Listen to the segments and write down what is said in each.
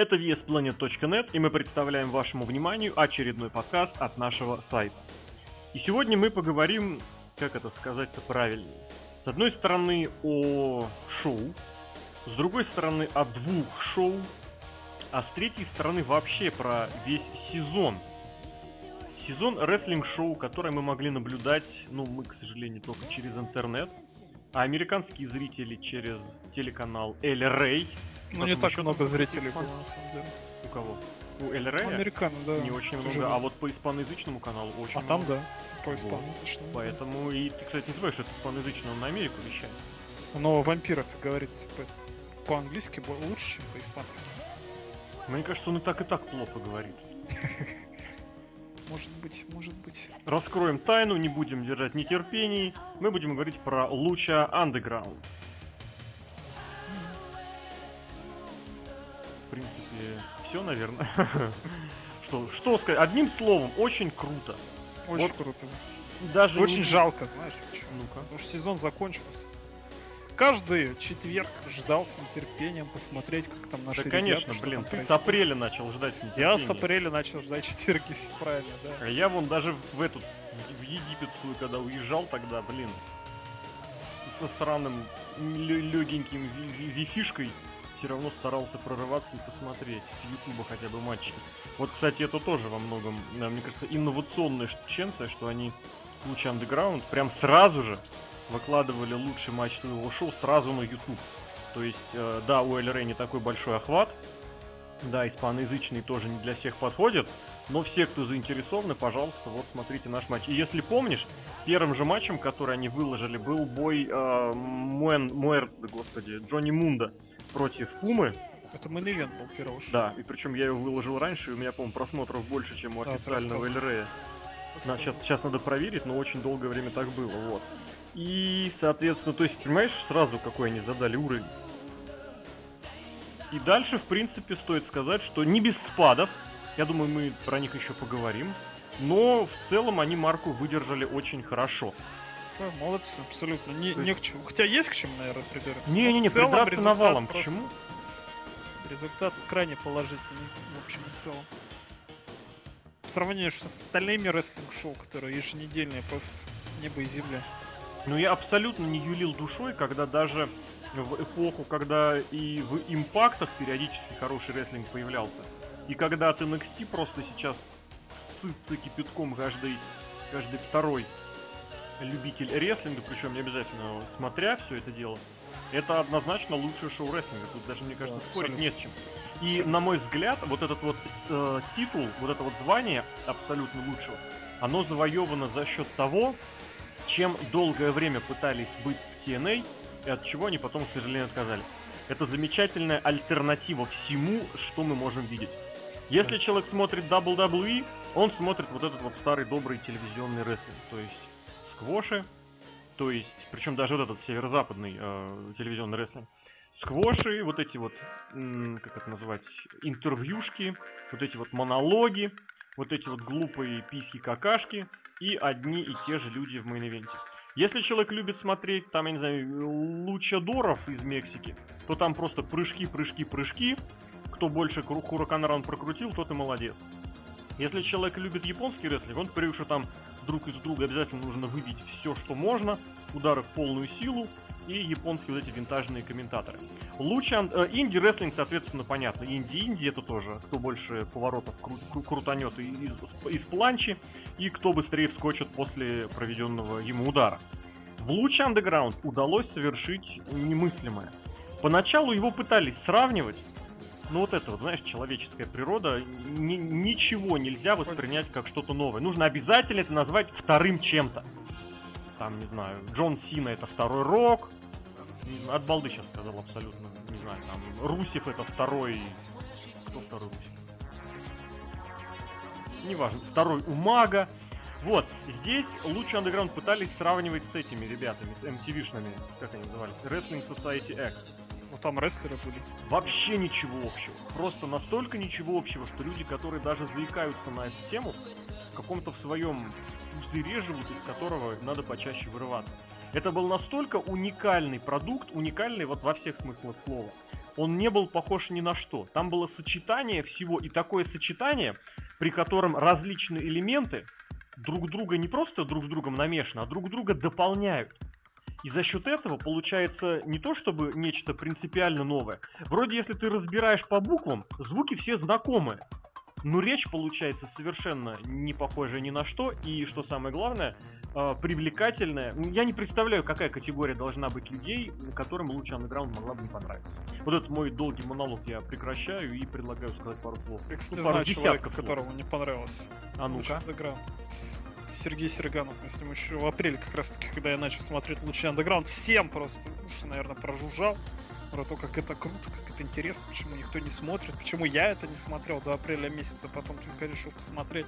Это VSPlanet.net, и мы представляем вашему вниманию очередной подкаст от нашего сайта. И сегодня мы поговорим, как это сказать-то правильно. С одной стороны о шоу, с другой стороны о двух шоу, а с третьей стороны вообще про весь сезон. Сезон рестлинг-шоу, который мы могли наблюдать, ну, мы, к сожалению, только через интернет, а американские зрители через телеканал Эль Рей. Ну, не так много зрителей было, на самом деле. У кого? У Эль Рея? Американо, да. Не очень много, а вот по испаноязычному каналу очень А много. там, да, по испаноязычному. Вот. Поэтому, и ты, кстати, не забывай, что это испаноязычный, он на Америку вещает. Но вампир-то говорит, типа, по-английски лучше, чем по-испански. Мне кажется, он и так, и так плохо говорит. Может быть, может быть. Раскроем тайну, не будем держать нетерпений. Мы будем говорить про Луча Underground. Все, наверное. Что, что сказать? Одним словом, очень круто. Очень Вот круто. Даже Очень не- жалко, знаешь почему? Ну-ка. Потому что сезон закончился. Каждый четверг ждал с нетерпением посмотреть, как там наши Да, конечно, ребята, блин, ты с происходит. апреля начал ждать с Я с апреля начал ждать четверги, правильно, да. А я вон даже в эту, в египетскую, когда уезжал тогда, блин, со сраным легеньким вифишкой все равно старался прорываться и посмотреть с ютуба хотя бы матчи. Вот, кстати, это тоже во многом, э, мне кажется, инновационная штученция, что они лучше андеграунд прям сразу же выкладывали лучший матч своего шоу сразу на YouTube. То есть, э, да, у Эль не такой большой охват, да, испаноязычный тоже не для всех подходит, но все, кто заинтересованы, пожалуйста, вот смотрите наш матч. И если помнишь, первым же матчем, который они выложили, был бой э, Муэн, Муэр, господи, Джонни Мунда против Пумы. Это мейн был первого шоу. Да, и причем я его выложил раньше, и у меня, по-моему, просмотров больше, чем у Да, официального рассказывал. Эль Рея. На, сейчас, сейчас надо проверить, но очень долгое время так было, вот. И, соответственно, то есть, понимаешь, сразу какой они задали уровень. И дальше, в принципе, стоит сказать, что не без спадов, я думаю, мы про них еще поговорим, но в целом они марку выдержали очень хорошо. Да, молодцы, абсолютно. Не, не к чему. Хотя есть к чему, наверное, придираться. Не-не-не, в придраться навалом, к просто- чему? Результат крайне положительный, в общем и целом. По сравнению с остальными рестлинг-шоу, которые еженедельные, просто небо и земля. Но я абсолютно не юлил душой, когда даже в эпоху, когда и в импактах периодически хороший рестлинг появлялся. И когда от NXT просто сейчас сытся кипятком каждый, каждый второй любитель рестлинга, причем не обязательно смотря все это дело, это однозначно лучшее шоу рестлинга. Тут даже, мне кажется, Да, спорить абсолютно. нет с чем. И, Абсолютно. на мой взгляд, вот этот вот э, титул, вот это вот звание абсолютно лучшего, оно завоевано за счет того, чем долгое время пытались быть в TNA, и от чего они потом, к сожалению, отказались. Это замечательная альтернатива всему, что мы можем видеть. Если Да. человек смотрит WWE, он смотрит вот этот вот старый добрый телевизионный рестлинг, то есть сквоши, то есть, причем даже вот этот северо-западный э, телевизионный рестлинг. Сквоши, вот эти вот, как это называть, интервьюшки, вот эти вот монологи, вот эти вот глупые письки-какашки и одни и те же люди в main event е. Если человек любит смотреть, там, я не знаю, лучадоров из Мексики, то там просто прыжки, прыжки, прыжки. Кто больше кру- Хуракан прокрутил, тот и молодец. Если человек любит японский рестлинг, он привык, что там друг из друга обязательно нужно выбить все, что можно, удары в полную силу и японские вот эти винтажные комментаторы. Лучше э, инди-рестлинг, соответственно, понятно. Инди-инди это тоже, кто больше поворотов кру- кру- крутанет из, из планчи, и кто быстрее вскочит после проведенного ему удара. В луче Underground удалось совершить немыслимое. Поначалу его пытались сравнивать, но вот это вот, знаешь, человеческая природа, ни- ничего нельзя воспринять как что-то новое. Нужно обязательно это назвать вторым чем-то. Там, не знаю, Джон Сина это второй рок. От балды сейчас сказал абсолютно. Не знаю, там, Русев это второй... Кто второй Русев? Неважно, второй у Мага. Вот, здесь лучше Underground пытались сравнивать с этими ребятами, с MTV-шными, как они назывались, Wrestling Society X. Ну там рестлеры были. Вообще ничего общего. Просто настолько ничего общего, что люди, которые даже заикаются на эту тему, в каком-то в своем пузыре живут, из которого надо почаще вырываться. Это был настолько уникальный продукт, уникальный вот во всех смыслах слова. он не был похож ни на что. Там было сочетание всего, и такое сочетание, при котором различные элементы друг друга не просто друг с другом намешаны, а друг друга дополняют. И за счет этого получается не то чтобы нечто принципиально новое. Вроде если ты разбираешь по буквам, звуки все знакомые. Но речь получается совершенно не похожая ни на что, и, что самое главное, э, привлекательная. Я не представляю, какая категория должна быть людей, которым лучше Underground могла бы не понравиться. Вот этот мой долгий монолог я прекращаю и предлагаю сказать пару слов. Я, кстати, Ну, пару знаю человека, слов. которому не понравилось. А ну-ка. Сергей Серганов. Мы с ним еще в апреле, как раз таки, когда я начал смотреть лучший андеграунд, всем просто уши, наверное, прожужжал. Про то, как это круто, как это интересно, почему никто не смотрит, почему я это не смотрел до апреля месяца, потом только решил посмотреть.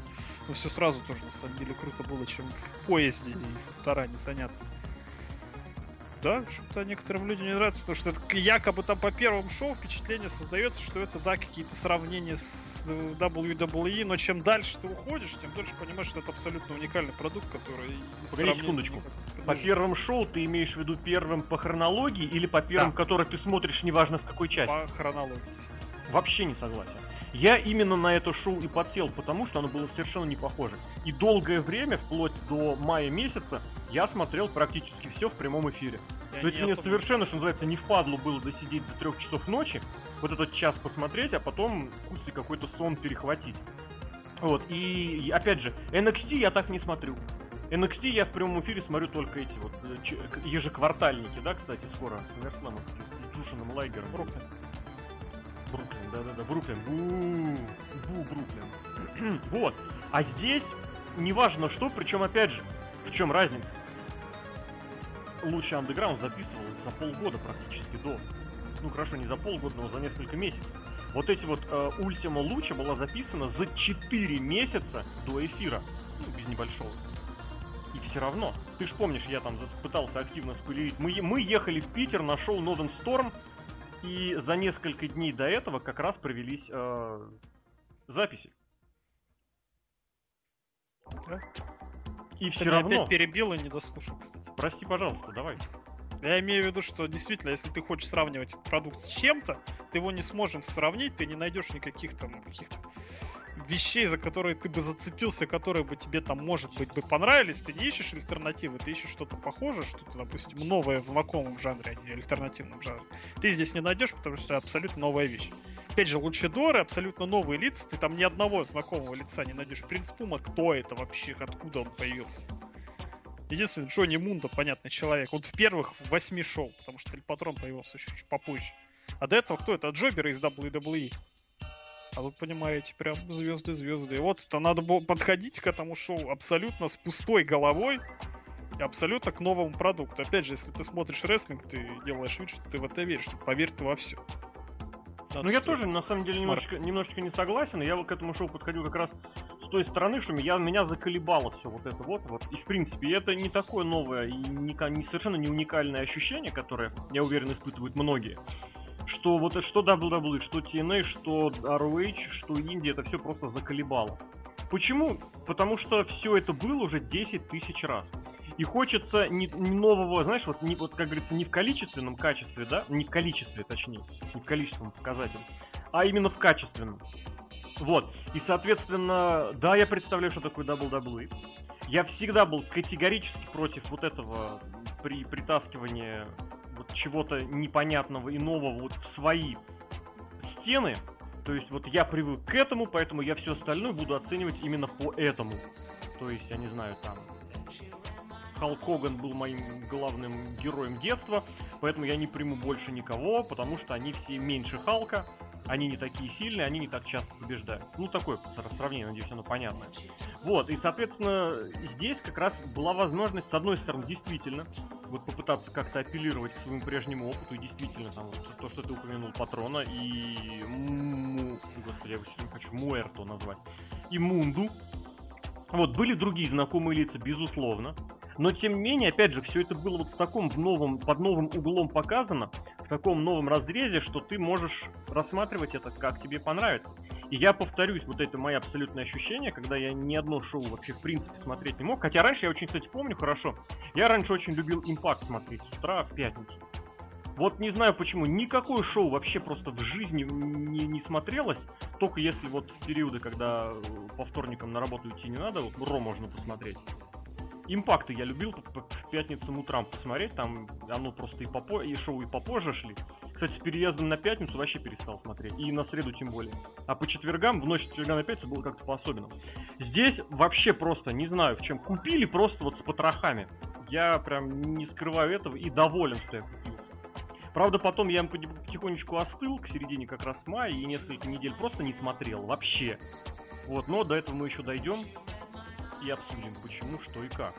Но все сразу тоже, на самом деле, круто было, чем в поезде и в полтора не заняться. Да, что-то некоторым людям не нравится, потому что это якобы там по первому шоу впечатление создается, что это, да, какие-то сравнения с WWE, но чем дальше ты уходишь, тем дольше понимаешь, что это абсолютно уникальный продукт, который... и сравнить секундочку. По первым шоу ты имеешь в виду первым по хронологии или по первым, Да. которые ты смотришь, неважно в какой части? По хронологии, естественно. Вообще не согласен. Я именно на это шоу и подсел, потому что оно было совершенно не похоже. И долгое время, вплоть до мая месяца, я смотрел практически все в прямом эфире. Я То есть не мне совершенно, что называется, не впадло было досидеть до трех часов ночи, вот этот час посмотреть, а потом и какой-то сон перехватить. Вот, и опять же, NXT я так не смотрю. NXT я в прямом эфире смотрю только эти вот э, ежеквартальники, да, кстати, скоро SummerSlam с Джушином Лайгером. Бруклин. Бруклин, да-да-да, Бруклин. Бу, бу, Бруклин. вот. А здесь неважно что, причем опять же, в чем разница? Лучший андеграунд записывал за полгода практически до. Ну хорошо, не за полгода, но за несколько месяцев. Вот эти вот э, Ультима Луча была записана за 4 месяца до эфира. Ну, без небольшого. И все равно. Ты ж помнишь, я там пытался активно спойлерить. Мы, мы ехали в Питер на шоу Northern Storm, и за несколько дней до этого как раз провелись э, записи. Да? И Ты все меня равно. опять перебил и не дослушал, кстати. Прости, пожалуйста, давай. Я имею в виду, что действительно, если ты хочешь сравнивать этот продукт с чем-то, ты его не сможем сравнить, ты не найдешь никаких там каких-то вещей, за которые ты бы зацепился, которые бы тебе там, может быть, бы понравились. Ты не ищешь альтернативы, ты ищешь что-то похожее, что-то, допустим, новое в знакомом жанре, а не альтернативном жанре. Ты здесь не найдешь, потому что это абсолютно новая вещь. Опять же, Лучидоры, абсолютно новые лица, ты там ни одного знакомого лица не найдешь. Принц Пума, кто это вообще, откуда он появился? Единственный, Джонни Мунда, понятный человек. Он в первых восьми шоу, потому что Эль Патрон появился еще чуть попозже. А до этого кто это? Джоберы из WWE. А вы понимаете, прям звезды-звезды. И вот это надо было подходить к этому шоу абсолютно с пустой головой и абсолютно к новому продукту. Опять же, если ты смотришь рестлинг, ты делаешь вид, что ты в это веришь. Поверь ты во все. Ну, я тоже, на самом деле, немножечко, немножечко не согласен. Я вот к этому шоу подходил как раз с той стороны, что я, меня заколебало все вот это вот. вот. И, в принципе, это не такое новое и не, не- совершенно не уникальное ощущение, которое, я уверен, испытывают многие. Что вот что WWE, что TNA, что ROH, что Индия, это все просто заколебало. Почему? Потому что все это было уже 10 тысяч раз. И хочется не, не нового, знаешь, вот, не, вот как говорится, не в количественном качестве, да, не в количестве, точнее, не в количественном показателе, а именно в качественном. Вот. И, соответственно, да, я представляю, что такое WWE. Я всегда был категорически против вот этого при притаскивания вот чего-то непонятного и нового вот в свои стены. То есть вот я привык к этому, поэтому я все остальное буду оценивать именно по этому. То есть, я не знаю, там... Халк Хоган был моим главным героем детства, поэтому я не приму больше никого, потому что они все меньше Халка, они не такие сильные, они не так часто побеждают. Ну, такое сра- сравнение, надеюсь, оно понятное. Вот, и, соответственно, здесь как раз была возможность, с одной стороны, действительно, вот попытаться как-то апеллировать к своему прежнему опыту, и действительно, там, вот, то, что ты упомянул, Патрона, и... Господи, я его время хочу Муэрто назвать. И Мунду. Вот, были другие знакомые лица, безусловно. Но тем не менее, опять же, все это было вот в таком в новом, под новым углом показано, таком новом разрезе, что ты можешь рассматривать это как тебе понравится. И я повторюсь, вот это мои абсолютные ощущения, когда я ни одно шоу вообще в принципе смотреть не мог. Хотя раньше я очень, кстати, помню хорошо, я раньше очень любил импакт смотреть с утра в пятницу. Вот не знаю почему, никакое шоу вообще просто в жизни не, не смотрелось, только если вот в периоды, когда э, по вторникам на работу идти не надо, вот Ро можно посмотреть. Импакты я любил в пятницу утром посмотреть, там оно просто и, попо... и шоу и попозже шли. Кстати, с переездом на пятницу вообще перестал смотреть, и на среду тем более. А по четвергам, в ночь четверга на пятницу было как-то по-особенному. Здесь вообще просто, не знаю в чем, купили просто вот с потрохами. Я прям не скрываю этого и доволен, что я купился. Правда, потом я потихонечку остыл к середине как раз мая и несколько недель просто не смотрел вообще. Вот, но до этого мы еще дойдем и обсудим, почему, что и как.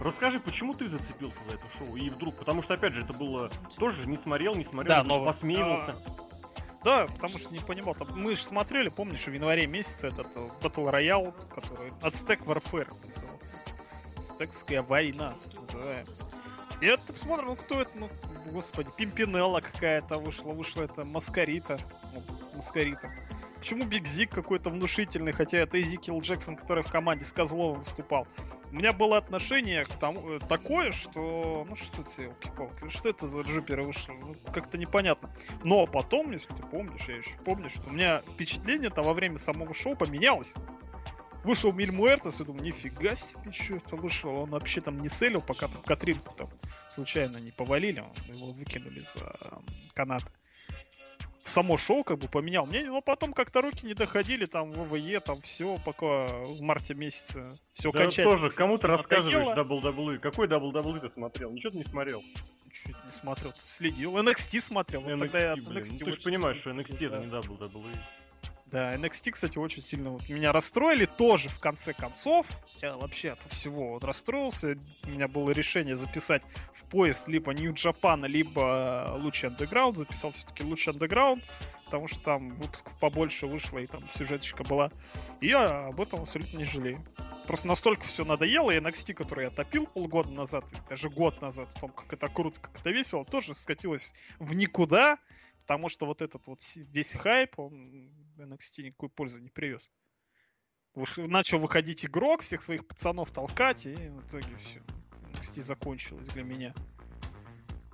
Расскажи, почему ты зацепился за это шоу? И вдруг, потому что, опять же, это было тоже не смотрел, не смотрел, да, но посмеивался. А... Да, потому что не понимал. Там, мы же смотрели, помнишь, в январе месяце этот э, Battle Royale, который Aztec Warfare назывался. Ацтекская война, называем. И это посмотрим, ну кто это, ну, господи, Пимпинелла какая-то вышла, вышла это Маскарита. Ну, Маскарита. Почему Биг Зик какой-то внушительный, хотя это Эзикил Джексон, который в команде с Козловым выступал. У меня было отношение к тому, э, такое, что... Ну что ты, елки-палки, ну что это за джуперы вышли? Ну, как-то непонятно. Но потом, если ты помнишь, я еще помню, что у меня впечатление-то во время самого шоу поменялось. Вышел Миль Муэртес, и думаю, нифига себе, что это вышел. Он вообще там не селил, пока там Катринку там случайно не повалили, его выкинули за канаты само шоу как бы поменял мнение, но потом как-то руки не доходили, там ВВЕ, там все, пока в марте месяце все да окончательно. тоже, кому ты рассказываешь WWE? Какой WWE ты смотрел? Ничего ты не смотрел? Чуть не смотрел, ты следил. NXT смотрел. NXT, вот тогда блин. NXT ну, ты же понимаешь, что NXT да. это не WWE. Да, NXT, кстати, очень сильно вот меня расстроили тоже в конце концов. Я вообще от всего вот расстроился. У меня было решение записать в поезд либо New Japan, либо Луч Underground. Записал все-таки Луч Underground, потому что там выпусков побольше вышло, и там сюжеточка была. И я об этом абсолютно не жалею. Просто настолько все надоело, и NXT, который я топил полгода назад, даже год назад, о том, как это круто, как это весело, тоже скатилось в никуда, потому что вот этот вот весь хайп, он NXT никакой пользы не привез. Начал выходить игрок, всех своих пацанов толкать, и в итоге все. NXT закончилось для меня.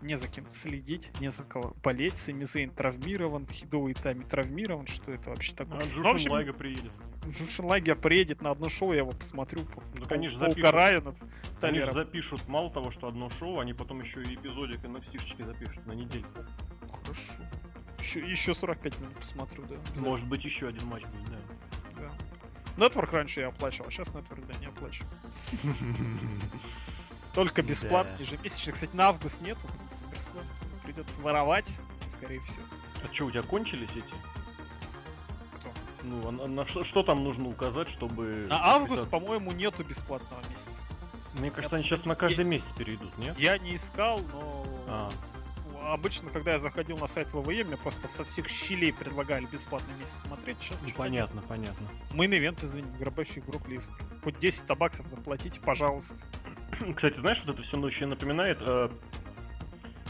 Не за кем следить, не за кого болеть. Сами Зейн травмирован, Хидо и Тами травмирован. Что это вообще такое? А Джушин ну, общем, Лайга приедет. Джушин Лагер приедет на одно шоу, я его посмотрю. По, ну, запишут. Они же запишут мало того, что одно шоу, они потом еще и эпизодик NXT запишут на недельку. Хорошо. Еще, еще 45 минут посмотрю, да. Может быть, еще один матч будет, да. Да. Network раньше я оплачивал, а сейчас Network, да, не оплачиваю. Только бесплатно, ежемесячно. Кстати, на август нету, Придется воровать, скорее всего. А что, у тебя кончились эти? Кто? Ну, а, на, что, что там нужно указать, чтобы... На август, по-моему, нету бесплатного месяца. Мне кажется, они сейчас на каждый месяц перейдут, нет? Я не искал, но... А обычно, когда я заходил на сайт WWE, мне просто со всех щелей предлагали бесплатный месяц смотреть. Сейчас ну, понятно, нет. понятно. Main event, извини, гробящий групп лист. Хоть 10 табаксов заплатите, пожалуйста. Кстати, знаешь, вот это все ночью напоминает, э,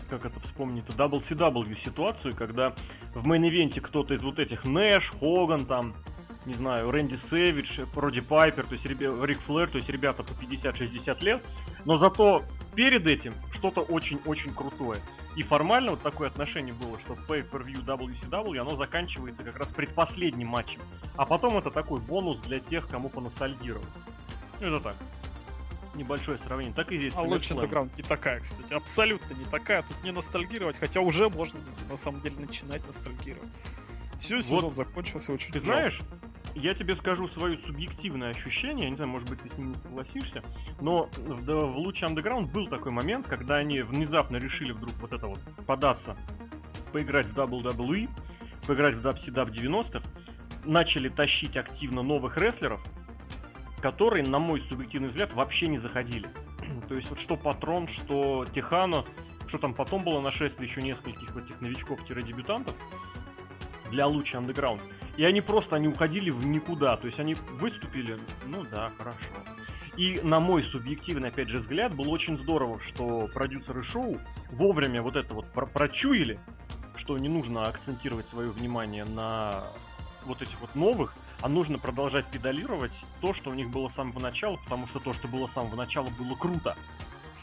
как это вспомнить, WCW ситуацию, когда в main event'е кто-то из вот этих Нэш, Хоган там, не знаю, Рэнди Сэвидж, Роди Пайпер, то есть Рик Флэр, то есть ребята по 50-60 лет, но зато перед этим что-то очень-очень крутое. И формально вот такое отношение было, что Pay-Per-View WCW, оно заканчивается как раз предпоследним матчем. А потом это такой бонус для тех, кому поностальгировать. Ну, это так. Небольшое сравнение. Так и здесь. А Лодж Underground не такая, кстати. Абсолютно не такая. Тут не ностальгировать, хотя уже можно на самом деле начинать ностальгировать. Все, сезон вот, закончился очень Ты знаешь, я тебе скажу свое субъективное ощущение, я не знаю, может быть, ты с ним не согласишься, но в, в Луче Underground был такой момент, когда они внезапно решили вдруг вот это вот податься, поиграть в WWE, поиграть в WCW 90-х, начали тащить активно новых рестлеров, которые, на мой субъективный взгляд, вообще не заходили. То есть вот что Патрон, что Техано, что там потом было нашествие еще нескольких вот этих новичков-дебютантов для Луча Underground – и они просто, они уходили в никуда. То есть они выступили, ну да, хорошо. И на мой субъективный, опять же, взгляд, было очень здорово, что продюсеры шоу вовремя вот это вот про прочуяли, что не нужно акцентировать свое внимание на вот этих вот новых, а нужно продолжать педалировать то, что у них было с самого начала, потому что то, что было с самого начала, было круто.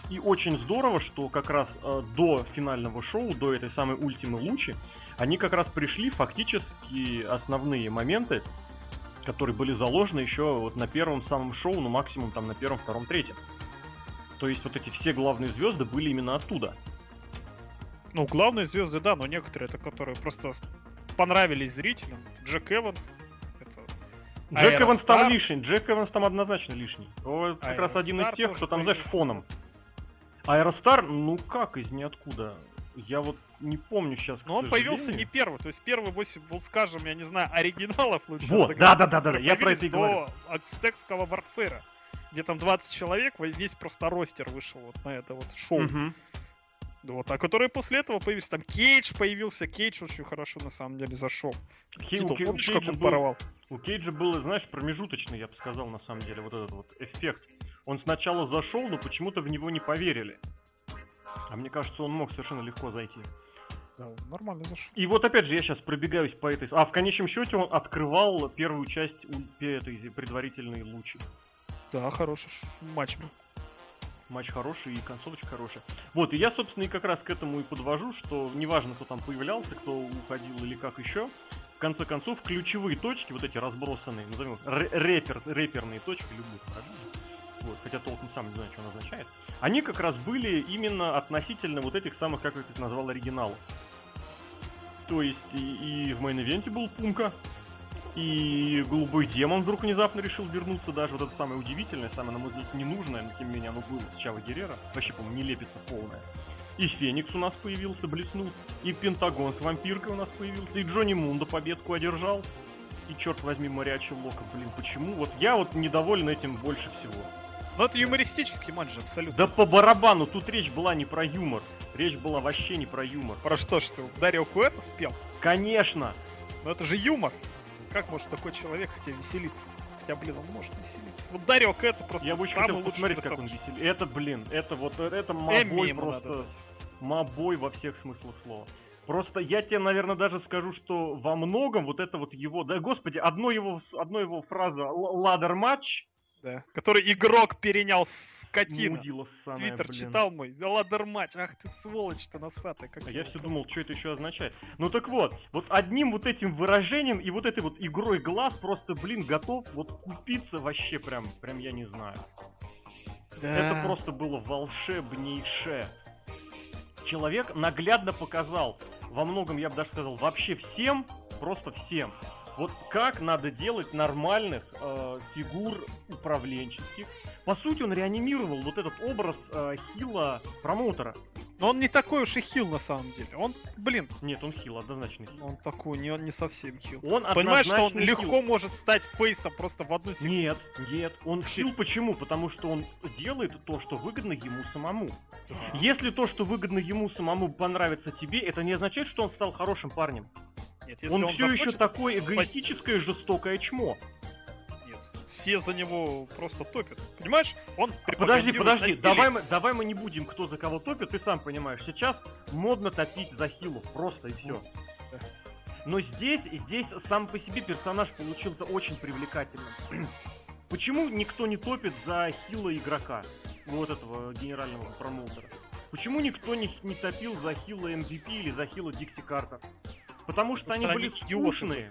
И очень здорово, что как раз э, до финального шоу, до этой самой ультимы Лучи, они как раз пришли фактически основные моменты, которые были заложены еще вот на первом самом шоу, ну максимум там на первом, втором, третьем. То есть вот эти все главные звезды были именно оттуда. Ну, главные звезды, да, но некоторые это которые просто понравились зрителям. Джек Эванс. Это... Джек Эванс там Аэростар. лишний, Джек Эванс там однозначно лишний. Вот как раз один из Аэростар тех, кто там, знаешь, фоном. Аэростар, ну как из ниоткуда? Я вот не помню сейчас, Но он появился не первый, то есть первый 8, вот скажем, я не знаю, оригиналов лучше. Вот, да, да, да, да, я про это и говорю. до ацтекского Варфера, где там 20 человек, весь просто ростер вышел вот на это вот шоу. Мгм. Вот, а которые после этого появились, там Кейдж появился, Кейдж очень хорошо на самом деле зашел. Хи- Титул, у Ке- у помнишь, как он был- порвал? У Кейджа был, знаешь, промежуточный, я бы сказал, на самом деле, вот этот вот эффект. Он сначала зашел, но почему-то в него не поверили. А мне кажется, он мог совершенно легко зайти. Да, он нормально зашел. И вот опять же, я сейчас пробегаюсь по этой... А в конечном счете он открывал первую часть этой предварительной лучи. Да, хороший матч был. Матч хороший и концовочка хорошая. Вот, и я, собственно, и как раз к этому и подвожу, что неважно, кто там появлялся, кто уходил или как еще, в конце концов, ключевые точки, вот эти разбросанные, назовем их, репер, реперные точки, люблю выражение, вот, хотя толком сам не знаю, что оно означает, они как раз были именно относительно вот этих самых, как я их назвал, оригиналов. То есть и, и в main event'е был Пумка, и голубой демон вдруг внезапно решил вернуться даже. Вот это самое удивительное, самое, на мой взгляд, ненужное, но тем не менее оно было с Чаво Герреро. Вообще, по-моему, не лепится полное. И Феникс у нас появился, блеснул. И Пентагон с вампиркой у нас появился. И Джонни Мунда победку одержал. И черт возьми, Мариачи Лока, блин, почему? Вот я вот недоволен этим больше всего. Но это юмористический матч же, абсолютно. Да по барабану, тут речь была не про юмор. Речь была вообще не про юмор. Про что, что Дарио Куэта спел? Конечно! Но это же юмор. Как может такой человек хотя веселиться? Хотя, блин, он может веселиться. Вот Дарио Куэта просто Я бы самый хотел лучший посмотреть, как он персонаж. веселит. Это, блин, это вот, это Эмми мобой просто... мобой во всех смыслах слова. Просто я тебе, наверное, даже скажу, что во многом вот это вот его, да, господи, одно его, одно его фраза «Л- «ладер матч», Да. Который игрок перенял скотина. мудила Твиттер блин. читал мой. Ладер матч. Ах ты сволочь ты носатая. Как А я все думал, что это еще означает. Ну так вот, вот одним вот этим выражением и вот этой вот игрой глаз просто, блин, готов вот купиться вообще прям, прям я не знаю. Да. Это просто было волшебнейшее. Человек наглядно показал, во многом, я бы даже сказал, вообще всем, просто всем, вот как надо делать нормальных э, фигур управленческих. По сути, он реанимировал вот этот образ э, хила промоутера. Но он не такой уж и хил на самом деле. Он, блин, Нет, он хил, однозначно хил. он такой, не, он не совсем хил. Он Понимаешь, что он однозначно легко хил. может стать фейсом просто в одну секунду. Нет, нет, он хил почему? Потому что он делает то, что выгодно ему самому. Да. Если то, что выгодно ему самому, понравится тебе, это не означает, что он стал хорошим парнем. Нет, если он, он, все еще такое спасти- эгоистическое, жестокое чмо. Нет, все за него просто топят. Понимаешь, он Подожди, пропагандирует подожди, насилие. давай мы, давай мы не будем, кто за кого топит, ты сам понимаешь. Сейчас модно топить за хилов, просто и все. Но здесь, здесь сам по себе персонаж получился очень привлекательным. Почему никто не топит за хила игрока, вот этого генерального промоутера? Почему никто не, не топил за хила MVP или за хила Дикси Картер? Потому что Потому они что были они.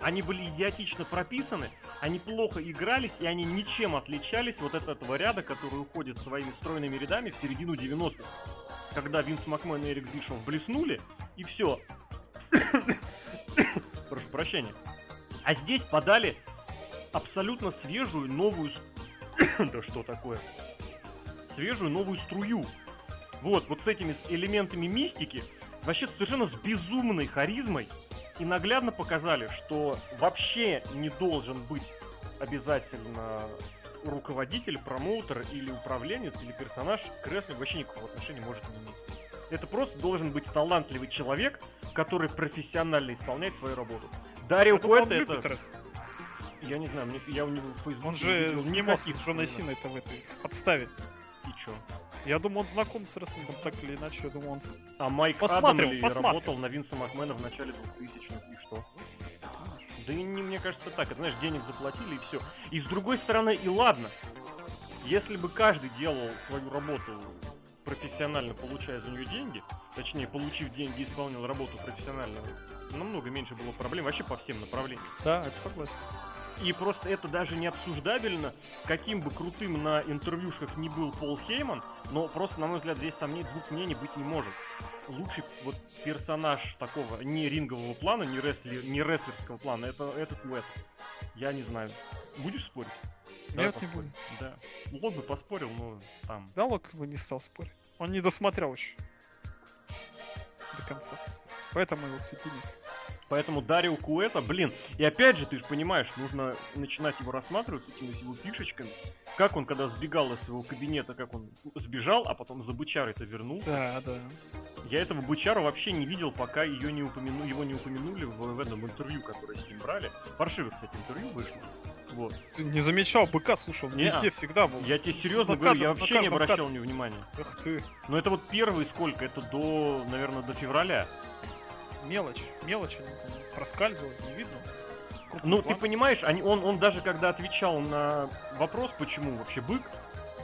Они были идиотично прописаны, они плохо игрались, и они ничем отличались вот от этого ряда, который уходит своими стройными рядами в середину 90-х. Когда Винс Макмен и Эрик Бишов блеснули, и все. Прошу прощения. А здесь подали абсолютно свежую, новую... да что такое? Свежую, новую струю. Вот, вот с этими элементами мистики, вообще совершенно с безумной харизмой, и наглядно показали, что вообще не должен быть обязательно руководитель, промоутер или управленец, или персонаж к рестлингу вообще никакого отношения может не иметь. Это просто должен быть талантливый человек, который профессионально исполняет свою работу. Дарио Куэта это... рестлинг. Я не знаю, мне, я у него в Фейсбуке Он же снимался с Джоной упоминаний. Синой-то в этой, в подставе. И чё? Я думаю, он знаком с рестлингом так или иначе. Я думаю, он... А Майк Посмотрим, Адамли посмотрим. работал на Винса Макмена в начале 2000-х, и что? Да и не, мне кажется так, это, знаешь, денег заплатили и все. И с другой стороны, и ладно. Если бы каждый делал свою работу профессионально, получая за нее деньги, точнее, получив деньги, исполнил работу профессионально, намного меньше было проблем вообще по всем направлениям. Да, это согласен. И просто это даже не обсуждабельно, каким бы крутым на интервьюшках не был Пол Хейман, но просто, на мой взгляд, здесь сомнений двух мнений быть не может. Лучший вот персонаж такого не рингового плана, не, рестли, не рестлерского плана, это этот Уэт. Я не знаю. Будешь спорить? Давай Нет, не поспорим. буду. Да. Лок бы поспорил, но там. Да, Лок бы не стал спорить. Он не досмотрел еще. До конца. Поэтому его кстати, нет. Поэтому Дарио Куэта, блин, и опять же, ты же понимаешь, нужно начинать его рассматривать с этими его фишечками. Как он, когда сбегал из своего кабинета, как он сбежал, а потом за бычарой-то вернулся. Да, да. Я этого бычара вообще не видел, пока ее не упомяну, его не упомянули в, в этом интервью, которое с ним брали. Паршивое, кстати, интервью вышло. Вот. Ты не замечал быка, слушай, он Не, везде всегда был. Я тебе серьезно На говорю, я вообще не обращал на него внимания. Эх ты, Но это вот первый сколько? Это до, наверное, до февраля. Мелочь, мелочь, проскальзывают, не видно. Крупный Ну, ты понимаешь, они, он, он даже когда отвечал на вопрос, почему вообще бык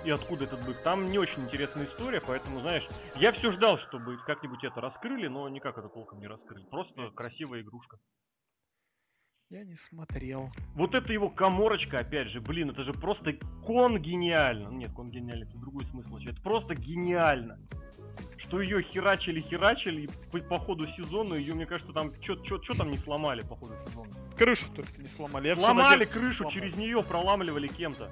и откуда этот бык, там не очень интересная история, поэтому, знаешь, я все ждал, чтобы как-нибудь это раскрыли, но никак это толком не раскрыли. Просто красивая игрушка. Я не смотрел. Вот это его коморочка, опять же, блин, это же просто кон гениально. Нет, кон гениально, это другой смысл. вообще. Это просто гениально. Что ее херачили-херачили, и по, по ходу сезона ее, мне кажется, там что там не сломали по ходу сезона. Крышу только не сломали. Я Сломали крышу, сломали. через нее проламливали кем-то.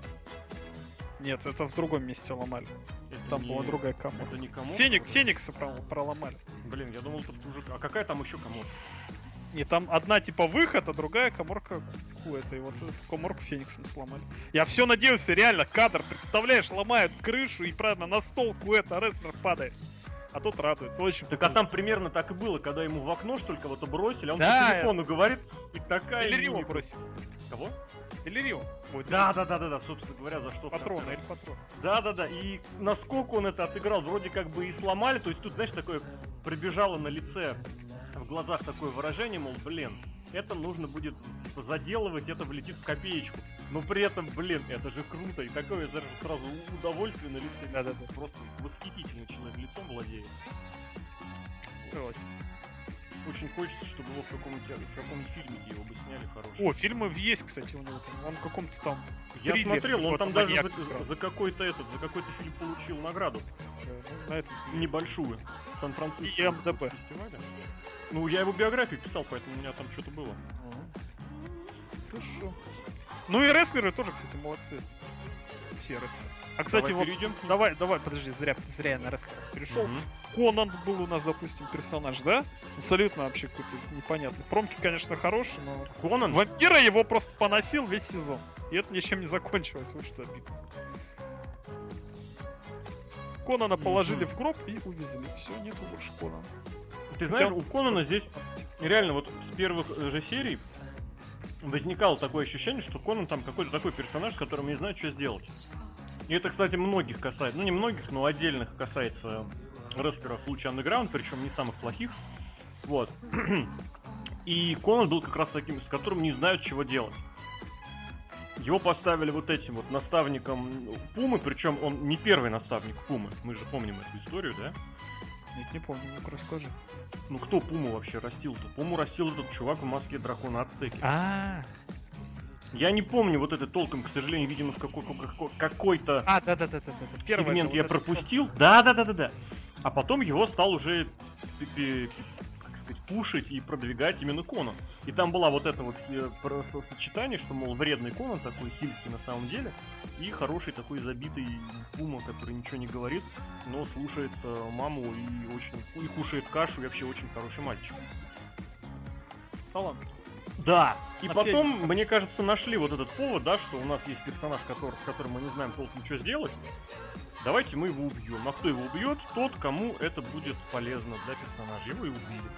Нет, это в другом месте ломали. Это Там не- была другая комора. Это не комод? Феник, Феникса про- проломали. Блин, я думал, тут уже... А какая там еще комод? И там одна типа выход, а другая коморка это И вот эту коморку Фениксом сломали. Я все надеялся, реально, кадр, представляешь, ломают крышу и правильно на стол это рестлер падает. А тут радуется, очень Так а там примерно так и было, когда ему в окно что ли кого-то бросили, а он Да, по телефону говорит, и такая... Делирио бросил. Кого? Делирио. Да, да, да, да, да, собственно говоря, за что... Патрон, или патрон. Да, да, да. И насколько он это отыграл, вроде как бы и сломали. То есть тут, знаешь, такое пробежало на лице, глазах такое выражение, мол, блин, это нужно будет заделывать, это влетит в копеечку. Но при этом, блин, это же круто. И такое даже сразу удовольствие на лице. Да-да-да. Просто восхитительный человек лицом владеет. Согласен. Очень хочется, чтобы его в каком-нибудь в каком-нибудь фильме его бы сняли хороший. О, фильмы есть, кстати, у него там. Он в каком-то там Я смотрел, он там даже за, маньяк за какой-то этот, за какой-то фильм получил награду. э, ну, на этом смотрел. небольшую. Сан-Франциско. И фестиваля. Ну, я его биографию писал, поэтому у меня там что-то было. Хорошо. Ну и рестлеры тоже, кстати, молодцы. Все рестлеры. А, кстати, Давай вот... перейдем. Давай, давай, подожди, зря, зря я на рестлеров перешел. Мгм. Конан был у нас, допустим, персонаж, да? Абсолютно вообще какой-то непонятный. Промки, конечно, хорошие, но... Конан? Вампира его просто поносил весь сезон. И это ничем не закончилось, вот что обидно. Конана Мгм. положили в гроб и увезли. Все, нету больше Конана. Ты Хотя знаешь, у Конана здесь реально вот с первых э, же серий возникало такое ощущение, что Конан там какой-то такой персонаж, с которым не знают, что сделать. И это, кстати, многих касается, ну не многих, но отдельных касается рестлеров в случае Underground, причем не самых плохих. Вот. И Конан был как раз таким, с которым не знают, чего делать. Его поставили вот этим вот наставником Пумы, причем он не первый наставник Пумы. Мы же помним эту историю, да? Нет, не помню, ну-ка расскажи. Ну кто Пуму вообще растил-то? Пуму растил этот чувак в маске дракона Ацтеки. А, Я не помню вот это толком, к сожалению, видимо, в какой- какой- какой-то а, да, да, да, да, да, да. Первый сегмент я пропустил. Да, да, да, да, да. А потом его стал уже, как сказать, пушить и продвигать именно Конан. И там была вот это вот э, просто сочетание, что, мол, вредный Конан такой хильский на самом деле, и хороший такой забитый Пума, который ничего не говорит, но слушается маму и очень и кушает кашу, и вообще очень хороший мальчик. Талант. Да. И Опять потом, мне кажется, нашли вот этот повод, да, что у нас есть персонаж, который, с которым мы не знаем толком, что сделать. Давайте мы его убьем. А кто его убьет? Тот, кому это будет полезно для персонажа. Его и убили.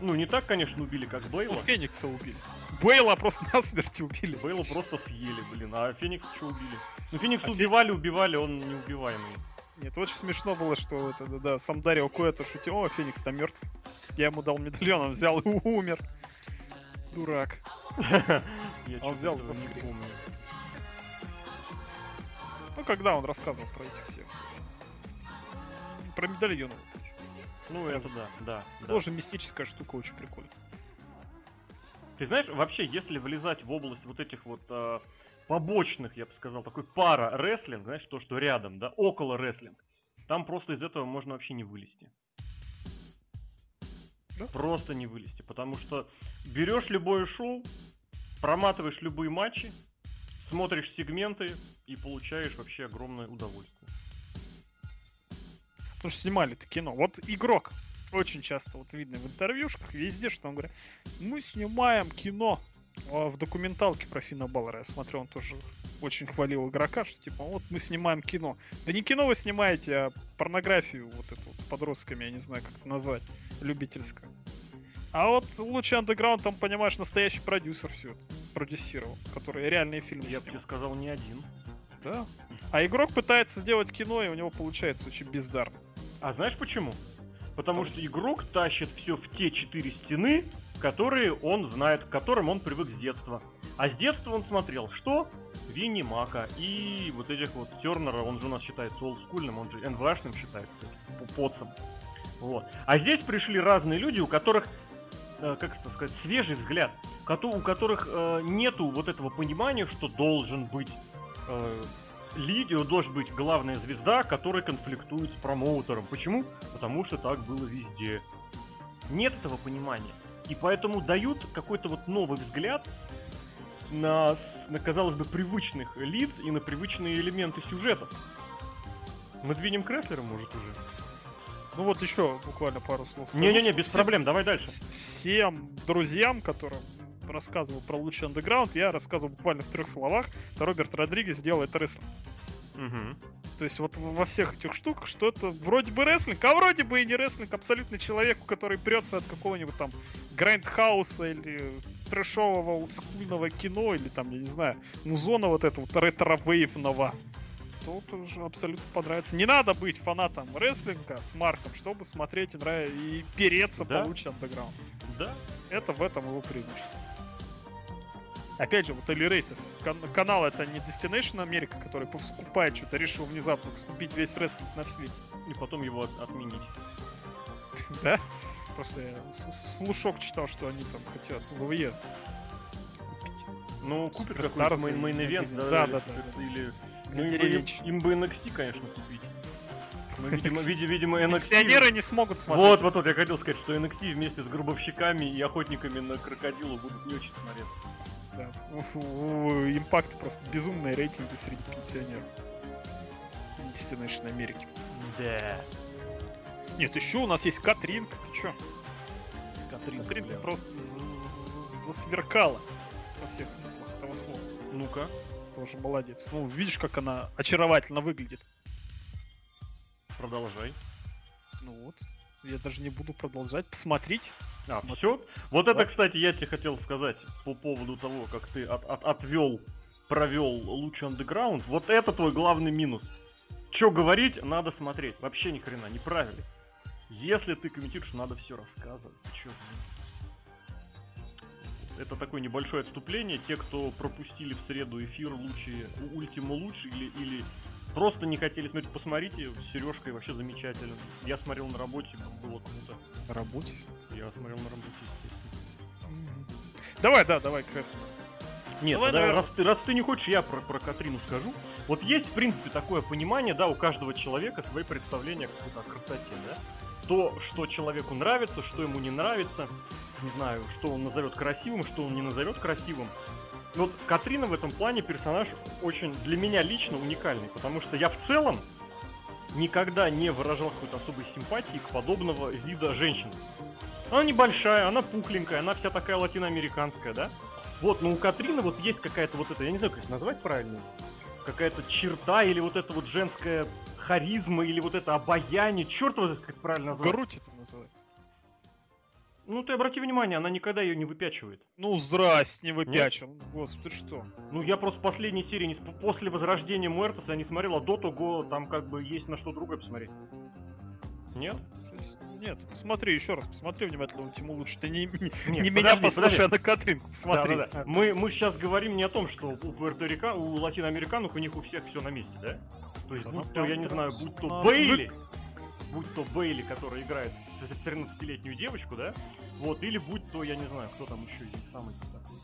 Ну, не так, конечно, убили, как Ну, Бейла. Феникса убили. Бейла просто насмерть убили. Бейла просто съели, блин. А Феникс что убили? Ну, Феникс А убивали, убивали, он неубиваемый. Нет, очень смешно было, что это, да, да, сам Дарио Куэта шутил, о, Феникс там мертв. Я ему дал медальон, он взял и умер. Дурак. Я А он взял не воскрес. помню. Ну, когда он рассказывал про этих всех. Про медальоны вот эти. Ну, это да, да. да. Тоже мистическая штука, очень прикольно. Ты знаешь, вообще, если влезать в область вот этих вот э, побочных, я бы сказал, такой пара рестлинг, знаешь, то, что рядом, да, около рестлинг, там просто из этого можно вообще не вылезти. Да? Просто не вылезти, потому что берешь любое шоу, проматываешь любые матчи, смотришь сегменты и получаешь вообще огромное удовольствие. Потому что снимали-то кино. Вот игрок. Очень часто вот видно в интервьюшках, везде, что он говорит, мы снимаем кино. А в документалке про Финна Баллера я смотрел, он тоже очень хвалил игрока, что типа, вот мы снимаем кино. Да не кино вы снимаете, а порнографию вот эту вот с подростками, я не знаю, как это назвать, любительскую. А вот лучше андеграунд, там, понимаешь, настоящий продюсер все это продюсировал, который реальные фильмы Я бы тебе сказал, не один. Да. А игрок пытается сделать кино, и у него получается очень бездарно. А знаешь почему? Потому Потому что игрок тащит все в те четыре стены, которые он знает, к которым он привык с детства. А с детства он смотрел что? Винни Мака и вот этих вот Тернера, он же у нас считается олдскульным, он же НВАшным считается, поцем. Вот. А здесь пришли разные люди, у которых, как это сказать, свежий взгляд, у которых э, нету вот этого понимания, что должен быть э, лидер, должен быть главная звезда, которая конфликтует с промоутером. Почему? Потому что так было везде. Нет этого понимания. И поэтому дают какой-то вот новый взгляд на, на, казалось бы, привычных лиц и на привычные элементы сюжетов. Мы двинем Креслера, может, уже? Ну вот еще буквально пару слов. Не-не-не, без всем- проблем, давай дальше. вс- Всем друзьям, которым рассказывал про Lucha Underground, я рассказывал буквально в трех словах. Это Роберт Родригес делает рестлинг. Мгм. То есть вот во всех этих штуках, что это вроде бы рестлинг, а вроде бы и не рестлинг, абсолютно человеку, который прется от какого-нибудь там grindhouse'а или трэшового олдскульного кино, или там, я не знаю, музона вот этого ретро-вейвного. То тоже абсолютно понравится. Не надо быть фанатом рестлинга с Марком, чтобы смотреть и, нрав- и переться Да. получше андеграунд. Да. Это в этом его преимущество. Опять же, вот Элирейтес. канал это не Destination Америка, который скупает что-то, решил внезапно скупить весь рестлинг на свете. И потом его от- отменить. да? Просто я слушок читал, что они там хотят ВВЕ купить. Ну, Superstars какой-то или Main Event, где-нибудь. да, Да, да, да. или Ну, им, бы, деревенщина. им бы NXT, конечно, купить. Но, видимо, види- видимо, NXT... Пенсионеры не смогут смотреть. Вот, вот, вот, я хотел сказать, что NXT вместе с гробовщиками и охотниками на крокодила будут не очень смотреться. Да. У- у- у Импакта просто безумные рейтинги среди пенсионеров. Destination America. Да. Нет, еще у нас есть Катринка, ты чё? Катрин, Катринка бля. просто засверкала во всех смыслах этого слова. Ну-ка. Тоже молодец. Ну, видишь, как она очаровательно выглядит. Продолжай. Ну вот. Я даже не буду продолжать. Посмотреть. А, все? Вот это, Да. кстати, я тебе хотел сказать по поводу того, как ты от, от- отвел, провел лучший андеграунд. Вот это твой главный минус. Че говорить, надо смотреть. Вообще ни хрена, неправильно. Если ты комментируешь, надо все рассказывать. Ты чё? Это такое небольшое отступление. Те, кто пропустили в среду эфир лучшие, Ультима лучше или, или просто не хотели смотреть, посмотрите. С Сережкой вообще замечательно. Я смотрел на работе, было круто. На работе. Я смотрел на работе, естественно. Давай, да, давай, Креслер. Нет, Давай, тогда наверное. раз, ты, раз ты не хочешь, я про, про Катрину скажу. Вот есть, в принципе, такое понимание, да, у каждого человека свои представления о красоте, да. То, что человеку нравится, что ему не нравится, не знаю, что он назовет красивым, что он не назовет красивым. Но Вот Катрина в этом плане персонаж очень для меня лично уникальный, потому что я в целом никогда не выражал какой-то особой симпатии к подобного вида женщин. Она небольшая, она пухленькая, она вся такая латиноамериканская, да? Вот, но у Катрины вот есть какая-то вот это, я не знаю, как это назвать правильно, какая-то черта или вот это вот женская харизма или вот это обаяние, черт его как правильно назвать. Грудь это называется. Ну ты обрати внимание, она никогда ее не выпячивает. Ну, здрасте, не выпячил. Господи, что? Ну я просто последней серии, не после возрождения Муэртоса я не смотрел, а до того там как бы есть на что другое посмотреть. Нет? Нет, посмотри еще раз, посмотри внимательно, ему лучше. Ты не, не, Нет, не меня подожди, послушай, а подожди. на Катринку посмотри. Да, да, да. Мы, мы сейчас говорим не о том, что у Пуэрторика, у латиноамериканцев у них у всех все на месте, да? То есть, будь то, я не знаю, будь то Бейли, будь то Бейли, который играет 13-летнюю девочку, да? Вот, или будь то, я не знаю, кто там еще из них самый такой.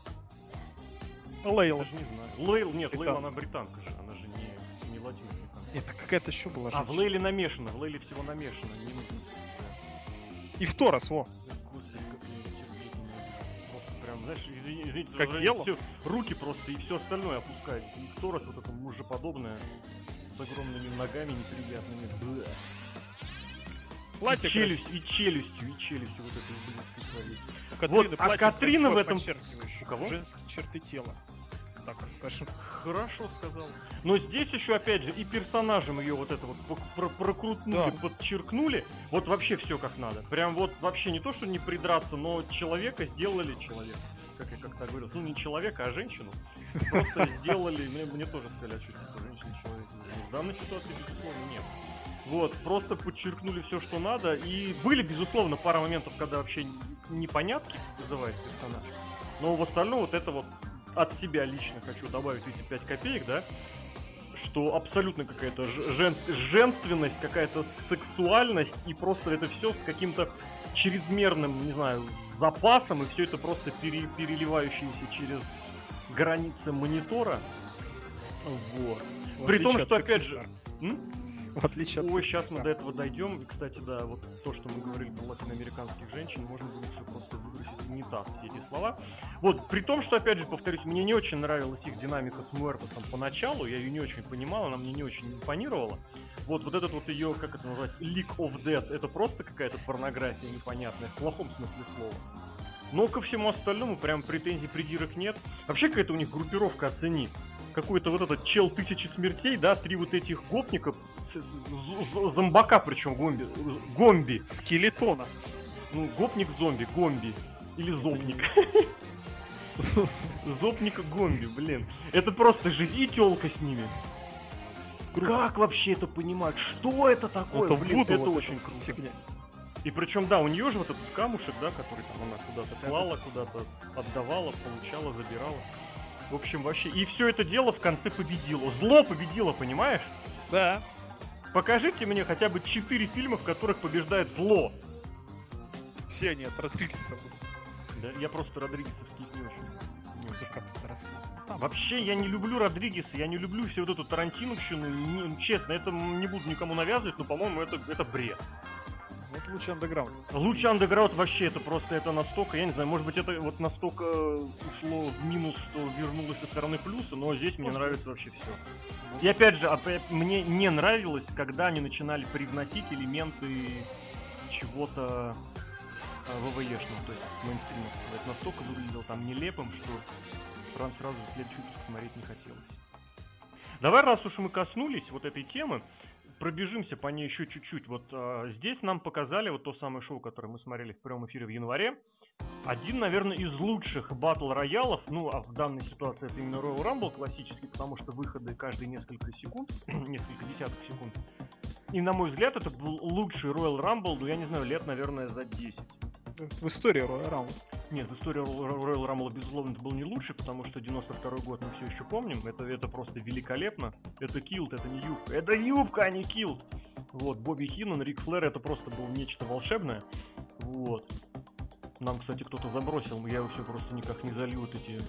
Лейла. Даже не знаю. Лейл, нет, Лейл, она британка же, она же не, не латиноамериканка. Это какая-то еще была А, в женщина. Лейле намешано, в Лейле всего намешано, не нужно. И в Торос, во. Господи, как. Просто прям, знаешь, извини- извините, Как Ело? всё, руки просто и все остальное опускается. И в торос вот это мужеподобное, с огромными ногами неприятными. Бля. Платье и челюсть, и челюстью, и челюстью вот этой своей. У Катрины Вот, а Катрина в этом- У кого? Женские черты тела. Так скажем. Хорошо сказал. Но здесь еще, опять же, и персонажем ее вот это вот про- прокрутнули, Да. подчеркнули. Вот вообще все как надо. Прям вот вообще не то, что не придраться, но человека сделали человека. Как я как-то говорил. Ну, не человека, а женщину. Просто сделали, мне, мне тоже сказали, а что типа женщина человек. В данной ситуации, безусловно, нет. Вот, просто подчеркнули все, что надо. И были, безусловно, пара моментов, когда вообще непонятки вызывает персонаж. Но в остальном вот это вот от себя лично хочу добавить эти 5 копеек, да, что абсолютно какая-то женственность, какая-то сексуальность, и просто это все с каким-то чрезмерным, не знаю, запасом, и все это просто пере- переливающееся через границы монитора. Вот. В При том, что, опять же? В отличие от Ой, сейчас мы до этого дойдем. И, кстати, да, вот то, что мы говорили про латиноамериканских женщин, можно будет все просто выбросить в унитаз, все эти слова. Вот, при том, что, опять же, повторюсь, мне не очень нравилась их динамика с Муэртосом поначалу, я ее не очень понимал, она мне не очень импонировала. Вот, вот этот вот ее, как это назвать, League of Dead, это просто какая-то порнография непонятная, в плохом смысле слова. Но ко всему остальному прям претензий, придирок нет. Вообще какая-то у них группировка оцени. Какой-то вот этот чел тысячи смертей, да, три вот этих гопника, зомбака причем, гомби, гомби. Скелетона. Ну, гопник-зомби, гомби. Или зопник. Зопник гомби, блин. Это просто жизнь. И телка с ними. Круто. Как вообще это понимать? Что это такое? Это блин, это вот очень круто. фигня. И причем, да, у нее же вот этот камушек, да, который там она куда-то Да, клала, куда-то отдавала, получала, забирала. В общем, вообще. И все это дело в конце победило. Зло победило, понимаешь? Да. Покажите мне хотя бы четыре фильма, в которых побеждает зло. Все они от Родригеса. Да, я просто Родригесовских не очень. Там, Вообще, я не люблю Родригеса, я не люблю всю вот эту Тарантиновщину. Не- честно, это не буду никому навязывать, но, по-моему, это, это бред. Вот лучше андеграунд. Лучше андеграунд вообще это просто это настолько, я не знаю, может быть это вот настолько ушло в минус, что вернулось со стороны плюса, но здесь мне Может нравится вообще все. И опять же, мне не нравилось, когда они начинали привносить элементы чего-то э, ВВЕшного, то есть мейнстримовского. Это настолько выглядело там нелепым, что прям сразу следующий выпуск смотреть не хотелось. Давай, раз уж мы коснулись вот этой темы, пробежимся по ней еще чуть-чуть. Вот а, здесь нам показали вот то самое шоу, которое мы смотрели в прямом эфире в январе. Один, наверное, из лучших батл роялов, ну, а в данной ситуации это именно Royal Rumble классический, потому что выходы каждые несколько секунд, несколько десятков секунд. И, на мой взгляд, это был лучший Royal Rumble, ну, я не знаю, лет, наверное, за 10. В истории Royal Rumble. Нет, в истории Royal Rumble, безусловно, это был не лучший, потому что 92 год мы все еще помним. Это, это просто великолепно. Это килд, это не юбка. Это юбка, а не килд. Вот, Бобби Хиннон, Рик Флэр, это просто было нечто волшебное. Вот. Нам, кстати, кто-то забросил, я его все просто никак не залил вот эти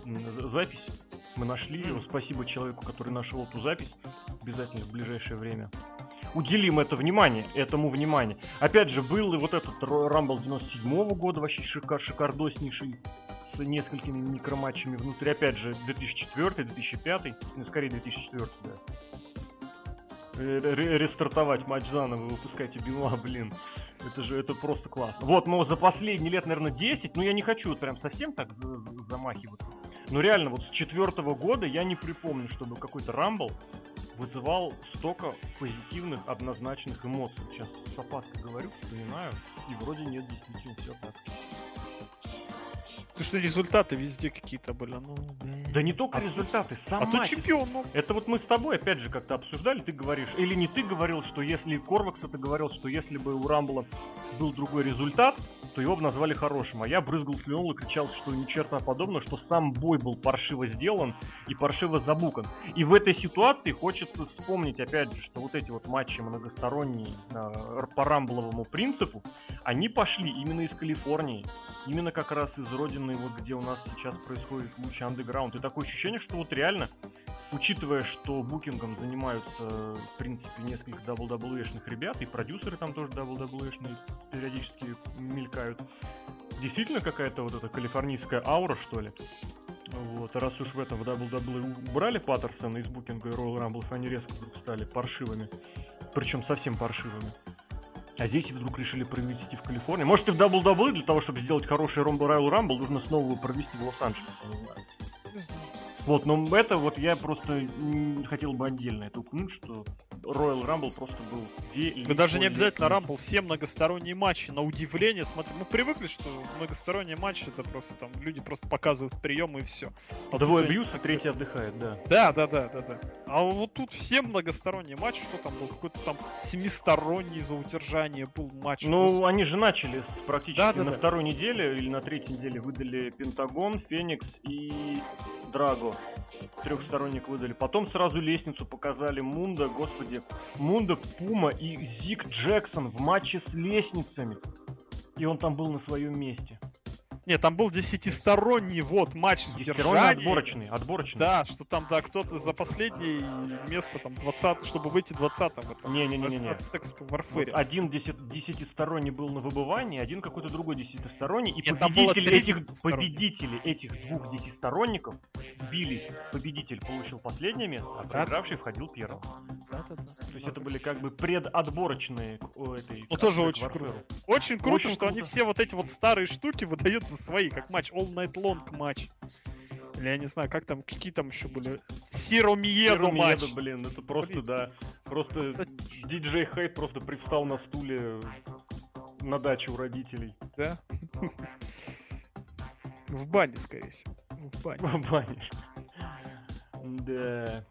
записи. Мы нашли ее. Спасибо человеку, который нашел эту запись. Обязательно в ближайшее время. Уделим это внимание, этому внимание. Опять же, был и вот этот Rumble 97 года, вообще шикар, шикардоснейший, с несколькими микроматчами внутри. Опять же, 2004, 2005, ну, скорее 2004, да. Ре- ре- Рестартовать матч заново, выпускайте Била, блин. Это же, это просто классно. Вот, но за последние лет, наверное, 10, ну я не хочу вот прям совсем так за- за- замахиваться. Но реально, вот с четвертого года я не припомню, чтобы какой-то Рамбл вызывал столько позитивных, однозначных эмоций. Сейчас с опаской говорю, вспоминаю, и вроде нет, действительно все так. Ты что, результаты везде какие-то были, ну... Да не только результаты, сам А то матч. чемпион, ну. Это вот мы с тобой, опять же, как-то обсуждали, ты говоришь, или не ты говорил, что если Корвакс это говорил, что если бы у Рамбла был другой результат, то его бы назвали хорошим. А я брызгал слюной и кричал, что ни черта подобного, что сам бой был паршиво сделан и паршиво забукан. И в этой ситуации хочется вспомнить, опять же, что вот эти вот матчи многосторонние э, по рамбловому принципу, они пошли именно из Калифорнии, именно как раз из родины, вот где у нас сейчас происходит лучший андеграунд. И такое ощущение, что вот реально, учитывая, что букингом занимаются, в принципе, несколько WWE-шных ребят, и продюсеры там тоже WWE-шные периодически мелькают, действительно какая-то вот эта калифорнийская аура, что ли? Вот, а раз уж в этом в WWE убрали Паттерсона из букинга и Royal Rumble, они резко вдруг стали паршивыми. Причем совсем паршивыми. А здесь вдруг решили провести в Калифорнии. Может и в WWE для того, чтобы сделать хороший Rumble Royal Rumble, нужно снова провести в Лос-Анджелесе, не знаю. Вот, но это вот я просто хотел бы отдельно это упомянуть, что Royal Rumble просто был Да даже не обязательно Рамбл, все многосторонние матчи, на удивление, смотри, мы привыкли, что многосторонние матчи это просто там люди просто показывают приемы и все. Двое бьются, третий отдыхает, да. Да, да, да, да, да. А вот тут все многосторонние матчи, что там был какой-то там семисторонний за удержание был матч. Ну, они же начали с практически Да, да, на да. второй неделе или на третьей неделе выдали Пентагон, Феникс и Драго. Трехсторонник выдали. Потом сразу лестницу показали Мунда, господи, Мунда, Пума и Зик Джексон в матче с лестницами. И он там был на своем месте. Нет, там был десятисторонний вот матч с удержанием. отборочный, отборочный. Да, что там, да, кто-то за последнее место, там, 20 чтобы выйти 20 в этом Не-не-не-не. ацтекском Вот варфере. один десят- десятисторонний был на выбывании, один какой-то другой десятисторонний, и Нет, победители этих, победители этих двух десятисторонников бились. Победитель получил последнее место, а проигравший входил первым. Да-да-да. То есть это были как бы предотборочные о, этой. Ну, тоже очень круто. Очень круто, Очень что они круто. все вот эти вот старые штуки выдают за свои, как матч All Night Long матч. Или я не знаю, как там, какие там еще были. Сиро Миеду Первый матч. Блин, это просто, Блин. да, просто диджей Хейт просто привстал на стуле на даче у родителей. Да? В бане, скорее всего. В бане. В бане. Да.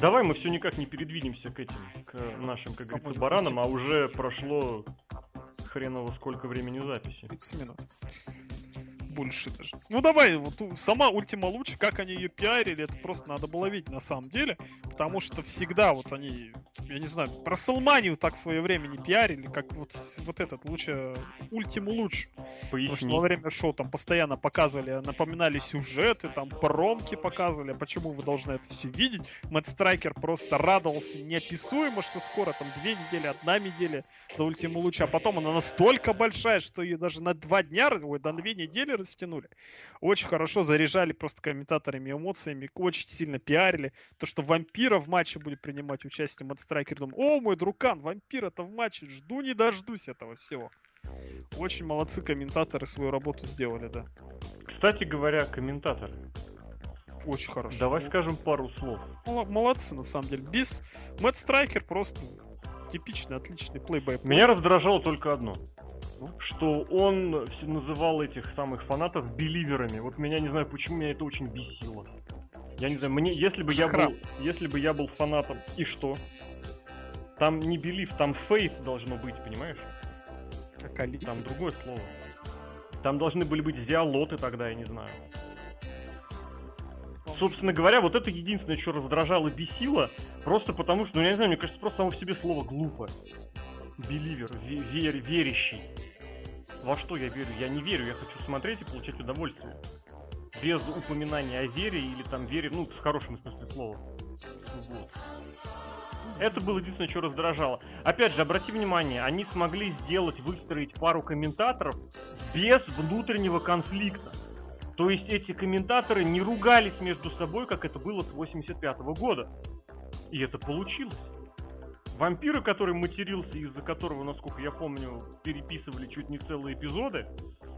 Давай мы все никак не передвинемся к этим, к нашим, как Самой говорится, баранам, а уже прошло хреново сколько времени записи. 30 минут. Больше даже. Ну давай, вот сама Ультима лучше, как они ее пиарили, это просто надо было видеть на самом деле. Потому что всегда вот они, я не знаю, про Салманию так в свое время не пиарили, как вот, вот этот лучше, Ультиму лучше. Потому что во время шоу там постоянно показывали, напоминали сюжеты, там промки показывали, а почему вы должны это все видеть. Мэтт Страйкер просто радовался неописуемо, что скоро там две недели, одна неделя до Ультиму луча, а потом она настолько большая, что ее даже на два дня, ой, на две недели растянули. Очень хорошо заряжали просто комментаторами эмоциями, очень сильно пиарили. То, что вампира в матче будет принимать участие Мэтт Страйкер, думаю, о, мой друган, вампир это в матче, жду не дождусь этого всего. Очень молодцы комментаторы свою работу сделали, да. Кстати говоря, комментатор. Очень хорошо. Давай скажем пару слов. Мол- Молодцы, на самом деле. Без Мэтт Страйкер просто типичный, отличный плейбой. Меня раздражало только одно. Что он все называл этих самых фанатов беливерами. Вот меня не знаю почему, меня это очень бесило. Я не знаю, мне, если бы я был, если бы я был фанатом, и что? Там не белив, там фейт должно быть, понимаешь? Как Алиф. Там другое слово. Там должны были быть зиалоты тогда, я не знаю. Собственно говоря, вот это единственное, что раздражало бесило, просто потому что, ну я не знаю, мне кажется, просто само в себе слово глупо. Беливер, ве- вер- верящий. Во что я верю? Я не верю, я хочу смотреть и получать удовольствие. Без упоминания о вере или там вере, ну, в хорошем смысле слова. Вот. Это было единственное, что раздражало. Опять же, обрати внимание, они смогли сделать, выстроить пару комментаторов без внутреннего конфликта. То есть эти комментаторы не ругались между собой, как это было с 85 года. И это получилось. Вампира, который матерился, из-за которого, насколько я помню, переписывали чуть не целые эпизоды.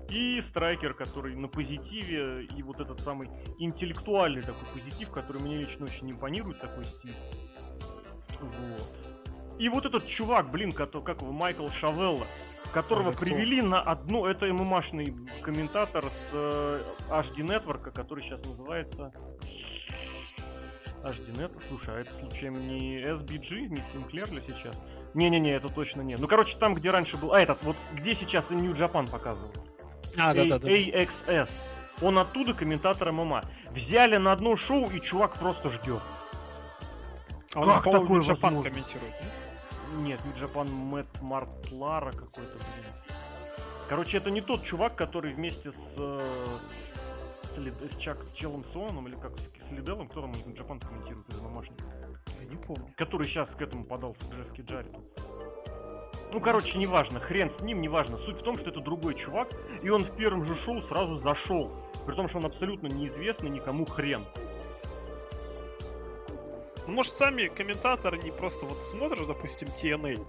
И Страйкер, который на позитиве, и вот этот самый интеллектуальный такой позитив, который мне лично очень импонирует, такой стиль. Вот. И вот этот чувак, блин, как, как его, Майкл Шавелла, которого кто? привели на одну, это ММАшный комментатор с э, HD Network, который сейчас называется HD Network. Слушай, а это случайно не SBG, не Sinclair ли сейчас? Не-не-не, это точно нет. Ну, короче, там, где раньше был... А, этот, вот где сейчас New Japan показывал. А, А- AXS. Он оттуда комментатор ММА. Взяли на одно шоу, и чувак просто ждет. А он же, Как по-моему, такое New Japan возможно? комментирует. нет? Нет, New Japan Мэтт Мартлара какой-то, блин. Короче, это не тот чувак, который вместе с, э, с, с Чак Челом Соном или как с, Лиделом, New Japan комментирует из мамашни, Я не помню. который сейчас к этому подался, к Джефф Джариту. Ну, короче, неважно, хрен с ним, неважно. Суть в том, что это другой чувак, и он в первом же шоу сразу зашел. При том, что он абсолютно неизвестный никому хрен. Ну, может, сами комментаторы не просто вот смотришь, допустим, TNA.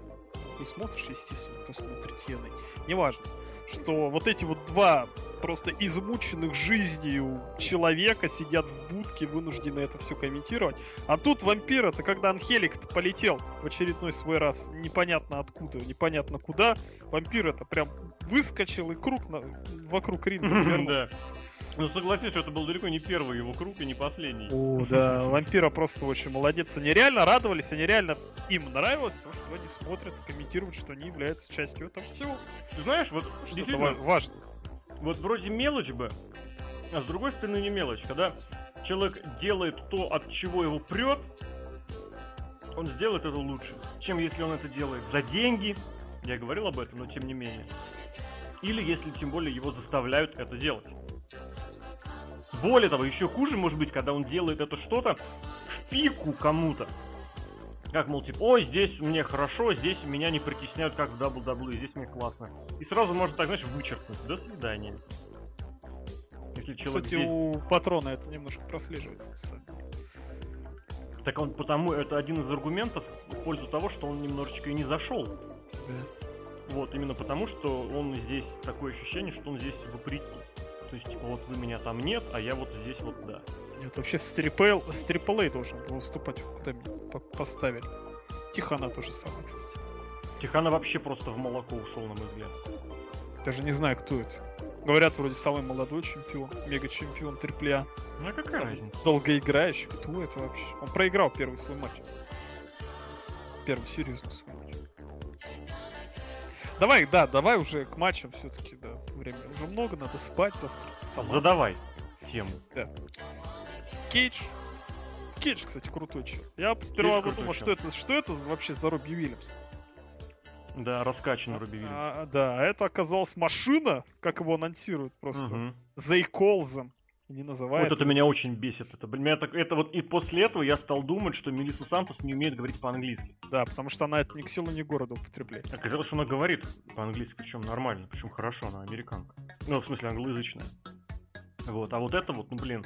Не смотришь, естественно, кто смотрит TNA. Неважно. Что вот эти вот два просто измученных жизнью человека сидят в будке, вынуждены это все комментировать. А тут вампир, это когда Анхелик полетел в очередной свой раз, непонятно откуда, непонятно куда. Вампир это прям выскочил и круг на- вокруг ринга. Ну, согласись, что это был далеко не первый его круг и не последний. О, да, вампира просто очень молодец. Они реально радовались, они реально им нравилось то, что они смотрят и комментируют, что они являются частью этого всего. Ты знаешь, вот Что это действительно, ва- важно. Вот вроде мелочь бы, а с другой стороны не мелочь. Когда человек делает то, от чего его прет, он сделает это лучше, чем если он это делает за деньги. Я говорил об этом, но тем не менее. Или если тем более его заставляют это делать. Более того, еще хуже может быть, когда он делает это что-то в пику кому-то. Как, мол, типа, ой, здесь мне хорошо, здесь меня не притесняют, как в WWE, здесь мне классно. И сразу можно так, знаешь, вычеркнуть. До свидания. Если человек Кстати, здесь... у патрона это немножко прослеживается. Так он потому, это один из аргументов в пользу того, что он немножечко и не зашел. Вот, именно потому, что он здесь такое ощущение, что он здесь вопреки. То есть, типа, вот вы меня там нет, а я вот здесь вот да. Нет, вообще с Triple, с Triple A должен был выступать, куда меня по- поставили. Тихана тоже самое, кстати. Тихана вообще просто в молоко ушел, на мой взгляд. Даже не знаю, кто это. Говорят, вроде самый молодой чемпион, мега-чемпион AAA. Ну а какая Самый разница? долгоиграющий. Кто это вообще? Он проиграл первый свой матч. Первый серьезный свой матч. Давай, да, давай уже к матчам все-таки, да. Времени уже много, надо спать завтра. Сама. Задавай тему. Кейдж. Кейдж, кстати, крутой чел. Я сперва подумал, что это, что это за- вообще за Робби Уильямс. Да, раскачанный Робби Вильямс. А, да, а это оказалась машина, как его анонсируют просто. Call them. Не называют. Вот это меня очень бесит. Это, меня так, это вот и после этого я стал думать, что Мелисса Сантос не умеет говорить по-английски. Да, потому что она это ни к силу, ни к городу употребляет. Оказалось, что она говорит по-английски, причем нормально, причем хорошо, она американка. Ну, в смысле, англоязычная. Вот, а вот это вот, ну блин.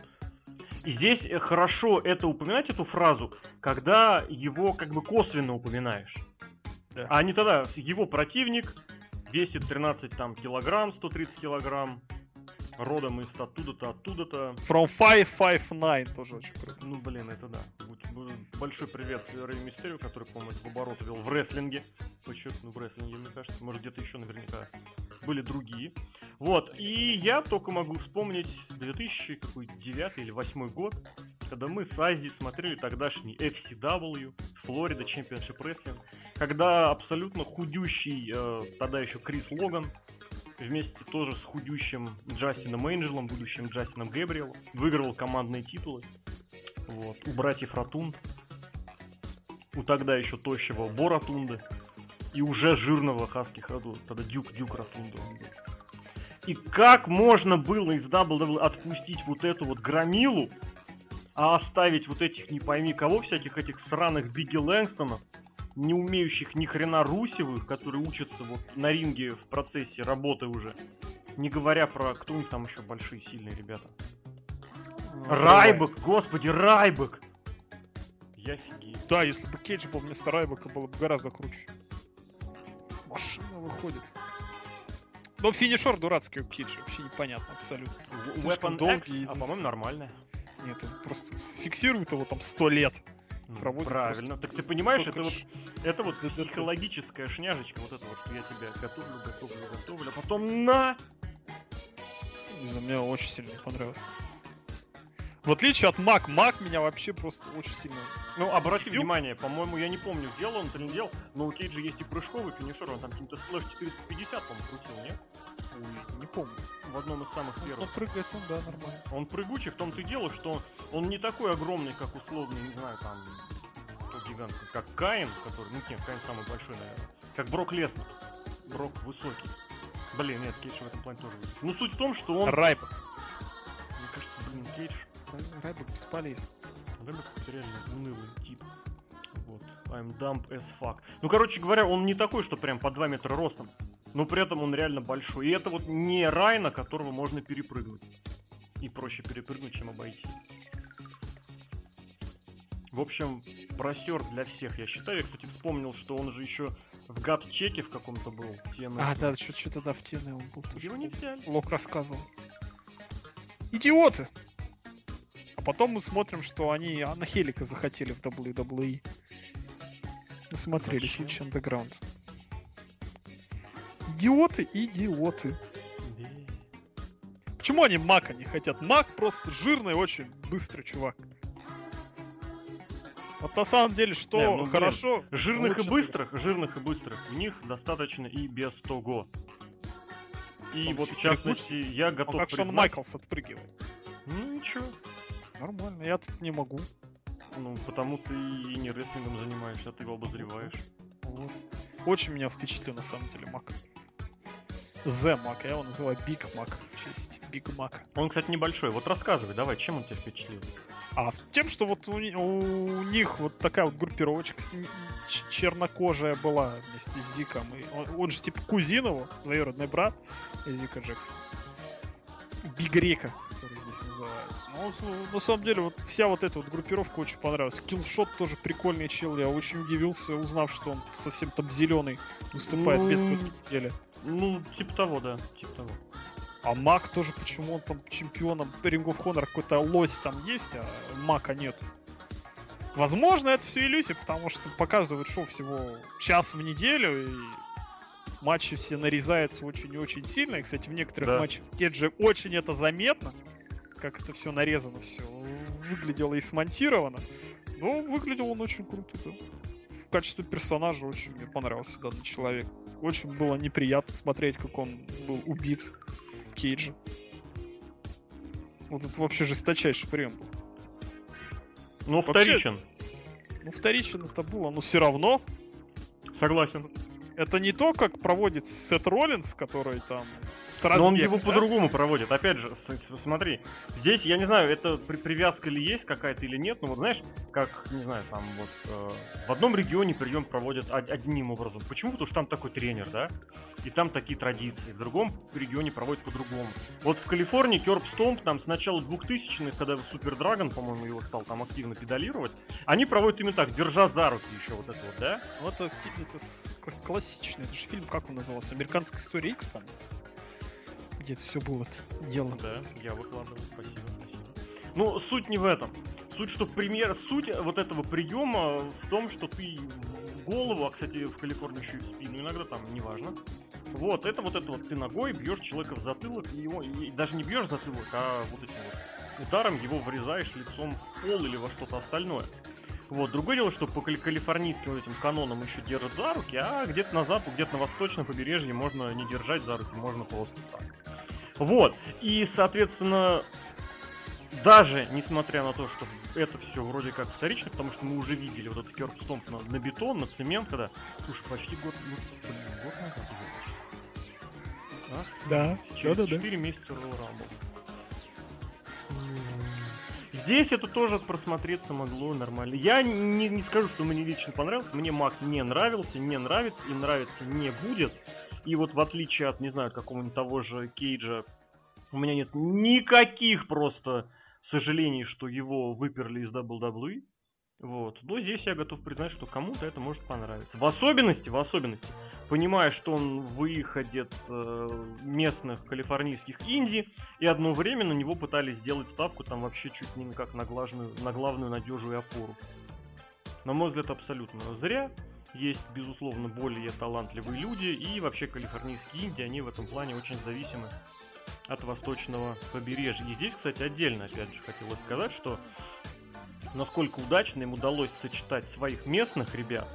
И здесь э, хорошо это упоминать, эту фразу, когда его как бы косвенно упоминаешь. Да. А не тогда, его противник весит 13 там килограмм, 130 килограмм, родом из оттуда-то, оттуда-то. From 559 тоже очень круто. Ну, блин, это да. Бу- Большой привет Рэй Мистерию, который, по-моему, в оборот вел в рестлинге. Подчеркну, в рестлинге, мне кажется. Может, где-то еще наверняка были другие. Вот, и я только могу вспомнить 2009 или 2008 год, когда мы с Азией смотрели тогдашний FCW, Флорида Championship Wrestling, когда абсолютно худющий, э, тогда еще Крис Логан, вместе тоже с худющим Джастином Энджелом, будущим Джастином Гэбриэлом, выигрывал командные титулы. Вот. У братьев Ратунд. У тогда еще тощего Бо Ратунды. И уже жирного Хаски Хаду. Тогда Дюк, Дюк был. И как можно было из WWE отпустить вот эту вот громилу, а оставить вот этих не пойми кого, всяких этих сраных Бигги Лэнгстонов, не умеющих ни хрена Русевых, которые учатся вот на ринге в процессе работы уже. Не говоря про кто у них там еще большие сильные ребята. Райбек, господи, Райбек! Я офигею. Да, если бы Кейдж был вместо Райбека, было бы гораздо круче. Машина выходит. Но финишер дурацкий у Кейджа, вообще непонятно абсолютно. Weapon долгий X, а по-моему нормально. Нет, он просто фиксирует его там сто лет. Ну, проводит Правильно. Так ты понимаешь, это вот, это вот ДДТ. психологическая шняжечка, вот это вот, что я тебя готовлю, готовлю, готовлю, а потом на! Не знаю, мне очень сильно понравилось. В отличие от Мак, Мак меня вообще просто очень сильно... Ну, обрати Фью. внимание, по-моему, я не помню, делал он или не делал, но у Кейджа есть и прыжковый финишер, он там каким-то splash 450, по-моему, крутил, нет? Ой, не помню. В одном из самых первых. прыгает он, да, нормально. Он прыгучий, в том-то и дело, что он не такой огромный, как условный, не знаю, там, тот гигант, как Кейн, который, ну нет, Кейн самый большой, наверное, как Брок Леснер. Брок высокий. Блин, нет, Кейдж в этом плане тоже высокий. Ну, суть в том, что он... Райбок. Мне кажется, блин, Кейдж Райбок бесполезен. Это реально унылый тип. Вот. I'm dumb as fuck. Ну, короче говоря, он не такой, что прям по 2 метра ростом. Но при этом он реально большой. И это вот не Райна, которого можно перепрыгнуть. И проще перепрыгнуть, чем обойти. В общем, просер для всех, я считаю. Я, кстати, вспомнил, что он же еще в гад-чеке в каком-то был. TNA. А, да, что-то да, в теме он был. Его не взяли. Лок рассказывал. Идиоты! Потом мы смотрим, что они Анна Хелика захотели в WWE. Насмотрелись Зачем? Лучи Underground. Идиоты, идиоты. Почему они Мака не хотят? Мак просто жирный, очень быстрый чувак. Вот на самом деле, что Не, ну, блин, хорошо... Жирных лучше- и быстрых, жирных и быстрых. В них достаточно и без того. И Он вот в частности, я Он готов как Шон признать- Майклс отпрыгивает. Ну ничего. Нормально, я тут не могу. Ну, потому ты и не рестлингом занимаешься, а ты его обозреваешь. Вот. Очень меня впечатлил на самом деле Мак. The Mack, я его называю Big Mac в честь Биг Мака. Он, кстати, небольшой. Вот рассказывай, давай, чем он тебя впечатлил? А тем, что вот у, у них вот такая вот группировочка чернокожая была вместе с Зиком. И он, он же типа кузин его, двоюродный брат Зика Джексона. Биг Река, который здесь называется. Ну, на самом деле, вот вся вот эта вот группировка очень понравилась. Киллшот тоже прикольный чел. Я очень удивился, узнав, что он совсем там зеленый выступает без Ну, недели. Ну, типа того, да, типа того. А Мак тоже, почему он там чемпионом Ring of Honor какой-то лось там есть, а Мака нет. Возможно, это все иллюзия, потому что показывают шоу всего час в неделю, и матчи все нарезаются очень и очень сильно. И, кстати, в некоторых Да. матчах Кеджи очень это заметно, как это все нарезано, все выглядело и смонтировано. Но выглядел он очень круто, да. В качестве персонажа очень мне понравился данный человек. Очень было неприятно смотреть, как он был убит Кейджа. Вот это вообще жесточайший прием был. Ну, Вообще- вторичен. Ну, вторично это было, но все равно Согласен. это не то, как проводит Сет Роллинс, который там с Но он его да? по-другому проводит. Опять же, смотри, здесь, я не знаю, это при- привязка ли есть какая-то или нет, но вот знаешь, как, не знаю, там вот э, в одном регионе прием проводят од- одним образом. Почему? Потому что там такой тренер, да? И там такие традиции. В другом регионе проводят по-другому. Вот в Калифорнии Керб Стомп там с начала 2000-х, когда Супер Драгон, по-моему, его стал там активно педалировать, они проводят именно так, держа за руки еще вот это вот, да? Это, ти- это кла- классичный. Это же фильм, как он назывался? Американская история X, по-моему. Где это все было дело. Да, я выкладываю, спасибо, спасибо. Ну, суть не в этом. Суть, что пример, суть вот этого приема в том, что ты голову, а, кстати, в Калифорнии еще и в спину иногда, там, неважно. Вот, это вот это вот ты ногой бьешь человека в затылок, и его, и даже не бьешь в затылок, а вот этим вот ударом его врезаешь лицом в пол или во что-то остальное. Вот, другое дело, что по кали- калифорнийским вот этим канонам еще держат за руки, а где-то на запад, где-то на восточном побережье можно не держать за руки, можно просто так. Вот, и, соответственно, даже несмотря на то, что это все вроде как вторично, потому что мы уже видели вот этот керп стомп на, на бетон, на цемент, когда, слушай, почти год, ну, блин, год назад уже почти. А? Да, Через 4 месяца Royal Rumble. Здесь это тоже просмотреться могло нормально. Я не, не скажу, что мне лично понравилось. Мне Мак не нравился, не нравится и нравится не будет. И вот в отличие от, не знаю, какого-нибудь того же Кейджа, у меня нет никаких просто сожалений, что его выперли из WWE. Вот. Но здесь я готов признать, что кому-то это может понравиться. В особенности, в особенности, понимая, что он выходец э, местных калифорнийских инди, и одно время на него пытались сделать ставку там вообще чуть не как на главную, на главную надежу и опору. На мой взгляд, абсолютно зря. Есть, безусловно, более талантливые люди, и вообще калифорнийские Индии, они в этом плане очень зависимы от восточного побережья. И здесь, кстати, отдельно, опять же, хотелось сказать, что насколько удачно им удалось сочетать своих местных ребят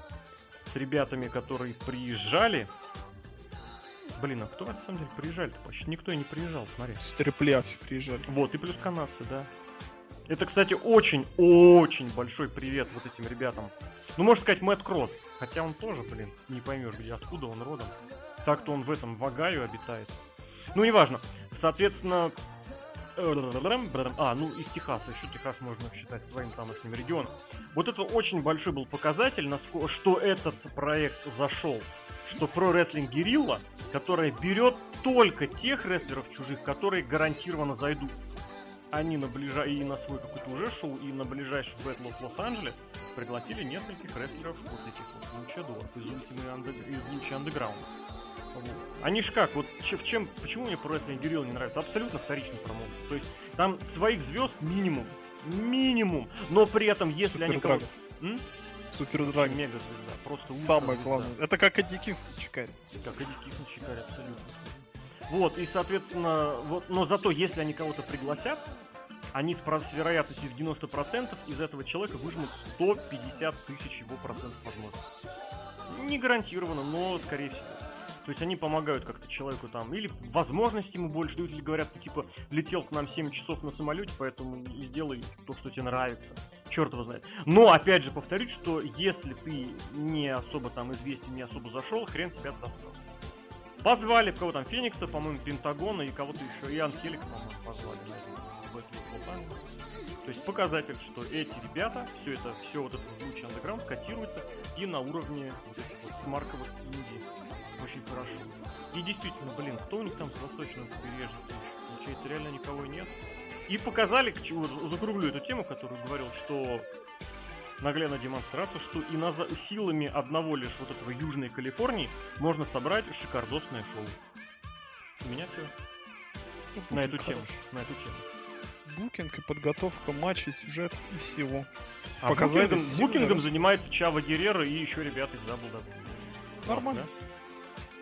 с ребятами, которые приезжали. Блин, а кто на самом деле приезжали? Почти никто и не приезжал, смотри. С трипля все приезжали. Вот, и плюс канадцы, да. Это, кстати, очень-очень большой привет вот этим ребятам. Ну, можно сказать, Мэтт Кросс. Хотя он тоже, блин, не поймешь, где, откуда он родом. Так-то он в этом в Огайо обитает. Ну, неважно. Соответственно, а, ну из Техаса, еще Техас можно считать своим тамошним регионом. Вот это очень большой был показатель, насколько, что этот проект зашел. Что про рестлинг Герилла, которая берет только тех рестлеров чужих, которые гарантированно зайдут. Они на ближа... и на свой какой-то уже шоу, и на ближайший Battle of Лос-Анджелес пригласили нескольких рестлеров вот этих вот лучадоров из из Lucha Underground. Они ж как, вот в чем, почему мне про Wrestling Guerrilla не нравится? Абсолютно вторичный промоушен. То есть там своих звезд минимум. Минимум. Но при этом, если Супер они кого Супер Драг. Мега звезда. Просто Самое главное. Это как Эдди Кингс на Чикаре. Как Эдди Кингс на Чикаре, абсолютно. Вот, и, соответственно, вот, но зато, если они кого-то пригласят, они с, с вероятностью в 90% из этого человека выжмут 150 тысяч его процентов возможности. Не гарантированно, но скорее всего. То есть они помогают как-то человеку там, или возможности ему больше дают, или говорят, ты типа летел к нам 7 часов на самолете, поэтому сделай то, что тебе нравится. Черт его знает. Но, опять же, повторюсь, что если ты не особо там известен, не особо зашел, хрен тебя туда Позвали кого там, Феникса, по-моему, Пентагона и кого-то еще, и Анхелика, по-моему, позвали. То есть показатель, что эти ребята, все это, все вот это звучный андеграунд котируется и на уровне вот этих вот смарковых инди очень хорошо. И действительно, блин, кто у них там с восточного побережья? Получается, реально никого нет. И показали, закруглю эту тему, которую говорил, что наглядная демонстрация, что и на силами одного лишь вот этого Южной Калифорнии можно собрать шикардосное шоу. У меня все. Ну, на эту хорош. тему. На эту тему. Букинг и подготовка матчей, сюжет и всего. А Показали букингом, букингом занимается Чава Геррера и еще ребята из WWE. Нормально. Да?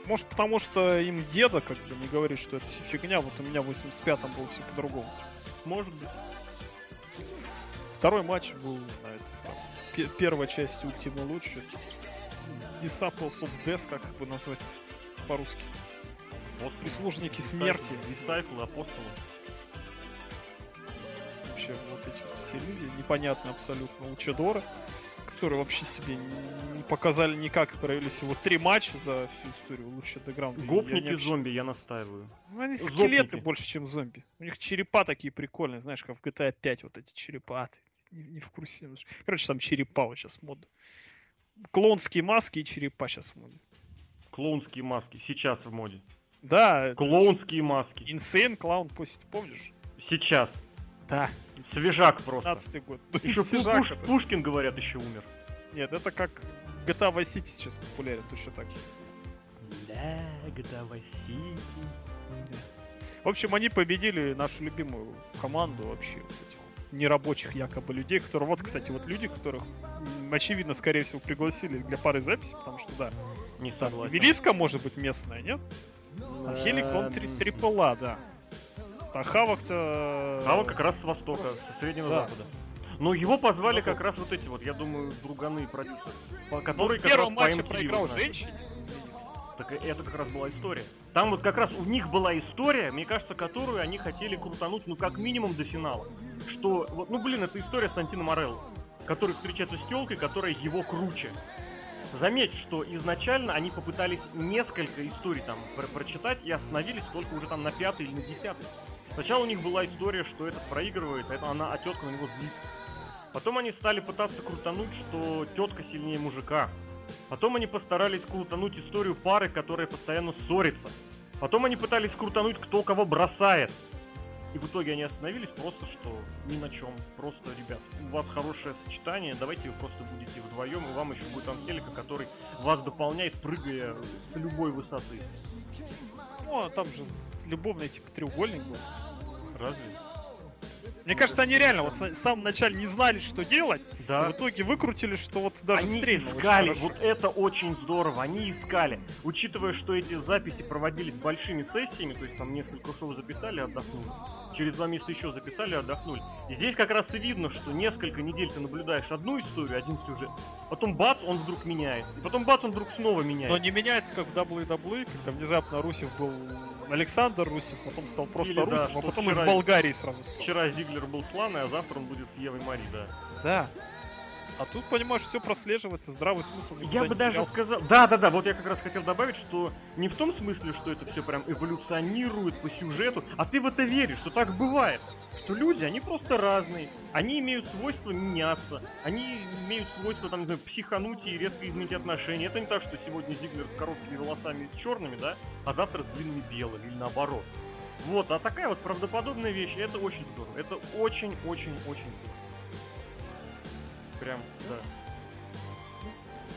Может, потому что им деда как бы не говорит, что это все фигня. Вот у меня в 85-м было все по-другому. Может быть. Второй матч был на этой самой. Первая часть Ultima лучше. Disciples of Death, как бы назвать по-русски. Вот прислужники смерти. Disciple, апостолы. Вообще, вот эти вот все люди, непонятно абсолютно, Учадоры которые вообще себе не показали никак и провели всего три матча за всю историю лучше Underground. Гопники вообще... зомби, я настаиваю. Ну, они скелеты Зопники. больше, чем зомби. У них черепа такие прикольные, знаешь, как в GTA 5 вот эти черепа. Ты не, не в курсе. Короче, там черепа вот сейчас мод. Клоунские маски и черепа сейчас в моде. Клоунские маски сейчас в моде. Да. Клоунские маски. Insane Clown, помнишь? Сейчас. Да. Свежак просто. 15 год. Еще Пуш, Пушкин, говорят, еще умер. Нет, это как GTA Vice City сейчас популярен, точно так же. Да, GTA Vice City. В общем, они победили нашу любимую команду вообще этих нерабочих якобы людей, которые, вот, кстати, вот люди, которых, очевидно, скорее всего, пригласили для пары записи, потому что, да, не согласен. Велиска может быть местная, нет? Анхелик, он трипл А, да. А Хавок-то... Хавок как раз с востока, со среднего да. запада. Но его позвали как раз вот эти вот, я думаю, друганы продюсеры. Которые в первом матче проиграл женщине. Так это как раз была история. Там вот как раз у них была история, мне кажется, которую они хотели крутануть, ну, как минимум до финала. Что, вот, ну, блин, это история Сантина Морелло, который встречается с телкой, которая его круче. Заметь, что изначально они попытались несколько историй там про прочитать и остановились только уже там на пятой или на десятой. Сначала у них была история, что этот проигрывает, а она, а тетка на него злится. Потом они стали пытаться крутануть, что тетка сильнее мужика. Потом они постарались крутануть историю пары, которая постоянно ссорится. Потом они пытались крутануть, кто кого бросает. И в итоге они остановились просто, что ни на чем. Просто, ребят, у вас хорошее сочетание, давайте вы просто будете вдвоем, и вам еще будет Анхелика, который вас дополняет, прыгая с любой высоты. Ну, а там же любовный типа треугольник был. Разве? Мне кажется, они реально вот в самом начале не знали, что делать, Да. и в итоге выкрутили, что вот даже они стрельнуло искали, вот это очень здорово, они искали. Учитывая, что эти записи проводились большими сессиями, то есть там несколько шоу записали, отдохнули. Через два месяца еще записали, отдохнули. И здесь как раз и видно, что несколько недель ты наблюдаешь одну историю, один сюжет, потом бац, он вдруг меняется, и потом бац, он вдруг снова меняется. Но не меняется, как в WWE, когда внезапно Русев был Александр Русев, потом стал просто Или, да, Русев, что а потом из вчера- Болгарии сразу стал. Вчера Зиглер был с Ланой, а завтра он будет с Евой Мари, да. Да. А тут, понимаешь, все прослеживается, здравый смысл Я бы даже терялся. сказал... Да, да, да, вот я как раз хотел добавить, что не в том смысле, что это все прям эволюционирует по сюжету, а ты в это веришь, что так бывает. Что люди, они просто разные, они имеют свойство меняться, они имеют свойство, там, не знаю, психануть и резко изменить отношения. Это не так, что сегодня Зиглер с короткими волосами черными, да, а завтра с длинными белыми, или наоборот. Вот, а такая вот правдоподобная вещь, это очень здорово. Это очень-очень-очень здорово. Прям, да.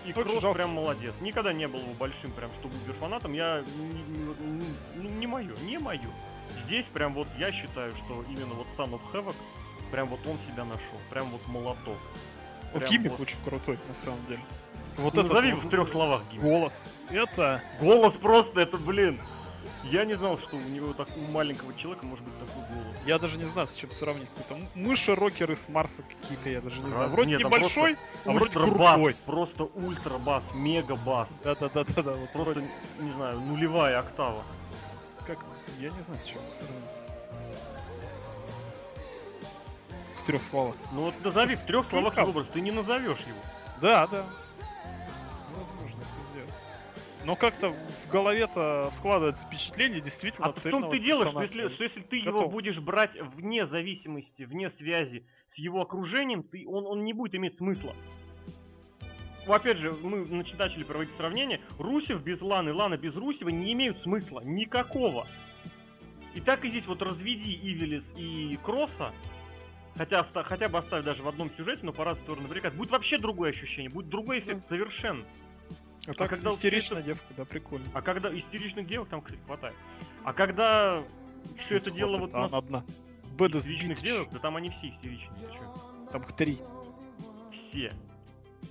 И Очень Кросс жалко, прям молодец. Никогда не был его большим прям что убер фанатом. Я не, не, не мое, не мое. Здесь прям вот я считаю, что именно вот Son of Havoc, прям вот он себя нашел. Прям вот молоток. Ну, Прям гиммик вот. очень крутой, на самом деле. Вот Ну, этот назови вот в трех словах гимн. голос. Это Голос просто, это, блин. Я не знал, что у него так у маленького человека может быть такой голос. Я даже не знаю, с чем сравнить. Какой-то м- мыши-рокеры с Марса какие-то, я даже не знаю. Раз- Вроде нет, небольшой, а вроде крутой. просто ультра-бас, мега-бас. Да-да-да-да, вот Просто, вроде не знаю, нулевая октава. как... Я не знаю, с чем сравнить. В трех словах. Ну вот назови в трех словах его образ, ты не назовешь его. Да, да. Невозможно это сделать. Но как-то в голове-то складывается впечатление действительно А в цельного том ты дело, что если, что если ты его Готов. будешь брать вне зависимости, вне связи с его окружением, ты, он, он не будет иметь смысла. Ну, Опять же, мы нач- начали проводить сравнение. Русев без Ланы, Лана без Русева не имеют смысла. Никакого. И так и здесь вот разведи Ивелис и Кросса, хотя, хотя бы оставь даже в одном сюжете, но по разные стороны баррикад, будет вообще другое ощущение, будет другой эффект совершенно. А так когда истеричная девка, да, прикольно. А когда истеричных девок там, кстати, хватает. А когда все это дело вот нас- одна. Истеричных девок, да там они все истеричные? Там их три. Все.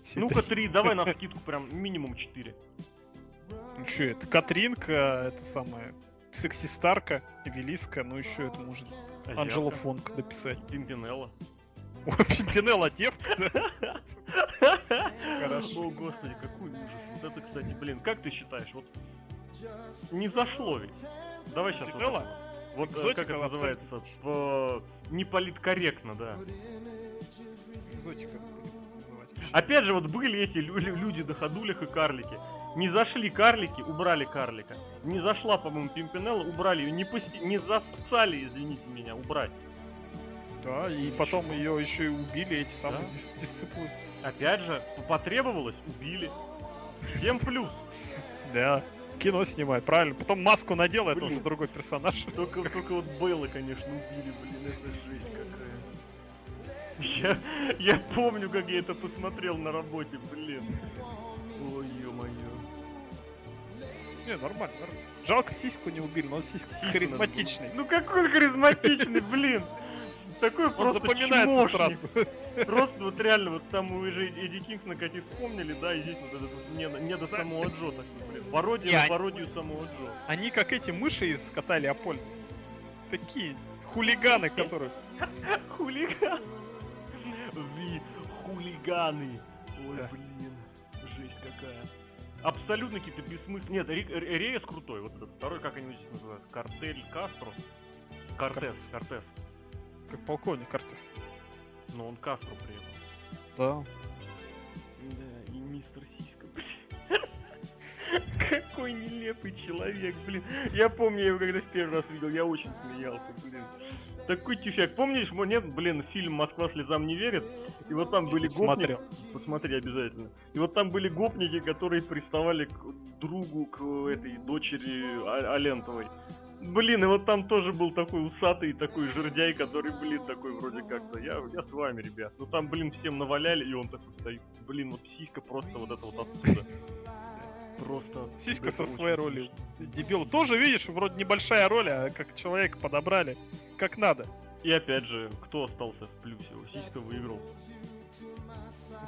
Все Ну-ка три. давай на скидку прям минимум четыре. Ну что, это Катринка, это самая Секси-старка, Эвелиска, ну еще это может Азиатка. Анджела Фонг написать. Пимпинелла. О, Пимпинелла девка, да? Хорошо. О, господи, какой ужас. Вот это, кстати, блин, как ты считаешь, вот не зашло ведь? Давай сейчас Пимпинелла? Вот, э, Экзотика как это называется? По... Не политкорректно, да. Экзотика. Опять же, вот были эти лю- лю- люди на ходулях и карлики. Не зашли карлики, убрали карлика. Не зашла, по-моему, Пимпинелла, убрали ее. Не, пости... не засцали, извините меня, убрать. Да, и потом ее еще и убили, эти самые Да. дис- дисциплины. Опять же, потребовалось, убили. Всем плюс. Да. Кино снимает, правильно. Потом маску надел, это уже другой персонаж. Только, только вот Бейла, конечно, убили, блин, это жесть какая. Я, я помню, как я это посмотрел на работе, блин. Ой, ё-моё. Не, нормально, нормально. Жалко сиську не убили, но он сиська харизматичный. Ну какой он харизматичный, блин. Такой Он просто запоминается чмошник. сразу. Просто вот реально, вот там мы уже Эдди Кингсона, как и вспомнили, да, и здесь вот этот вот не, не до Знаешь- самого Джо такой, блин. Пародия на пародию самого Джо. Они как эти мыши из кота Леопольда. Такие хулиганы, которые... Хулиган. Ви хулиганы. Ой, блин. Абсолютно какие-то бессмысленные. Нет, Рейс крутой, вот этот второй, как они здесь называют? Картель Кастро? Кортес, Кортес. Как полковник Кортес. Но он Кастро при этом. Да. Да, и мистер Сиська. Какой нелепый человек, блин. Я помню, я его когда в первый раз видел, я очень смеялся, блин. Такой тюфяк. Помнишь, нет, блин, фильм «Москва слезам не верит»? И вот там были гопники. Смотрел. Посмотри обязательно. И вот там были гопники, которые приставали к другу, к этой дочери А- Алентовой. Блин, и вот там тоже был такой усатый, такой жердяй, который, блин, такой вроде как-то, я, я с вами, ребят. Ну там, блин, всем наваляли, и он такой стоит. Блин, вот сиська просто вот это вот оттуда. Просто... Сиська со своей смешно. Дебил. Тоже, видишь, вроде небольшая роль, а как человека подобрали. Как надо. И опять же, кто остался в плюсе? Сиська выиграл.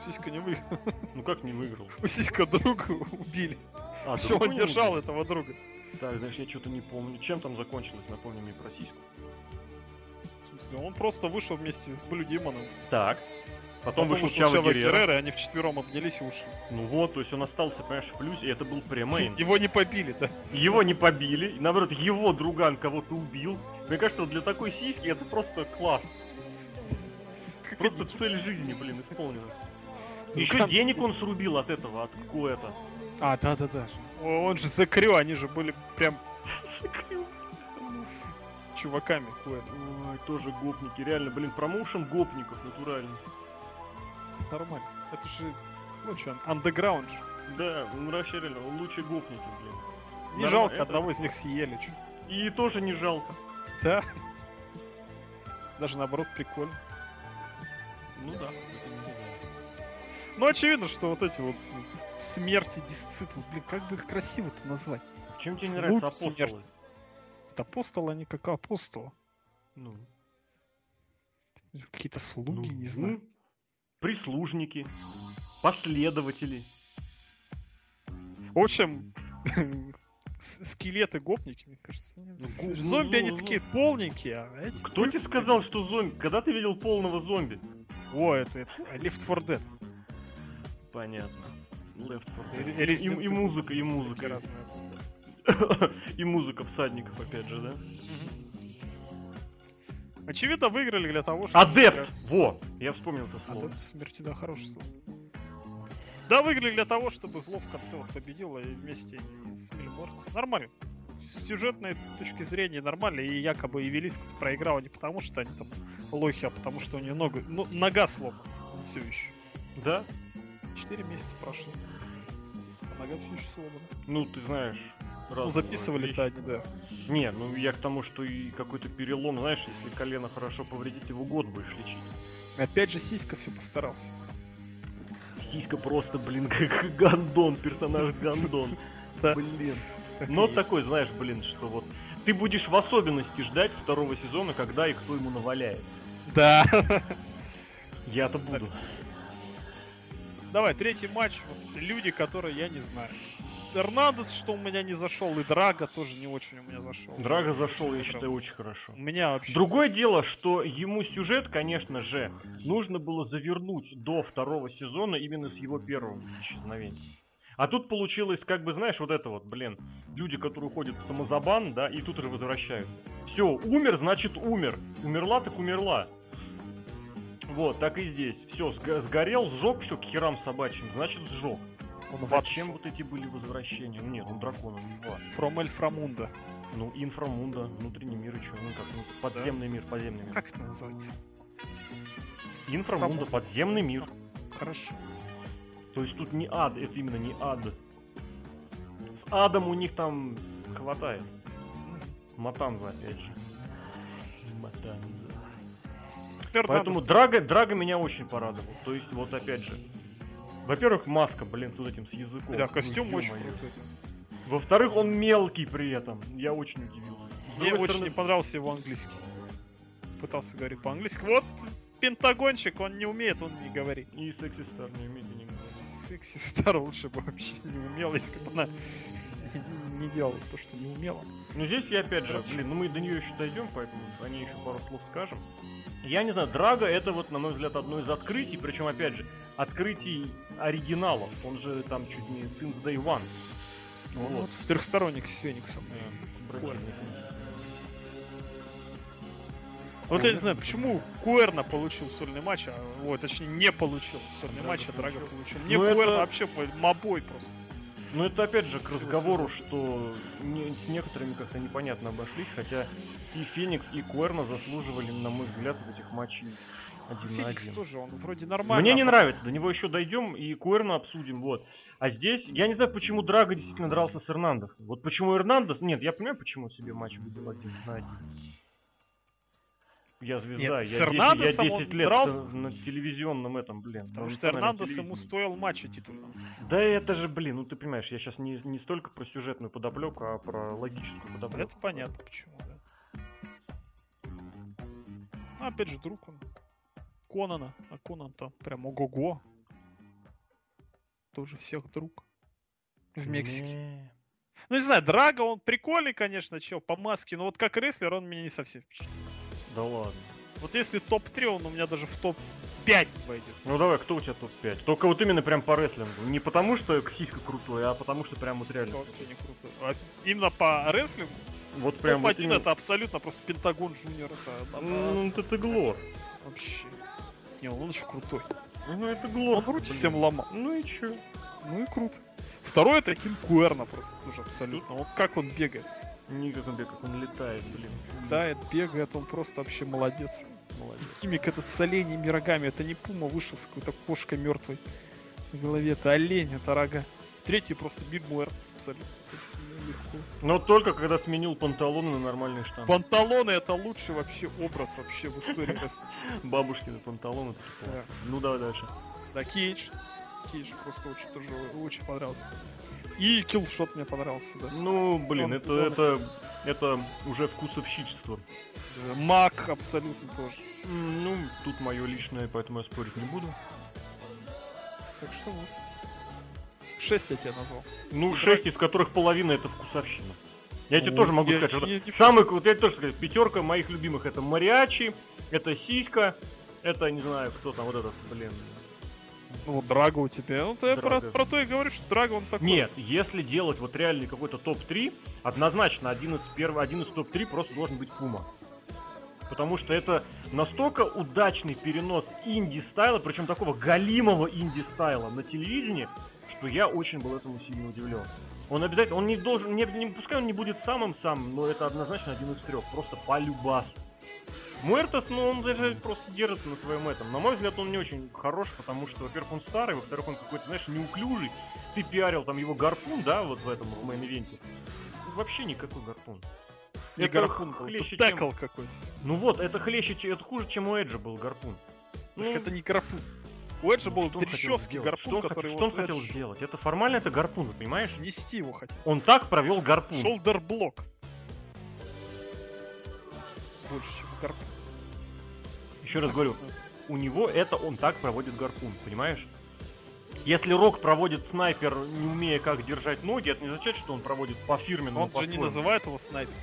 Сиська не выиграл. Ну как не выиграл? У Сиська друга убили. А, Все, он держал выиграл? этого друга. Так, знаешь, я что-то не помню. Чем там закончилось, напомни мне про сиську. В смысле, он просто вышел вместе с Блю Демоном. Так. Потом, вышел вышел Чава Геррера. Геррера, и они вчетвером обнялись и ушли. Ну вот, то есть он остался, понимаешь, в плюсе, и это был премейн. Его не побили, да? Его не побили, наоборот, его друган кого-то убил. Мне кажется, для такой сиськи это просто класс. Просто цель жизни, блин, исполнена. Еще Друган- денег он срубил от этого, от какого-то. А, да-да-да. Он же закрыл, они же были прям чуваками. Куэта. Ой, тоже гопники, реально, блин, промоушен гопников натуральный. Нормально. Это же, ну что, андеграунд же. Да, ну вообще реально, лучшие гопники, блин. Не Нормально, жалко, это- одного из них съели. Чё. И тоже не жалко. Да. Даже наоборот прикольно. Ну да. Ну, очевидно, что вот эти вот смерти дисциплин, блин, как бы их красиво-то назвать? Чем тебе не нравится апостолы? смерти. Это апостолы, они как апостолы. Ну, Какие-то слуги, ну, не знаю. Ну, Прислужники, последователи. В общем, скелеты гопники, мне кажется. нет. Ну, ну, Зомби, они ну, такие полненькие, а эти Кто тебе сказал, что зомби? Когда ты видел полного зомби? О, это, это а, Left 4 Dead. Понятно. Left 4 И- Dead. и И, и музыка, и музыка. И музыка всадников, опять же, да? Очевидно, выиграли для того, чтобы... Адепт! Во! Я вспомнил это слово. Адепт смерти, да, хорошее слово. Да, выиграли для того, чтобы зло в конце вот победило и вместе с Мильморц. Нормально. С сюжетной точки зрения нормально, и якобы Эвелиска проиграла не потому, что они там лохи, а потому что у нее нога, ну, нога сломана. Все еще. Да? Четыре месяца прошло. А нога все еще сломана. Ну, ты знаешь. Ну, разные записывали-то они, да. Не, ну я к тому, что и какой-то перелом, знаешь, если колено хорошо повредить, его год будешь лечить. Опять же, Сиська все постарался. Сиська просто, блин, как гандон, персонаж гандон. Блин. Но такой, знаешь, блин, что вот ты будешь в особенности ждать второго сезона, когда и кто ему наваляет. Да. Я-то буду. Давай, третий матч. Вот люди, которые я не знаю. Эрнандес, что у меня не зашел, и Драга тоже не очень у меня зашел. Драга зашел, я считаю, очень хорошо. У меня вообще. Другое не дело, что ему сюжет, конечно же, нужно было завернуть до второго сезона именно с его первым исчезновением. А тут получилось, как бы, знаешь, вот это вот, блин, люди, которые уходят в самозабан, да, и тут же возвращаются. Все, умер, значит умер. Умерла, так умерла. Вот, так и здесь. Все, сгорел, сжег все к херам собачьим, значит сжег. Он ад Зачем вот эти были возвращения? Ну нет, ну дракона не два. From Эльфрамунда. Ну, инфрамунда, внутренний мир и что, ну как, ну, подземный мир, подземный мир. Как это назвать? Инфрамунда, Инфрамунд. подземный мир. Хорошо. То есть тут не ад, это именно не ад. С адом у них там хватает. Матанза, опять же. Матанза. Поэтому. Драга, Драга меня очень порадовал. То есть, вот опять же. Во-первых, маска, блин, с вот этим, с языком. Да, Ну, костюм очень ё-моё. крутой. Во-вторых, он мелкий при этом. Я очень удивился. Мне очень стороны, не понравился его английский. Пытался говорить по-английски. Вот Пентагончик, он не умеет, он не говорит. И секси стар не умеет и не может. Секси Стар лучше бы вообще не умела, если бы она не делала то, что не умела. Ну здесь я опять же, блин, ну мы до нее еще дойдем, поэтому о ней еще пару слов скажем. Я не знаю, Драга это вот, на мой взгляд, одно из открытий, причем, опять же, открытий оригинала. Он же там чуть не since day one. Вот, Вот. в трехсторонник с Фениксом. Э. Вот я не знаю, почему Куэрна получил сольный матч, а, ой, точнее, не получил сольный матч, а Драга получил. получил. Мне Ну, Куэрна это- вообще мобой просто. Ну это опять же к разговору, что не- с некоторыми как-то непонятно обошлись, хотя и Феникс, и Куэрна заслуживали, на мой взгляд, вот этих матчей один на Феникс один. тоже, он вроде нормально. Мне не а нравится, до него еще дойдем и Куэрна обсудим, вот. А здесь, я не знаю, почему Драго действительно дрался с Эрнандесом. Вот почему Эрнандес, нет, я понимаю, почему себе матч выиграл один на один. Я звезда, Нет, я, с 10, Эрнандесом я он 10 лет дрался- на, телевизионном этом, блин. Потому что Эрнандес ему стоил матча титульного. Да это же, блин, ну ты понимаешь, я сейчас не, не столько про сюжетную подоплеку, а про логическую подоплеку. Это понятно почему, да. Ну, опять же, друг он. Конана. А Конан там прям ого-го. Тоже всех друг. В Мексике. Не. Ну, не знаю, Драго, он прикольный, конечно, чел, по маске, но вот как рестлер он меня не совсем впечатлил. Да ладно. Вот если топ-3, он у меня даже в топ-5 войдет. Ну давай, кто у тебя топ-5? Только вот именно прям по рестлингу. Не потому что сиська крутой, а потому что прям вот реально. вообще не круто. А именно по рестлингу Вот прям вот топ-1 именно- это абсолютно просто Пентагон Джуниор. Это Ну, это ты глор. Вообще. Не, он еще крутой. Ну это глор. Он руки блин. всем ломал. Ну и чё? Ну и круто. Второй это Кинг Куэрно просто тоже абсолютно. Вот как он бегает. Никак он, как он летает, блин. Летает, бегает, он просто вообще молодец. Молодец. И Кимик этот с оленями рогами, это не пума вышел с какой-то кошкой мертвой в голове, это олень, это рога. Третий просто Биг Муэртес абсолютно. Легко. Но только когда сменил панталоны на нормальные штаны. Панталоны это лучший вообще образ вообще в истории. Бабушкины панталоны. Да. Ну давай дальше. Да, Кейдж. Кейдж просто очень тоже очень понравился. И Киллшот мне понравился, да. Ну, блин, Он это, это, это уже вкусовщичество. Э, Мак абсолютно тоже. Ну, тут мое личное, поэтому я спорить не буду. Так что вот. Шесть я тебе назвал. Ну, И шесть из которых половина это вкусовщина. Я тебе Ну, тоже могу я сказать, что не- самый, вот я тебе тоже сказать, пятерка моих любимых это Мариачи, это Сиська, это, не знаю, кто там, вот этот, блин. Ну, вот Драго у тебя. Ну, я про, про то и говорю, что Драго он такой. Нет, если делать вот реальный какой-то топ-3, однозначно один из первых, один из топ-3 просто должен быть Кума. Потому что это настолько удачный перенос инди-стайла, причем такого галимого инди-стайла на телевидении, что я очень был этому сильно удивлен. Он обязательно, он не должен, не, не- пускай он не будет самым-самым, но это однозначно один из трех, просто по любасу. Муэртос, ну он даже просто держится на своем этом. На мой взгляд, он не очень хорош, потому что, во-первых, он старый, во-вторых, он какой-то, знаешь, неуклюжий. Ты пиарил там его гарпун, да, вот в этом в main event'е. Вообще никакой гарпун. Не Это гарпун был, хлеще, чем- какой-то. Ну вот, это хлеще, это хуже, чем у Эджа был гарпун. Ну, Так это не гарпун. У Эджа был трэшевский гарпун, что который что он хотел сделать? Это формально это гарпун, понимаешь? Снести его хотел. Он так провел гарпун. Shoulder block. Больше, чем гарпун. Еще раз говорю, у него это он так проводит гарпун, понимаешь? Если Рок проводит снайпер, не умея как держать ноги, это не означает, что он проводит по фирменному. Он же не называет его снайпер.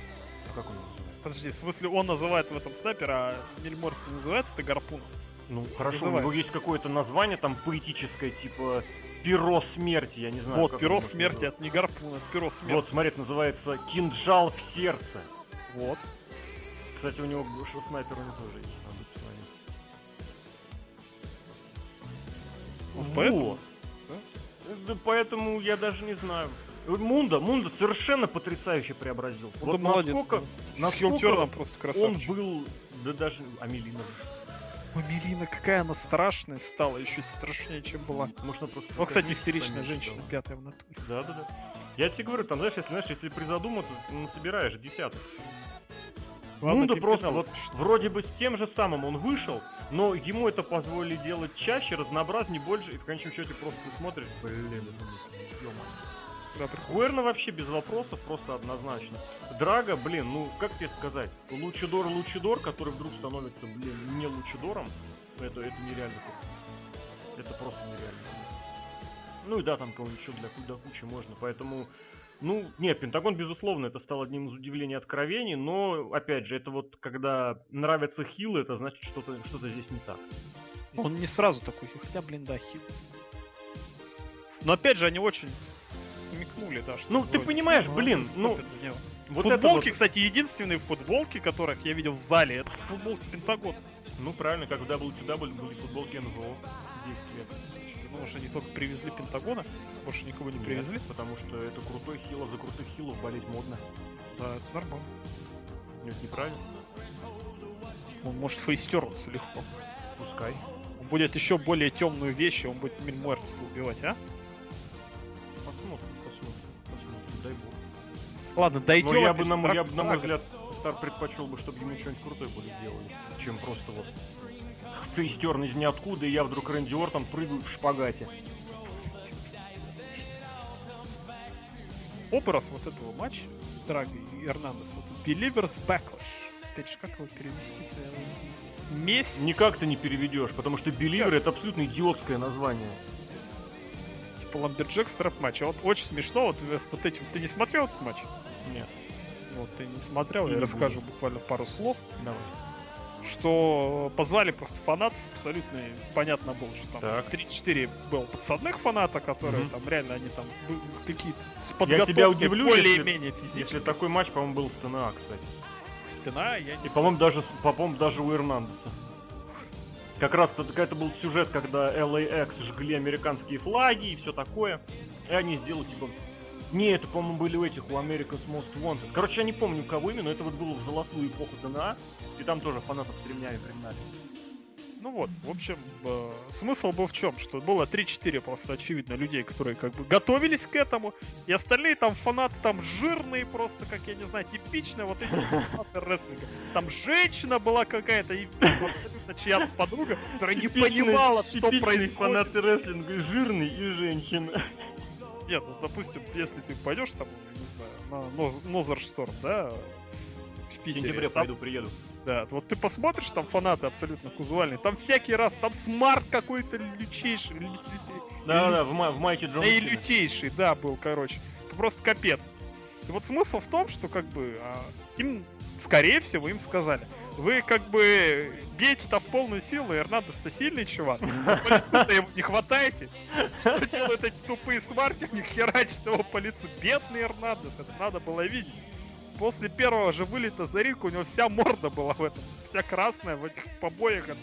Как он его называет? Подожди, в смысле он называет в этом снайпер, а Мельморц не называет это гарпуном? Ну хорошо, Называет. у него есть какое-то название там поэтическое, типа перо смерти, я не знаю. вот, перо смерти, это не гарпун, это перо смерти. Вот, смотри, это называется кинжал в сердце. Вот. Кстати, у него что снайпер у него тоже есть. Надо посмотреть. Вот поэтому, да? Да поэтому я даже не знаю. Мунда, Мунда совершенно потрясающе преобразил. Вот вот молодец. насколько С насколько хилтерном просто он красавчик. был, да даже Амелина. Ой, Мелина, какая она страшная стала, еще страшнее, чем была. Может, она просто. Вот, кстати, истеричная женщина, пятая в натуре. Да, да, да. Я тебе говорю, там, знаешь, если, знаешь, если призадуматься, ну, собираешь десяток. Ладно, Мунда просто вот вроде бы с тем же самым он вышел, но ему это позволили делать чаще, разнообразнее, больше, и в конечном счете просто ты смотришь, блин, это ну. Да. Гуэрна вообще без вопросов, просто однозначно. Драга, блин, ну как тебе сказать, Лучидор Лучидор, который вдруг становится, блин, не Лучидором, это, это нереально. Это просто нереально. Ну и да, там кого-нибудь еще для, до кучи можно, поэтому... Ну, нет, Пентагон, безусловно, это стало одним из удивлений и откровений, но, опять же, это вот, когда нравятся хилы, это значит, что-то что здесь не так. Он не сразу такой, хотя, блин, да, хил. Но опять же, они очень смекнули, да, что Ну, ты понимаешь, хил, блин, ну. Вот футболки, вот- кстати, единственные футболки, которых я видел в зале, это футболки Пентагона. Ну, правильно, как в WCW были футболки НВО 10 лет. Ну, что они только привезли Пентагона, больше никого не Нет, привезли. потому что это крутой хил, а за крутых хилов болеть модно. Да, это нормально. Ну, Это неправильно. Он может фейстернуться легко. Пускай. Он будет еще более темную вещь, и он будет Мильмуэртса убивать, а? Ладно, дойдем. Но я опять бы, на, я бы, на мой взгляд, Стар предпочел бы, чтобы ему что-нибудь крутое были сделали, чем просто вот фейстерн из ниоткуда, и я вдруг Рэнди Ортон прыгаю в шпагате. Образ вот этого матча, и Эрнандес, вот Believers Backlash. Опять же, как его перевести-то, я не знаю. месть. Никак ты не переведешь, потому что Беливер это абсолютно идиотское название. Типа Ламберджек стрэп матч. А вот очень смешно, вот, э, вот этим. Ты не смотрел этот матч? Нет, Вот ты не смотрел, Не я буду. расскажу буквально пару слов. давай. Что позвали просто фанатов, абсолютно понятно было, что там Так. 3-4 было подсадных фаната, которые Мгм. там реально они там какие-то с Я подготовкой если- более-менее Если физически. такой матч, по-моему, был в ТНА, кстати. Стена, я не И, по-моему, даже, по-моему, даже у Эрнандеса. Как раз это, это был сюжет, когда LAX жгли американские флаги и все такое. И они сделали, типа... Не, это, по-моему, были у этих, у America's Most Wanted. Короче, я не помню, кого именно, это вот было в золотую эпоху ТНА. И там тоже фанатов с ремнями пригнали. Ну вот, в общем, э, смысл был в чем? Что было 3-4 просто очевидно людей, которые как бы готовились к этому, и остальные там фанаты там жирные просто, как я не знаю, типичные вот эти вот фанаты рестлинга. Там женщина была какая-то, и абсолютно чья-то подруга, которая не понимала, что происходит. фанаты рестлинга, и жирный и женщина. Нет, ну, допустим, если ты пойдешь там, не знаю, на Ноз- Нозершторм, да, в В Питере, сентябре там пойду, приеду. Да, вот ты посмотришь, там фанаты абсолютно кузовальные. Там всякий раз, там смарт какой-то лютейший. лю- лю- Да-да, в, в майке Джона Да и лютейший, да, был, короче. Просто капец. И вот смысл в том, что как бы а, им, скорее всего, им сказали, вы как бы бейте-то в полную силу, Эрнандес-то сильный чувак, по лицу-то его не хватаете. Что делают эти тупые сварки, они херачат его по лицу. Бедный Эрнандес, это надо было видеть. После первого же вылета за ринг у него вся морда была в этом, вся красная в этих побоях. от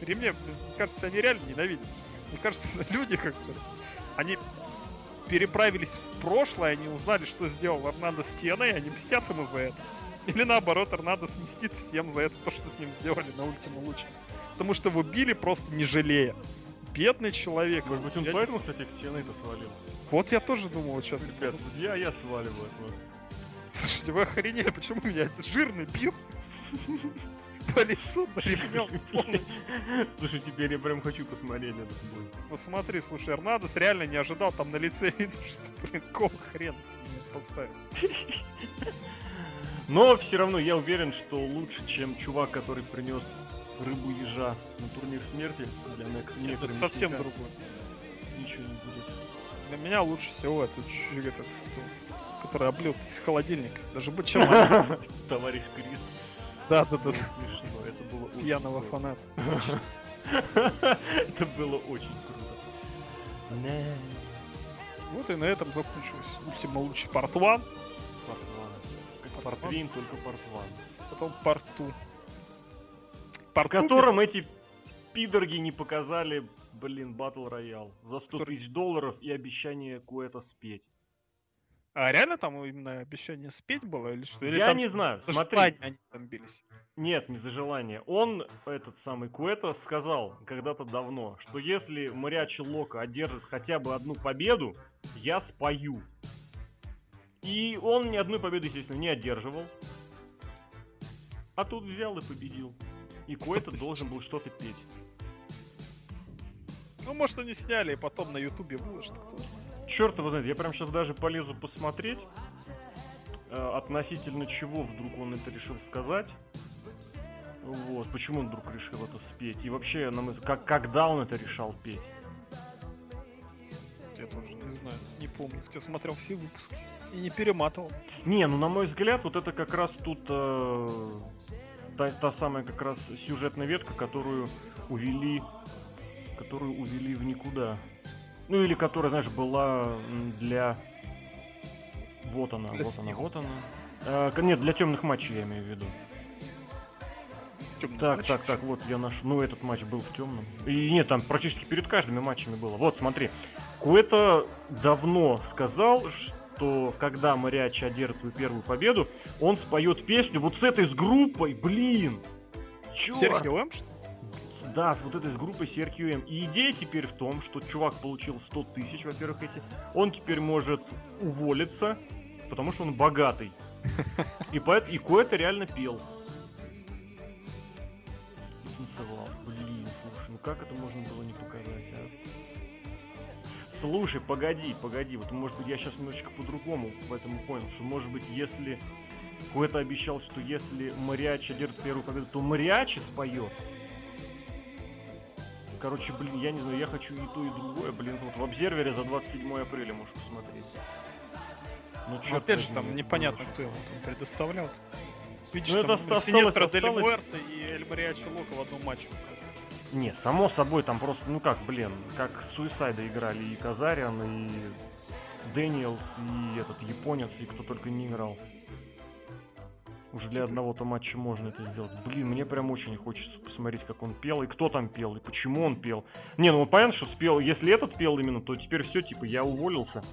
ремня. Мне кажется, они реально ненавидят. Мне кажется, люди как-то, они переправились в прошлое, они узнали, что сделал Эрнандо с Теной, и они мстят ему за это. Или наоборот, Эрнандо мстит всем за это, то, что с ним сделали на Ультима Луче. Потому что его били просто не жалея. Бедный человек. Может быть, он не поэтому, кстати, к стены это свалил. Вот я тоже думал вот сейчас. Ребят, я, я сваливаю Слушайте, вы охренели, почему меня этот жирный бил? По лицу на ремнем. Слушай, теперь я прям хочу посмотреть этот бой. Посмотри, слушай, Эрнадос реально не ожидал, там на лице видно, что, блин, ты меня поставил. Но все равно я уверен, что лучше, чем чувак, который принес рыбу ежа на турнир смерти для Next Это совсем другое. Ничего не будет. Для меня лучше всего этот, этот кто, который облил из холодильника. Даже бы чем Товарищ Крис. Да, да, да. Это было Пьяного фаната. Это было очень круто. Вот и на этом закончилась Ультима Лучи Part 1, Портван. Как Портван? Портрин, только Портван. потом Part 2. В Part 2 котором эти пидорги не показали, блин, батл роял за 100 Который- тысяч долларов и обещание кое-то спеть. А реально там именно обещание спеть было или что? Или Я там не знаю, за смотри. желание они там бились? Нет, не за желание. Он, этот самый Куэта, сказал когда-то давно, что если Мариачи Лока одержит хотя бы одну победу, я спою. И он ни одной победы, естественно, не одерживал. А тут взял и победил. И Куэта тысяч. должен был что-то петь. Ну, может, они сняли и потом на Ютубе выложат, кто знает. Черт его знает, я прям сейчас даже полезу посмотреть, э, относительно чего вдруг он это решил сказать. Вот, почему он вдруг решил это спеть. И вообще, на мой взгляд, как, когда он это решал петь. Я тоже не знаю, не помню, хотя смотрел все выпуски. И не перематывал. Не, ну на мой взгляд, вот это как раз тут э, та, та самая как раз сюжетная ветка, которую увели, которую увели в никуда. Ну или которая, знаешь, была для... Вот она, Для вот она, смеху. вот она. К- нет, для темных матчей я имею в виду. Тёмный Так, матч. так, так, вот я наш. Ну, этот матч был в темном. И нет, там практически перед каждыми матчами было. Вот, смотри. Куэта давно сказал, что когда Мариачи одержит свою первую победу, он споет песню вот с этой с группой, блин! Чёрт! Серхио М, что? Да, с вот этой с группой CRQM. И идея теперь в том, что чувак получил 100 тысяч, во-первых, эти. Он теперь может уволиться, потому что он богатый. И поэт, и Куэта реально пел. И танцевал. Блин, слушай, ну как это можно было не показать, а? Слушай, погоди, погоди, вот может быть я сейчас немножечко по-другому в этом понял, что может быть если Куэта обещал, что если Мариачи держит первую победу, то Мариачи споет. Короче, блин, я не знаю, я хочу и то, и другое. Блин, вот в обсервере за 27 апреля можешь посмотреть. Ну, черт опять же, там непонятно, кто его там предоставлял. Видишь, ну, там это Синестра Дель Муэрто и Эль Мариачи Лока в одном матче показали. Не, само собой, там просто, ну как, блин, как Суисайда играли и Казариан, и Дэниелс, и этот японец, и кто только не играл. Уже для одного-то матча можно это сделать. Блин, мне прям очень хочется посмотреть, как он пел, и кто там пел, и почему он пел. Не, ну понятно, что спел, если этот пел именно, то теперь все, типа, я уволился,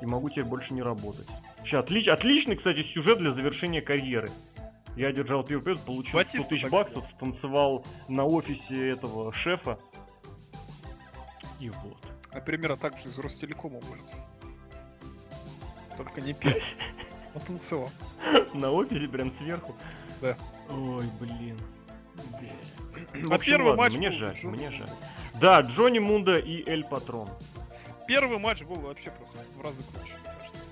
и могу теперь больше не работать. Сейчас, отлич, отличный, кстати, сюжет для завершения карьеры. Я держал первый победу, получил Батиста 100 тысяч баксов, станцевал на офисе этого шефа. И вот. А примерно так же из Ростелекома уволился. Только не пел. Он танцевал. На офисе прям сверху? Да. Ой, блин. А первый матч Мне жаль, мне жаль. Да, Джонни Мунда и Эль Патрон. Первый матч был вообще просто в разы круче, мне кажется.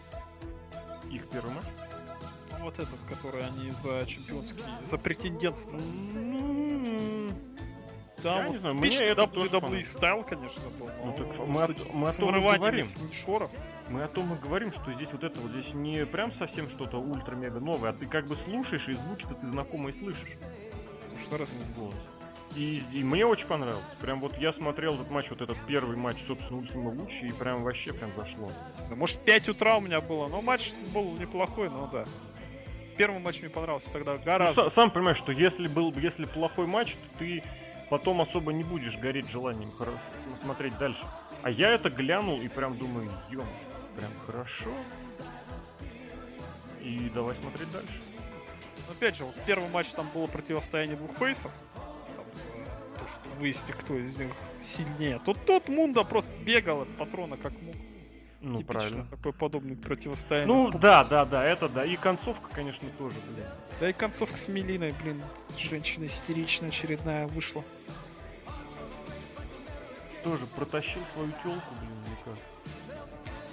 Их первый матч? вот этот, который они за чемпионский, за претендентство. Да, я вот не знаю, мне это WWE стайл, конечно, был. Ну, так мы, с, о, мы о том и говорим. Мы о том и говорим, что здесь вот это вот здесь не прям совсем что-то ультра-мега новое, а ты как бы слушаешь, и звуки-то ты знакомые слышишь. Ну, что раз. Вот. И, и мне очень понравилось. Прям вот я смотрел этот матч, вот этот первый матч, собственно, Ультима Лучи, и прям вообще прям зашло. Может, 5 утра у меня было, но матч был неплохой, но да первый матч мне понравился тогда гораздо. Ну, сам понимаешь, что если был если плохой матч, то ты потом особо не будешь гореть желанием смотреть дальше. А я это глянул и прям думаю, ё, прям хорошо. И давай смотреть дальше. Опять же, вот первый матч там было противостояние двух фейсов. Там, то, что выяснить, кто из них сильнее. Тут тот Мунда просто бегал от патрона как мог. Ну, Типично правильно. такой подобный противостояние. Ну, да, да, да, это да. И концовка, конечно, тоже, блин. Да и концовка с Мелиной, блин, женщина истеричная очередная вышла. Тоже протащил свою телку, блин?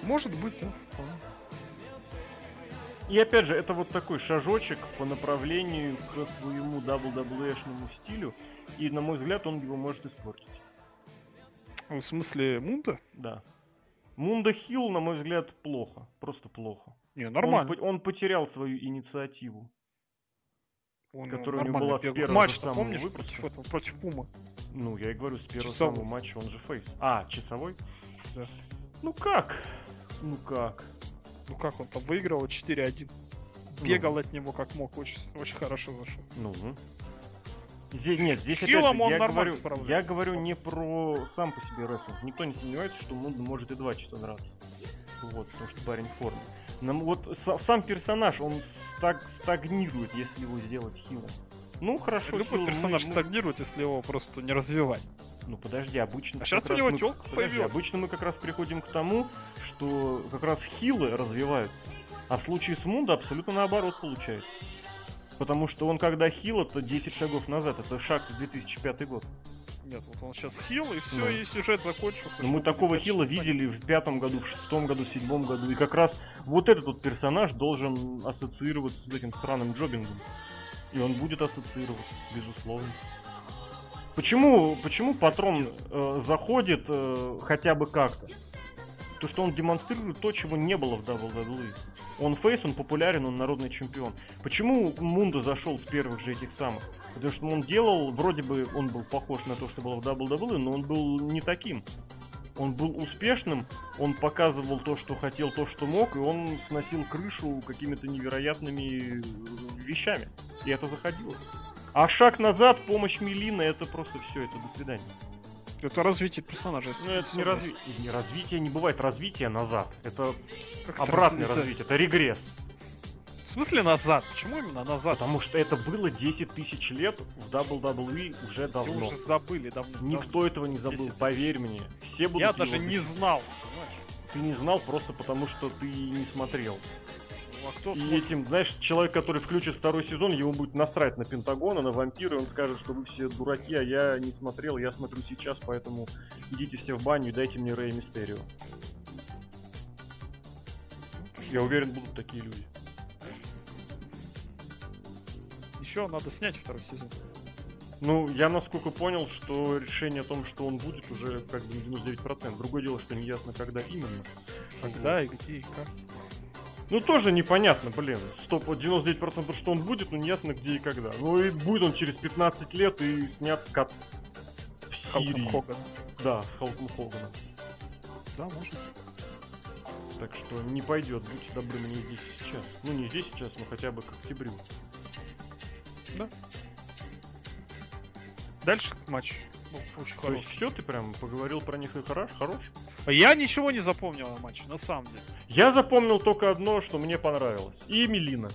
Может быть, да. И опять же, это вот такой шажочек по направлению к своему WWE-шному стилю. И, на мой взгляд, он его может испортить. В смысле, Мунда? Да. Мунда Хилл, на мой взгляд, плохо. Просто плохо. Не, нормально. Он, он потерял свою инициативу. Он, которая у него была с первого матч помнишь, выпуска. против этого, против Пума. Ну, я и говорю, с первого часовой. самого матча он же фейс. А, часовой? Да. Ну как? Ну как? Ну как, он там выиграл 4-1. Бегал ну. от него как мог, очень, очень хорошо зашел. Ну, Здесь, нет, здесь Хилом опять, я, говорю, я говорю не про сам по себе рестлинг. Никто не сомневается, что Мунда может и два часа драться. Вот, потому что парень в форме. Но вот сам персонаж, он стаг, стагнирует, если его сделать хилом. Ну, хорошо. Любой хил, персонаж мы, стагнирует, если его просто не развивать. Ну подожди, обычно... А сейчас у него мы, телка появилась. Обычно мы как раз приходим к тому, что как раз хилы развиваются. А в случае с Мунда абсолютно наоборот получается. Потому что он когда хил, это 10 шагов назад, это шаг в 2005 год. Нет, вот он сейчас хил, и все, ну. и сюжет закончился. Ну, мы такого хила видели в пятом году, в шестом году, в седьмом году. И как раз вот этот вот персонаж должен ассоциироваться с этим странным джобингом. И он будет ассоциироваться, безусловно. Почему, почему патрон э, заходит э, хотя бы как-то? То, что он демонстрирует то, чего не было в WWE. Он фейс, он популярен, он народный чемпион. Почему Мунда зашел с первых же этих самых? Потому что он делал, вроде бы он был похож на то, что было в WWE, но он был не таким. Он был успешным, он показывал то, что хотел, то, что мог, и он сносил крышу какими-то невероятными вещами. И это заходило. А шаг назад, помощь Милина, это просто все, это до свидания. Это развитие персонажа. Ну, это не, разви... не развитие, не бывает развития назад. Это как обратное это развитие, это регресс. В смысле назад? Почему именно назад? Потому что это было 10 тысяч лет в WWE уже давно. Все уже забыли давно. Никто давно. этого не забыл, поверь мне. Все будут Я даже не знал. Понимаешь? Ты не знал просто потому, что ты не смотрел. Ну, а кто и смотрит? этим, знаешь, человек, который включит второй сезон, ему будет насрать на Пентагон, на вампиры, он скажет, что вы все дураки, а я не смотрел, я смотрю сейчас, поэтому идите все в баню и дайте мне Рэй Мистерио. Я уверен, будут такие люди. Че, надо снять второй сезон. Ну, я насколько понял, что решение о том, что он будет, уже как бы 99%. Другое дело, что не ясно, когда именно. Когда и где и как. Ну, тоже непонятно, блин. Стоп, вот 99% что он будет, но не ясно где и когда. Ну, и будет он через 15 лет и снят как в Сирии. Хоганом. Да, с Халком Хоганом. Да, может. Так что не пойдет, будьте добры мне здесь сейчас. Ну, не здесь сейчас, но хотя бы к октябрю. Дальше матч. Очень То хороший. все, ты прям поговорил про них и хорош, хорош? Я ничего не запомнил о матче, на самом деле. Я запомнил только одно, что мне понравилось. И Мелина.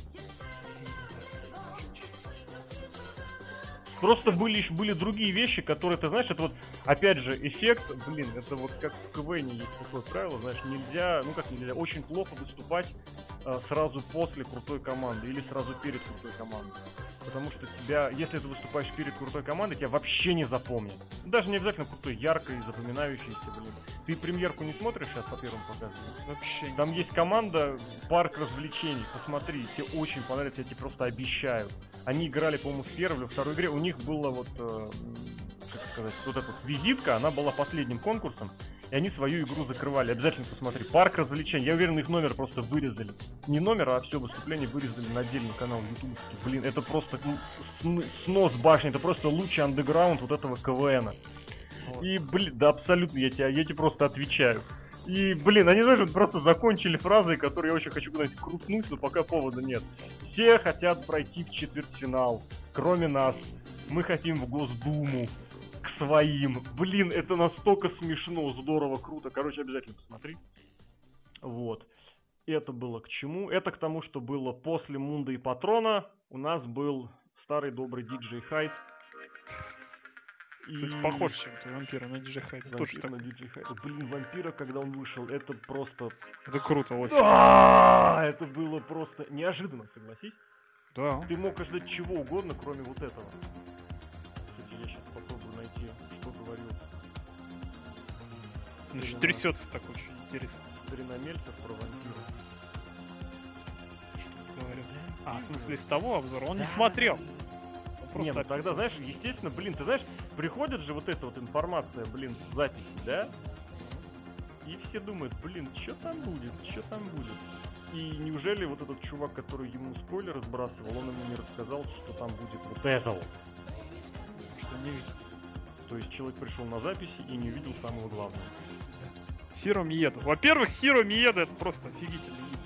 Просто были, ещё- были другие вещи, которые, ты знаешь, это вот, опять же, эффект, блин, это вот как в КВН есть такое правило, знаешь, нельзя, ну как нельзя, очень плохо выступать сразу после крутой команды или сразу перед крутой командой. Потому что тебя, если ты выступаешь перед крутой командой, тебя вообще не запомнят. Даже не обязательно крутой, яркой, запоминающейся, блин. Ты премьерку не смотришь сейчас по первому показу? Вообще не Там знаю. есть команда парк развлечений. Посмотри, тебе очень понравится, я тебе просто обещаю. Они играли, по-моему, в первой или второй игре. У них было вот, э, как сказать, вот эта вот визитка, она была последним конкурсом. И они свою игру закрывали. Обязательно посмотри. Парк развлечений. Я уверен, их номер просто вырезали. Не номер, а все выступление вырезали на отдельный канал YouTube. Блин, это просто ну, сн- снос башни. Это просто лучший андеграунд вот этого КВНа. Вот. И, блин, да абсолютно, я тебе, я тебе просто отвечаю. И, блин, они, знаешь, вот просто закончили фразой, которую я очень хочу куда-нибудь крутнуть, но пока повода нет. Все хотят пройти в четвертьфинал, кроме нас. Мы хотим в Госдуму, своим. Блин, это настолько смешно, здорово, круто. Короче, обязательно посмотри. Вот. Это было к чему? Это к тому, что было после Мунда и Патрона. У нас был старый добрый диджей Хайд. Кстати, И- похож чем-то вампира на Хайда. Тоже Вампир так. на DJ Хайда. Блин, вампира, когда он вышел, это просто... Это круто очень. Это было просто неожиданно, согласись. Да. Ты мог ожидать чего угодно, кроме вот этого. Значит, Именно. трясется так очень интересно. старина Мельцев про вампира. Что он говорил. А, в смысле, из того обзора? Он не смотрел. Он Не, просто ну тогда, знаешь, естественно, блин, ты знаешь, приходит же вот эта вот информация, блин, в записи, да? И все думают, блин, что там будет, что там будет? И неужели вот этот чувак, который ему спойлеры сбрасывал, он ему не рассказал, что там будет вот это вот? Что не видел. То есть человек пришел на записи и не увидел самого главного. Сиро Миеда. Во-первых, Сиро Миеда это просто офигительный гимн.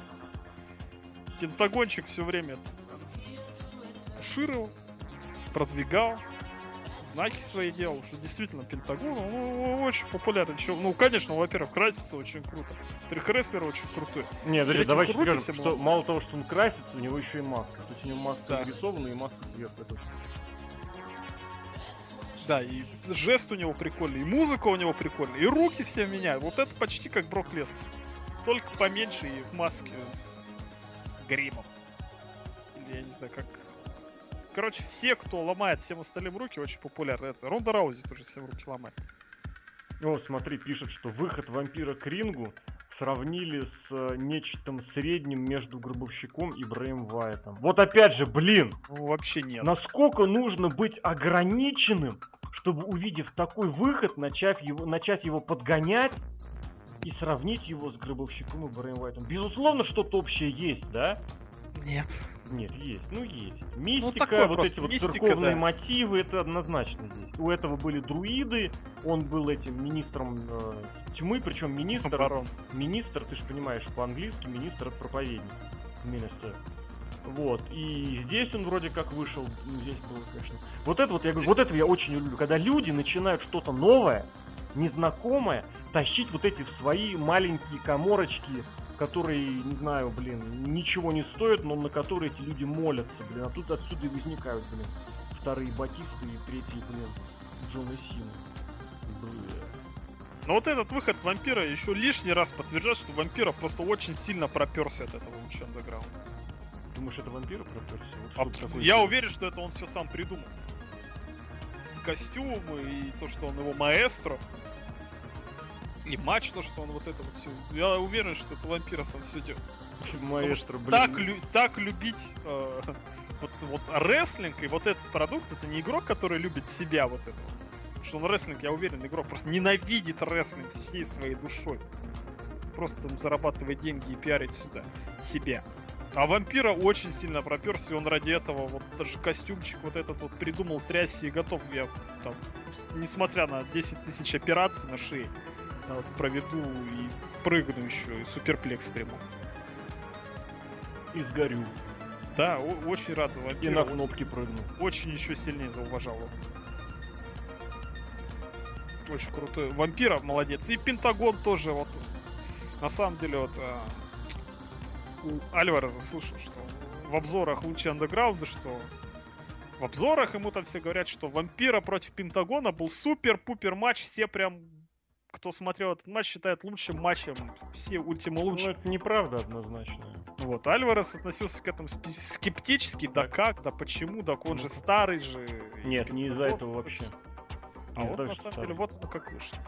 Пентагончик все время это пушировал, продвигал, знаки свои делал, что действительно Пентагон ну, очень популярный. Чё- Ну, конечно, во-первых, красится очень круто. Трехрестлер очень крутой. Не, подожди, давай скажем, что мало того, что он красится, у него еще и маска. То есть у него маска Да. нарисована и маска сверху. Это очень Да, и жест у него прикольный, и музыка у него прикольная, и руки все меняют. Вот это почти как Брок Леснер. Только поменьше и в маске с, с гримом. Или я не знаю, как... Короче, все, кто ломает всем остальным руки, очень популярны. Это Ронда Раузи тоже всем руки ломает. О, смотри, пишет, что выход вампира к рингу сравнили с э, нечто средним между Гробовщиком и Брэем Вайтом. Вот опять же, блин, Ну, вообще нет. насколько нужно быть ограниченным, чтобы, увидев такой выход, начав его, начать его подгонять и сравнить его с Гробовщиком и Брэем Вайтом. Безусловно, что-то общее есть, да? Нет. Нет, есть, ну есть. Мистика, такое вот эти вот мистика, церковные да. мотивы, это однозначно есть. У этого были друиды, он был этим министром э, тьмы, причем министр, Барон. министр, ты же понимаешь, по-английски министр проповедник. Министр. Вот, и здесь он вроде как вышел, ну, здесь было, конечно. Вот это вот, я говорю, Здесь вот это я очень люблю, когда люди начинают что-то новое, незнакомое, тащить вот эти в свои маленькие коморочки, которые, не знаю, блин, ничего не стоят, но на которые эти люди молятся, блин. А тут отсюда и возникают, блин, вторые Батисты и третий, блин, Джона Сина. Бля. Но вот этот выход вампира еще лишний раз подтверждает, что вампира просто очень сильно проперся от этого луча андеграунда. Думаешь, это вампира проперся? Вот А что такое я уверен, что это он все сам придумал. И костюмы, и то, что он его маэстро. И матч, то, что он вот это вот все. Я уверен, что это вампира сам все делал. Маэстро, блин. так, лю- так любить э, вот, вот рестлинг и вот этот продукт, это не игрок, который любит себя вот это вот. Что он рестлинг, я уверен, игрок просто ненавидит рестлинг всей своей душой. Просто там зарабатывает деньги и пиарить сюда себя. А вампира очень сильно проперся, и он ради этого вот даже костюмчик вот этот вот придумал, трясся и готов я там, несмотря на 10 тысяч операций на шее, вот проведу и прыгну еще, и суперплекс приму. И сгорю. Да, о- очень рад за И вампира. на очень- кнопки прыгну. очень еще сильнее зауважал его. Очень крутой. Вампира молодец. И Пентагон тоже вот. На самом деле вот а, Альвареза слышал, что в обзорах лучше андеграунда, что в обзорах ему там все говорят, что Вампира против Пентагона был супер-пупер матч. Все прям, кто смотрел этот матч, считает лучшим матчем. Все ультима Ну, лучше. это неправда однозначно. Вот, Альварес относился к этому скептически, да как, да почему, да он же старый же. Нет, не из-за Пентагон, этого то вообще. А вот на самом старый. деле вот оно как вышло.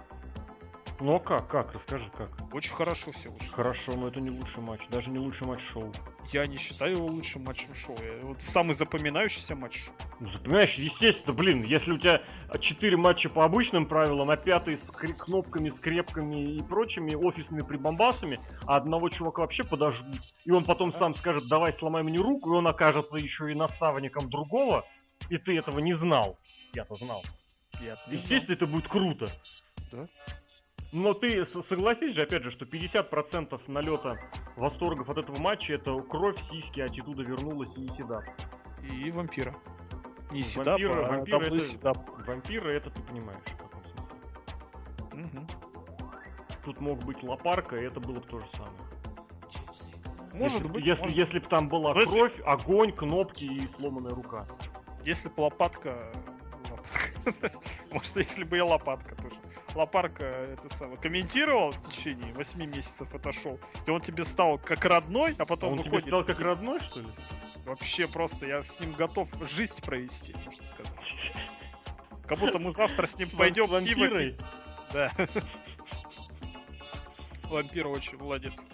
Ну а как, как? Расскажи, как. Очень хорошо все вышло. Хорошо, но это не лучший матч. Даже не лучший матч шоу. Я не считаю его лучшим матчем шоу. Я- Вот самый запоминающийся матч шоу. Ну, запоминаешь, естественно, блин, если у тебя 4 матча по обычным правилам, а пятый с кнопками, скрепками и прочими офисными прибамбасами, а одного чувака вообще подождут, и он потом Да. сам скажет, давай сломай мне руку, и он окажется еще и наставником другого, и ты этого не знал. Я-то знал. Я Естественно, это будет круто. Да. Но ты согласись же, опять же, что 50% налета восторгов от этого матча это кровь, сиськи, аттитуда вернулась и седап. И вампира. Не Ну, седап, вампира- а вампира это- седап. Вампиры это ты понимаешь в каком смысле. Мгм. Тут мог быть лопарка, и это было бы то же самое. Может если, быть, если, может. если бы там была Но если- кровь, огонь, кнопки и сломанная рука. Если бы лопатка... лопатка. Может, если бы и лопатка тоже. Лопарка это самое, комментировал в течение 8 месяцев это шоу, и он тебе стал как родной, а потом Он тебе выходит стал в как родной, что ли? Вообще просто, я с ним готов жизнь провести, можно сказать. Как будто мы завтра с ним пойдем пиво пить. Да. Вампир очень молодец.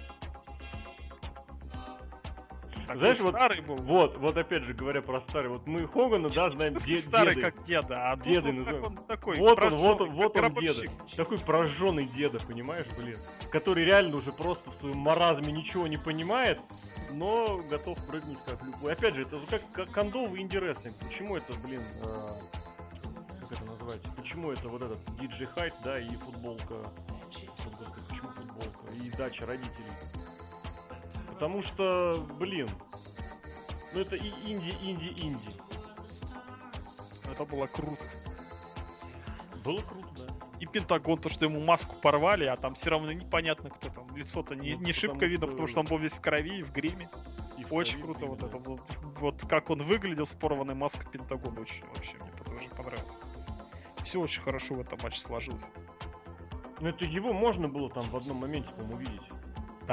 Такой Знаешь, вот- старый был. Вот, вот опять же говоря про старый, вот мы Хогана, да, в знаем смысле де- старый, деды. как деда, а Деды вот называем. он такой Вот он, вот он, вот он деда. Такой прожженный деда, понимаешь, блин? Который реально уже просто в своем маразме ничего не понимает, но готов прыгнуть как любой. Опять же, это как, как кондовый инди-рестлинг. Почему это, блин, э, как это называется? Почему это вот этот диджей Хайт, да, и футболка... Вот, господи, почему футболка? И дача родителей. Потому что, блин, ну это и инди, инди, инди. Это было круто. Было круто, да. И Пентагон, то, что ему маску порвали, а там все равно непонятно, кто там. Лицо-то не, Ну, не шибко видно, что- потому что он был весь в крови и в гриме. И в Очень круто вот да. это. Вот, вот как он выглядел с порванной маской Пентагона. Очень вообще мне тоже понравилось. Все очень хорошо в этом матче сложилось. Ну это его можно было там в одном моменте, по-моему, увидеть.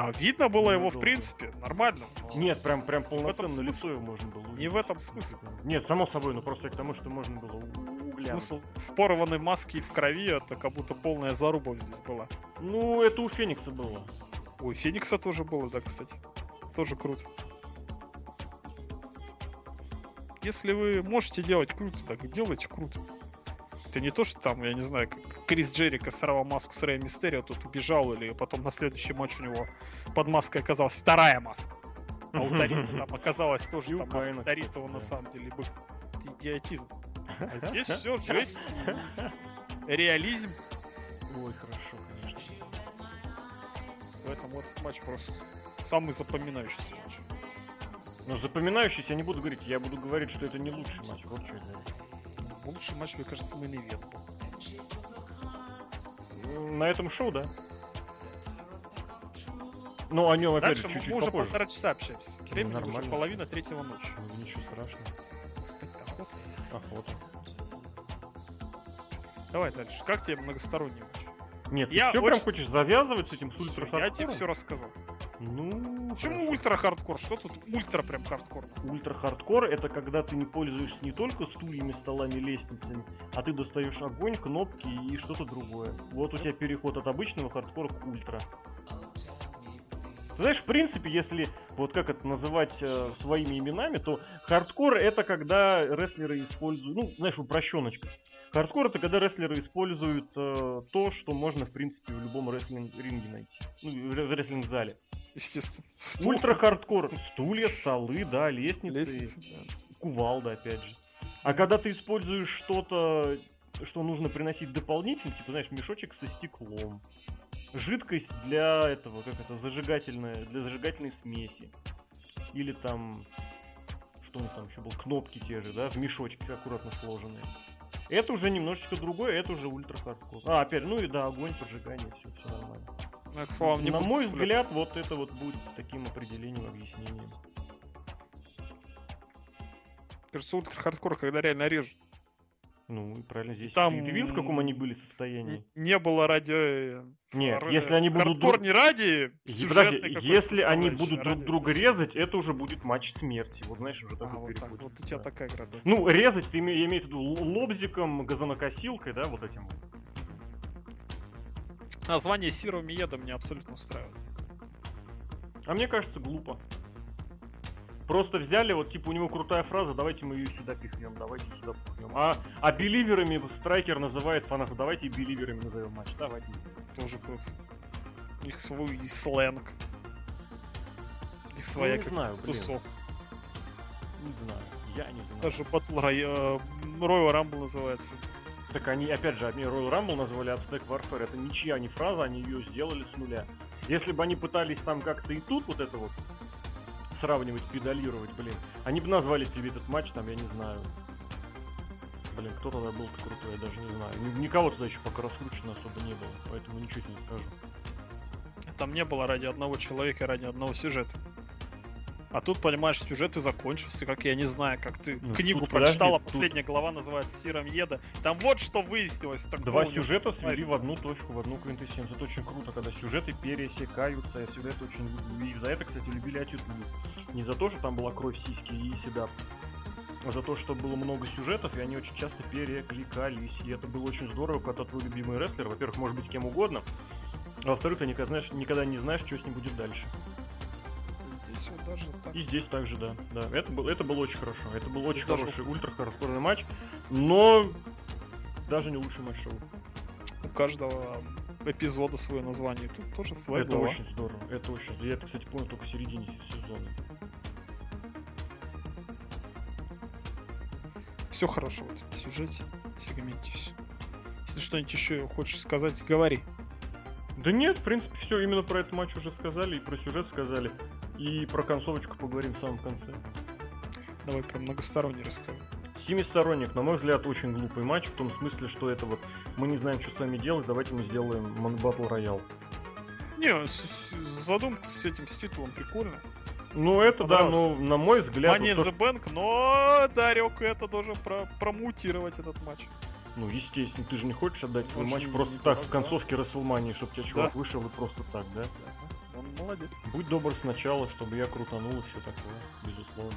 Да, видно было его, в принципе, нормально. но Нет, прям, прям полноценно лицо его можно было увидеть. Не в этом смысл. Нет, само собой, но просто к тому, что можно было у- углянуть. Смысл в порванной маске и в крови, это как будто полная заруба здесь была. Ну, это у Феникса было. Ой, Феникса тоже было, да, кстати. Тоже круто. Если вы можете делать круто, так делайте круто. Это не то, что там, я не знаю, как Крис Джерика сорвал маску с Рэя Мистерио, тут убежал, или потом на следующий матч у него под маской оказалась вторая маска. А у Тарита там оказалась тоже там маска Таритова на самом деле был идиотизм. А здесь все жесть, реализм. Ой, хорошо, конечно. Поэтому этот матч просто самый запоминающийся матч. Но запоминающийся я не буду говорить, я буду говорить, что это не лучший матч. Вот что я говорю. Лучший матч, мне кажется, main event был. На этом шоу, да. Ну, о нем опять Дальше чуть-чуть мы уже попозже. полтора часа общаемся. Времени уже нормально. половина третьего ночи. Ну, Ничего страшного. Спать-то охота. Охота. Давай дальше. Как тебе многосторонний матч? Нет, Я ты что, прям очень- хочешь завязывать с этим с ультра, я тебе все рассказал. Ну, Почему хорошо. ультрахардкор? Что тут ультра прям хардкор? Ультра-хардкор это когда ты не пользуешься не только стульями, столами, лестницами, а ты достаешь огонь, кнопки и что-то другое. Вот у тебя переход от обычного хардкора к ультра. знаешь, в принципе, если вот как это называть э, своими именами, то хардкор это когда рестлеры используют, ну, знаешь, упрощеночка. Хардкор это когда рестлеры используют э, то, что можно, в принципе, в любом рестлинг-ринге найти. Ну, в рестлинг-зале. Естественно. Ультра-хардкор. Стулья, столы, да, лестницы. Лестницы. Кувалда, опять же. А когда ты используешь что-то, что нужно приносить дополнительно, типа, знаешь, мешочек со стеклом, жидкость для этого, как это, зажигательная, для зажигательной смеси. Или там, что у них там еще было, кнопки те же, да, в мешочке аккуратно сложенные. Это уже немножечко другое, это уже ультра хардкор. А, опять, ну и да, огонь, поджигание, все, все нормально. Ну, к словам, не На мой цепляться. взгляд, вот это вот будет таким определением, объяснением. Кажется, ультра хардкор, когда реально режут. Ну, и правильно здесь. Там- Ты, видел, в каком они были состоянии? Не было ради... э, Нет, если они будут Хардкор не ради Подожди, если они будут а друг друга резать, это уже будет матч смерти. Вот знаешь, уже А, такой вот так. переходит. Вот у тебя Да. такая градация. Ну, резать, ты име- я имею в виду лобзиком, газонокосилкой, да, вот этим. вот. Название Cero Miedo меня абсолютно устраивает. А мне кажется, глупо. Просто взяли, вот, типа, у него крутая фраза, давайте мы ее сюда пихнем, давайте сюда пихнем. А, а беливерами страйкер называет фанатов, давайте и беливерами назовем матч, давайте. Тоже круто. У них свой и сленг. Их своя не какая-то знаю, блин. тусовка. Не знаю, я не знаю. Даже Battle Royale, Royal Rumble называется. Так они, опять же, они Royal Rumble назвали Aztec Warfare. Это ничья не фраза, они ее сделали с нуля. Если бы они пытались там как-то и тут вот это вот сравнивать, педалировать, блин, они бы назвали этот матч, там, я не знаю. Блин, кто тогда был-то крутой, я даже не знаю. Ни- никого туда еще пока раскручено особо не было, поэтому ничего тебе не скажу. Там не было ради одного человека, ради одного сюжета. А тут, понимаешь, сюжет и закончился, как я не знаю, как ты Ну, книгу тут, прочитала, подожди, тут- последняя глава называется Сиром Еда. Там вот что выяснилось. Так Два сюжета свели власть? в одну точку, в одну квинтэссенцию. Это очень круто, когда сюжеты пересекаются. Я всегда это очень люблю. И за это, кстати, любили Аттитуд. Не за то, что там была кровь, сиськи и седап, а за то, что было много сюжетов, и они очень часто перекликались. И это было очень здорово, когда твой любимый рестлер, во-первых, может быть кем угодно, а во-вторых, ты никогда, знаешь, никогда не знаешь, что с ним будет дальше. Здесь вот даже так. И здесь также, да. Да, это, был, это было очень хорошо. Это был очень Здесь хороший ультра-хардкорный матч, но даже не лучший матч шоу. У каждого эпизода свое название. Тут тоже своя это глава. очень здорово. Это очень. Я это, кстати, понял только в середине сезона. Все хорошо в этом сюжете, сегменте все. Если что-нибудь еще хочешь сказать, говори. Да нет, в принципе, все именно про этот матч уже сказали, и про сюжет сказали, и про концовочку поговорим в самом конце. Давай про многосторонний расскажи. Семисторонник, на мой взгляд, очень глупый матч, в том смысле, что это вот мы не знаем, что с вами делать, давайте мы сделаем батл роял. Не, с- задумка с этим с титулом прикольно. Ну это да, но на мой взгляд, Money вот то, the Bank, но Дарек это должен про промутировать этот матч. ну естественно, ты же не хочешь отдать свой матч просто так в концовке Расселмании, чтобы тебя чувак вышел и просто так, да? Он молодец. Будь добр сначала, чтобы я крутанул и все такое, безусловно.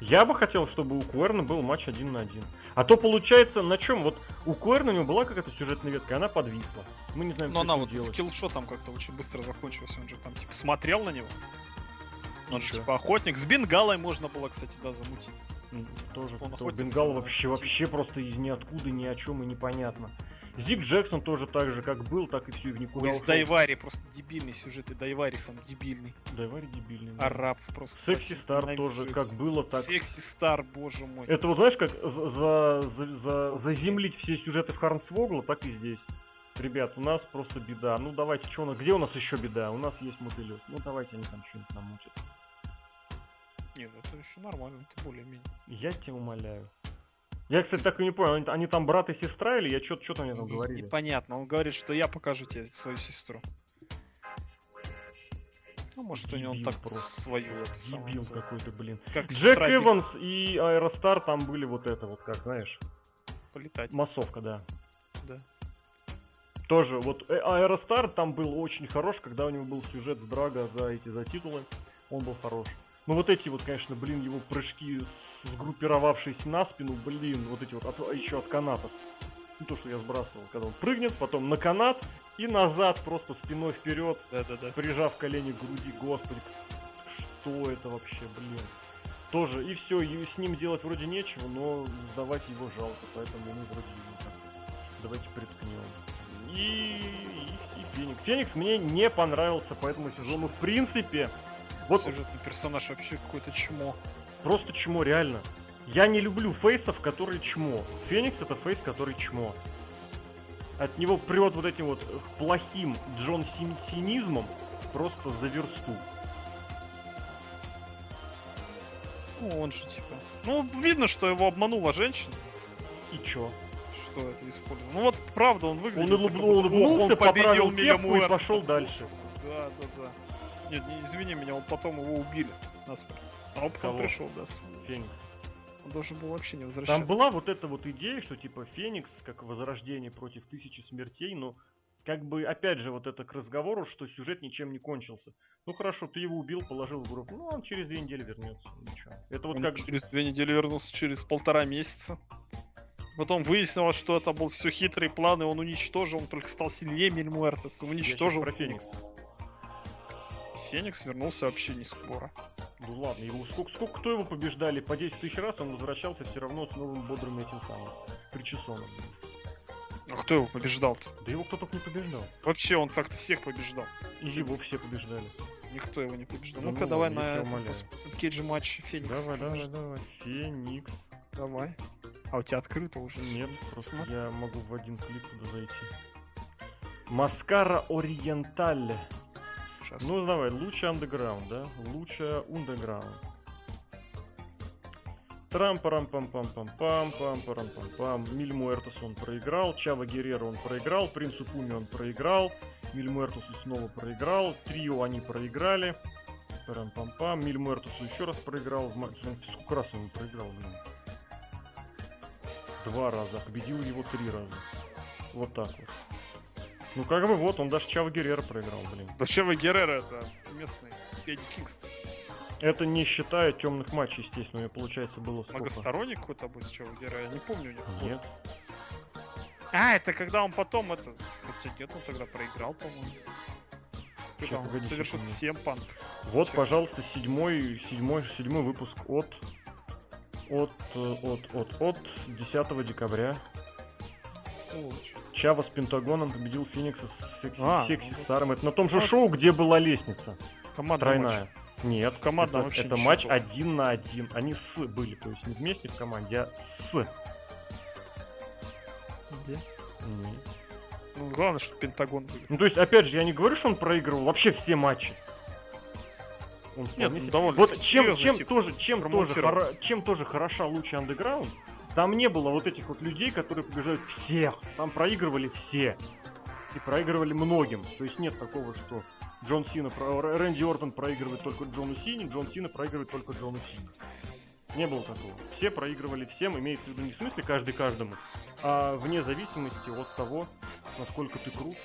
Я бы хотел, чтобы у Куэрна был матч один на один. А то получается, на чем? Вот у Куэрна у него была какая-то сюжетная ветка, и она подвисла. Мы не знаем, Но с она вот делать. скиллшотом как-то очень быстро закончилась. Он же там типа смотрел на него. Он же типа охотник. С бенгалой можно было, кстати, да, замутить. Тоже Он кто, охотится Бенгал вообще, типа. вообще просто из ниоткуда, ни о чем и непонятно. Зик Джексон тоже так же, как был, так и все и в никуда ушел. Дайвари просто дебильный сюжет. И Дайвари сам дебильный. Дайвари дебильный. да. Араб просто. Секси Стар тоже, как было, так... Секси Стар, боже мой. Это вот знаешь, как за, за- за- за- заземлить все сюжеты в Харнсвогла, так и здесь. Ребят, у нас просто беда. Ну давайте, что у нас, где у нас еще беда? У нас есть мотылек. Ну давайте они там что-нибудь намутят. Не, ну это еще нормально, это более-менее. Я тебя умоляю. Я, кстати, так и не понял, они, они там брат и сестра или я что-то что-то мне там говорили? Непонятно. Он говорит, что я покажу тебе свою сестру. Ну, может, у него Дебил так просто. свою это самое Дебил какой-то, блин. Как Джек сестра. Эванс и Аэростар там были вот это вот, как знаешь, Полетать. массовка, да. Да. Тоже, вот э, Аэростар там был очень хорош, когда у него был сюжет с Драго за эти, за титулы, он был хорош. Ну вот эти вот, конечно, блин, его прыжки, сгруппировавшись на спину, блин, вот эти вот, от- а еще от канатов. Ну то, что я сбрасывал, когда он прыгнет, потом на канат, И назад, просто спиной вперед, Да-да-да. прижав колени к груди. Господи, что это вообще, блин. Тоже, и все, и с ним делать вроде нечего, но сдавать его жалко, поэтому мы вроде его так. Давайте приткнем. И, и, и Феникс. Феникс мне не понравился по этому сезону. В принципе, вот Сюжетный персонаж вообще какое-то чмо. просто чмо, реально. Я не люблю фейсов, которые чмо. Феникс это фейс, который чмо. От него прет вот этим вот плохим Джон Син- Синизмом просто за версту. Ну, он же типа... Ну, видно, что его обманула женщина, И чё? что это использовал. Ну вот, правда, он Он выглядит... улыб- как будто, улыбнулся, «Ох, он победил поправил кепку и Муэртеса». пошел дальше. Да, да, да. Нет, не извини меня, он потом его убили насмерть. А он потом Кого? пришел, да. Феникс. Он должен был вообще не возвращаться. Там была вот эта вот идея, что типа Феникс как возрождение против тысячи смертей, но как бы опять же вот это к разговору, что сюжет ничем не кончился. Ну хорошо, ты его убил, положил в гроб, ну он через две недели вернется. Ничего. Это вот Он как через две недели вернулся, через полтора месяца. Потом выяснилось, что это был все хитрый план, и он уничтожил, он только стал сильнее Мельмуэртеса, уничтожил про Феникса. Феникс вернулся вообще не скоро. Ну ладно, его сколько, сколько кто его побеждали? По 10 тысяч раз он возвращался все равно с новым бодрым этим самым причесоном. А кто его побеждал-то? Да его кто только не побеждал. Вообще, он так-то всех побеждал. И его все побеждали. Никто его не побеждал. Да Ну-ка, ну давай на этом. Кейджи матч Феникс. Давай, давай, давай. Феникс. Давай. А у тебя открыто уже? Нет, просто Смотри. я могу в один клик туда зайти. Маскара Ориенталь. Сейчас. Ну давай, лучше андеграунд, да? Лучше underground. трам парам пам пам пам пам пам парам пам пам Миль Муэртес он проиграл, Чава Геррера он проиграл, Принцу Пуми он проиграл, Миль Муэртесу снова проиграл, Трио они проиграли. Парам пам пам Миль Муэртесу еще раз проиграл. Сколько раз он проиграл, блин? Два раза, победил его три раза. Вот так вот. Ну как бы вот, он даже Чава Геррера проиграл, блин. Да Чева Геррера это местный Федди Кингстон. Это не считая темных матчей, естественно, у меня получается было сколько? Многосторонник какой-то был с Чева Геррера, я не помню у него. Нет. А, это когда он потом это... Хотя нет, он тогда проиграл, по-моему. Когда он секунду. 7 панк. Вот, Чё? пожалуйста, седьмой, седьмой, седьмой выпуск от от э, от от от 10 декабря. Сволочь. Чава с Пентагоном победил Феникса с секси, А, секси ну, старым. Это на том же шоу, где была лестница Командный тройная. матч. Нет, Командном это, вообще это матч было. один на один. Они с были, то есть не вместе в команде, а с. Где? Нет. Ну, главное, что Пентагон выиграл. Ну, то есть, опять же, я не говорю, что он проигрывал вообще все матчи. Он вполне ну, довольно вот чем, чем, типа, тоже, чем, тоже хоро- чем тоже хороша лучше андеграунд, там не было вот этих вот людей, которые побеждают всех. Там проигрывали все. И проигрывали многим. То есть нет такого, что Джон Сина, Рэнди Ортон проигрывает только Джону Сине, Джон Сина проигрывает только Джону Сине. Не было такого. Все проигрывали всем, имеется в виду не в смысле каждый каждому, а вне зависимости от того, насколько ты крут.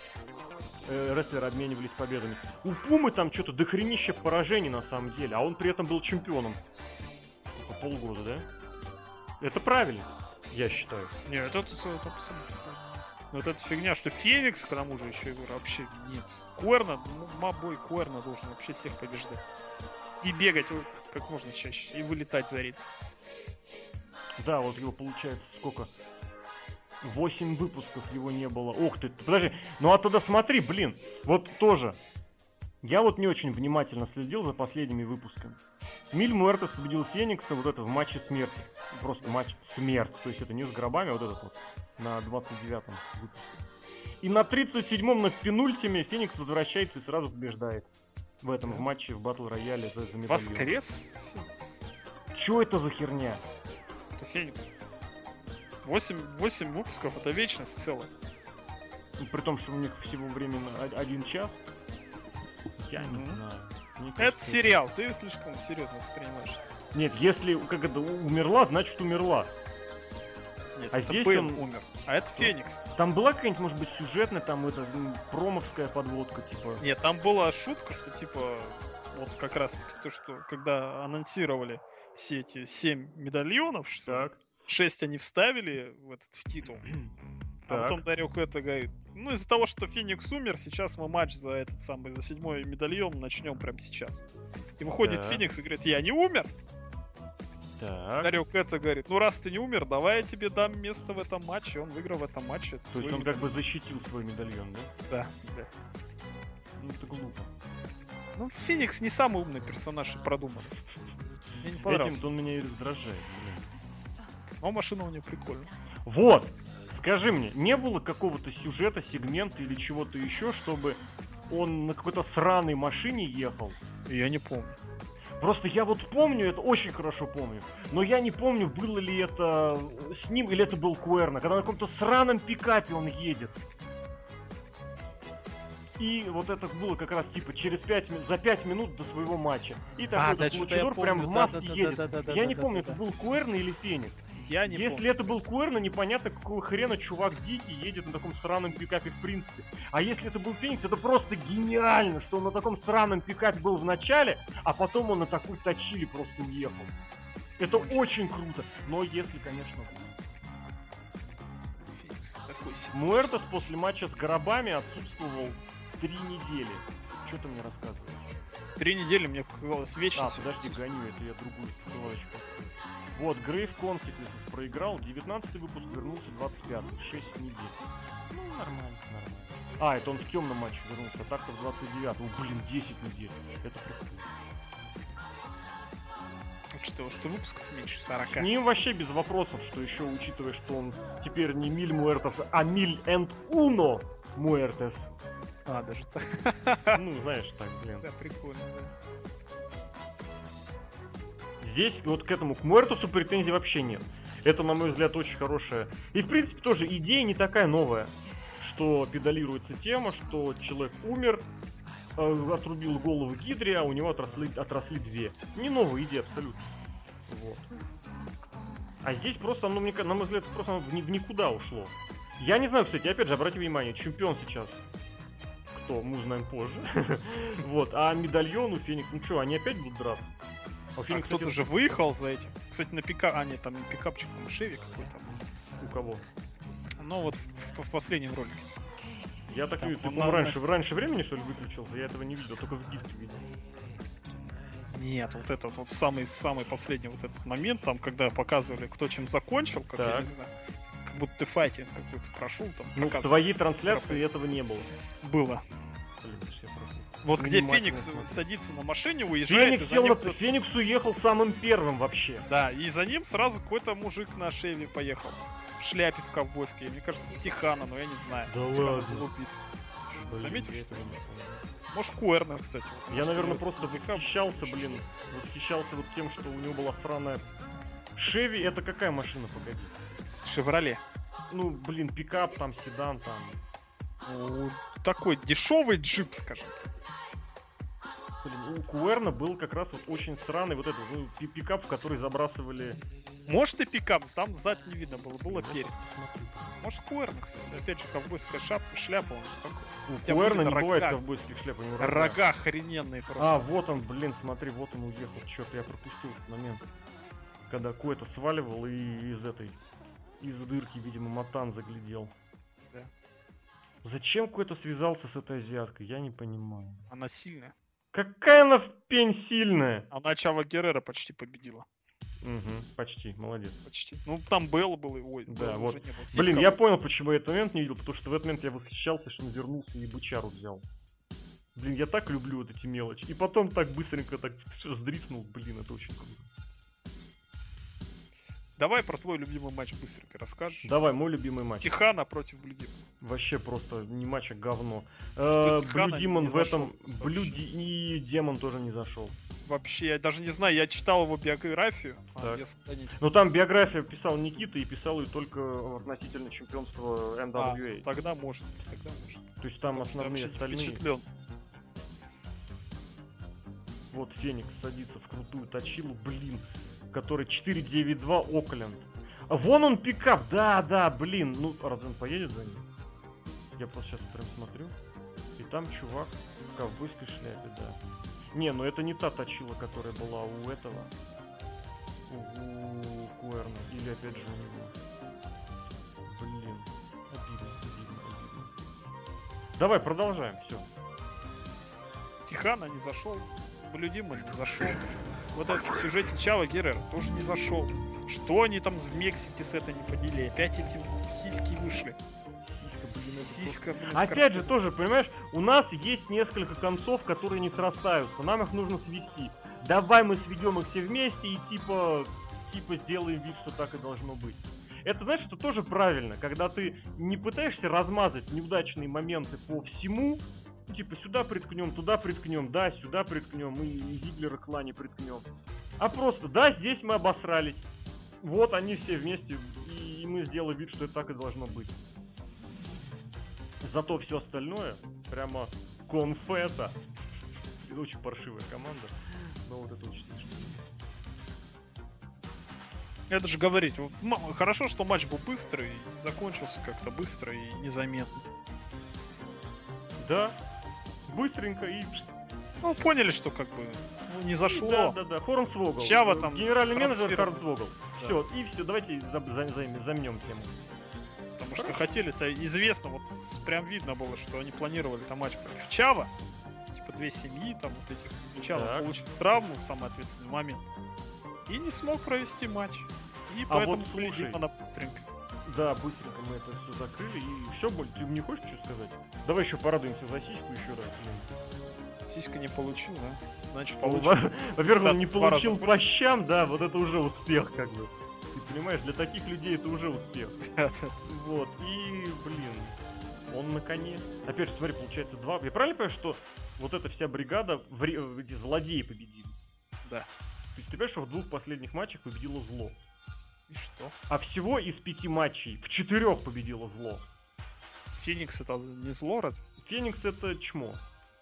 Э, рестлеры обменивались победами. У Пумы там что-то дохренище поражений на самом деле, а он при этом был чемпионом. По полгода, да? Это правильно, я считаю. Не, это, это, это абсолютно. Вот эта фигня, что Феникс, к тому же еще, говорю, вообще нет. Куэрна, ну, мабой Куэрна должен вообще всех побеждать. И бегать как можно чаще, и вылетать за ритм. Да, вот его получается сколько? Восемь выпусков его не было. Ух ты, подожди. Ну а тогда смотри, блин, вот тоже. Я вот не очень внимательно следил за последними выпусками. Миль Муэртес победил Феникса вот это в матче смерти. Просто матч смерть. То есть это не с гробами, а вот этот вот на 29-м выпуске. И на 37-м на пенультиме Феникс возвращается и сразу побеждает. В этом в матче в батл рояле за, за. Воскрес? Феникс. Чё это за херня? Это Феникс. 8, 8 выпусков это вечность целая. При том, что у них всего временно о- один час. Я не знаю. Мне Это кажется, сериал, ты слишком серьезно воспринимаешь. Нет, если как это умерла, значит умерла. Нет, А это здесь Бэйл он- умер. А это Феникс. Там была какая-нибудь, может быть, сюжетная, там это м, промовская подводка, типа. Нет, там была шутка, что типа вот как раз таки то, что когда анонсировали все эти 7 медальонов, что Так. 6 они вставили в этот в титул, А Так. потом Дарио это говорит, ну из-за того, что Феникс умер, сейчас мы матч за этот самый, за седьмой медальон начнем прямо сейчас. И выходит Так. Феникс и говорит, я не умер. Так. Дарио это говорит, ну раз ты не умер, давай я тебе дам место в этом матче. Он выиграл в этом матче. То есть он как бы защитил свой медальон, да? Да, да. Ну это глупо. Ну, Феникс не самый умный персонаж и продуманный. Мне не понравился. Этим-то он меня и раздражает, блин. Но машина у него прикольная. Вот! Скажи мне, не было какого-то сюжета, сегмента или чего-то еще, чтобы он на какой-то сраной машине ехал? Я не помню. Просто я вот помню, это очень хорошо помню, но я не помню, было ли это с ним или это был Куэрна, когда на каком-то сраном пикапе он едет. И вот это было как раз типа через 5, за 5 минут до своего матча. И такой да, этот что-то я лучидор прям в маске едет. я не помню, да. это был Куэрна или Феникс. Я не Если помню. это был Куэрна, непонятно, какого хрена чувак дикий едет на таком сраном пикапе в принципе. А если это был Феникс, это просто гениально, что он на таком сраном пикапе был в начале, а потом он на такой точили просто уехал. Это очень круто. Но если, конечно, Феникс такой себе. Муэртос после матча с Горобами отсутствовал три недели. Что ты мне рассказываешь? Три недели мне показалось А, вечность. подожди, гоню, это я другую ссылочку. Вот, Грейв Consequences проиграл, 19 выпуск вернулся 25 6 недель. Ну, нормально, нормально. А, это он в темном матче вернулся, а так-то в 29 Ну, блин, 10 недель. Это прикольно. Что, что выпусков меньше 40. С ним вообще без вопросов, что еще учитывая, что он теперь не Миль Муэртес, а Миль энд Уно Муэртес. А, даже так. Ну, знаешь, так, блин. Да, прикольно, да. Здесь вот к этому, к Муэртусу претензий вообще нет. Это, на мой взгляд, очень хорошая. И, в принципе, тоже идея не такая новая, что педалируется тема, что человек умер, э, отрубил голову Гидре, а у него отросли, отросли две. Не новая идея абсолютно. Вот. А здесь просто, оно, мне, ка- на мой взгляд, просто оно в никуда ушло. Я не знаю, кстати, опять же, обратите внимание, чемпион сейчас кто, мы узнаем позже. Вот, а медальон у Феникс, ну что, они опять будут драться? А у А кто-то кстати, же выехал за этим. Кстати, на пикап... А, нет, там не пикапчик, там Шеви какой-то. У кого? Ну, вот в, в- в последнем ролике. Я так Там вижу, ты, по-моему, раньше, раньше времени, что ли, выключился? Я этого не видел, только в гифке видел. Нет, вот этот вот самый-самый последний вот этот момент, там, когда показывали, кто чем закончил, как я Так. не знаю, как будто ты файтинг какой-то прошел, там Ну, в твоей трансляции этого не было. было. Вот где Феникс садится на машине, уезжает, Феникс и за ним на... кто-то- Феникс уехал самым первым вообще. Да, и за ним сразу какой-то мужик на шеве поехал. В шляпе в ковбойской. Мне кажется, Тихана, но я не знаю. Да Тихана ладно. был убит. Что, Блин, Заметил, что ли? Может, Куэрна, кстати. вот, Я, наверное, его просто восхищался, блин, восхищался вот тем, что у него была сраная... Шеви это какая машина, погоди? Шевроле. Ну, блин, пикап, там, седан, там. Ну, такой дешевый джип, скажем так. Блин, у Куэрна был как раз вот очень сраный вот этот ну, пи- пикап, в который забрасывали... Может и пикап, там сзади не видно было, было перед. Может Куэрна, кстати. Опять же, ковбойская шапка, шляпа, он что такое. У Куэрна не бывает рога. ковбойских шляп, у него рога. Рога охрененные просто. А, вот он, блин, смотри, вот он уехал. Черт, я пропустил этот момент. Когда Ко-то сваливал и из этой... Из дырки, видимо, Матан заглядел. Да. Зачем Ко-то связался с этой азиаткой? Я не понимаю. Она сильная. Какая она в пень сильная! Она Чава Геррера почти победила. Угу, почти, молодец. Почти. Ну, там Белл был, и ой, Да, Белла вот. уже не было. Блин, Сиська я была. понял, почему я этот момент не видел, потому что в этот момент я восхищался, что он вернулся и бычару взял. Блин, я так люблю вот эти мелочи. И потом так быстренько так всё сдриснул. Блин, это очень круто. Давай про твой любимый матч быстренько расскажешь. Давай, мой любимый матч. Тихана против Блюдина. Вообще просто не матч, а говно. Что Э, Блю Димон в этом... Блю и Демон тоже не зашел. Вообще, я даже не знаю, я читал его биографию. А. Но там биография писал Никита и писал ее только относительно чемпионства А, NWA. тогда может, тогда может. То есть там Потому основные остальные... впечатлен. Вот Феникс садится в крутую точилу, блин, который 492 Окленд. А вон он пикап, да, да, блин, ну разве он поедет за ним? Я просто сейчас прям смотрю, и там чувак в ковбойской шляпе, да. Не, ну это не та точила, которая была у этого, у Куэрна, или опять же у него. Блин, обидно. Давай, продолжаем, все. Тихана не зашел. Блюдима не зашел. Вот этот в сюжете Чава Геррера тоже не зашел. Что они там в Мексике с этой не поделили? Опять эти сиськи вышли. Сиська, блин, Опять же, тоже, понимаешь, у нас есть несколько концов, которые не срастаются. Нам их нужно свести. Давай мы сведем их все вместе и типа, типа сделаем вид, что так и должно быть. Это, знаешь, это тоже правильно, когда ты не пытаешься размазать неудачные моменты по всему, типа сюда приткнем, туда приткнем, да, сюда приткнем, и, и Зиглера клане приткнем. А просто, да, здесь мы обосрались. Вот они все вместе, и, и мы сделаем вид, что это так и должно быть. Зато все остальное прямо конфета. Это очень паршивая команда. Но вот это очень смешно. Это же говорить. Хорошо, что матч был быстрый закончился как-то быстро и незаметно. Да, быстренько и... Ну, поняли, что как бы ну, не зашло. Да, да, да, Хорнсвогл. Чава там Генеральный менеджер. Хорнсвогл. Все, и все, давайте за- за- за- замнем тему. Потому что хотели-то известно, вот прям видно было, что они планировали там матч против Чава. Типа две семьи, там вот этих. И Чава Так. получил травму в самый ответственный момент. И не смог провести матч. И А поэтому вот слушай. она быстренько. Да, быстренько мы это все закрыли. И все, боль, ты не хочешь что сказать? Давай еще порадуемся за сиську еще раз. Сиська не получил, да? Значит, Ну, получил. во- Во-первых, он не в получил по больше. щам, да, вот это уже успех, как бы. Ты понимаешь, для таких людей это уже успех. Вот, и, блин, он на коне. Опять же, смотри, получается два. Я правильно понимаю, что вот эта вся бригада, вре- э, эти злодеи победили? Да. То есть ты понимаешь, что в двух последних матчах победило зло. И что? А всего из пяти матчей в четырех победило зло. Феникс это не зло раз? Феникс это чмо.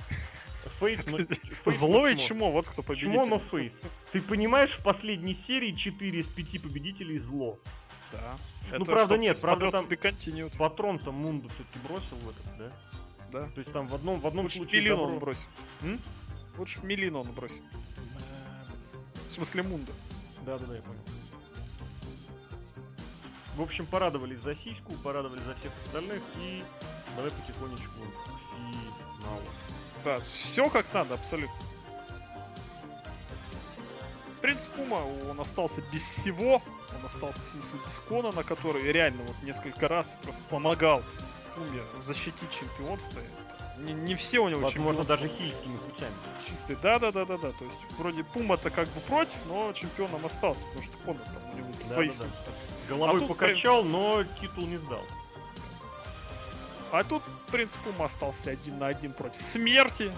Фейс, но... Фейс Зло и чмо, вот кто победитель. Чмо, но фейс. Ты понимаешь, в последней серии 4 из 5 победителей зло. Да. Ну, Это правда, нет, правда, там- Continued. Патрон-то Мунду все-таки бросил в этот, да? Да. То есть там в одном, в одном Лучше случае... Милину добро- он бросил. М? Лучше Милину он бросил. В смысле Мунда. Да, да, да, я понял. В общем, порадовались за сиську, порадовались за всех остальных и давай потихонечку к финалу. Да, все как надо, абсолютно. Принц Пума, он остался без всего. Он остался, в смысле, без Конана, который реально вот несколько раз просто помогал Пуме защитить чемпионство. Не, не все у него Возможно, даже хильскими путями. чистые. Да, да, да, да, да. То есть вроде Пума-то как бы против, но чемпионом остался, потому что Конан там у него свои да, да. Головой А покачал, но титул не сдал. А тут принц Пума остался один на один против смерти.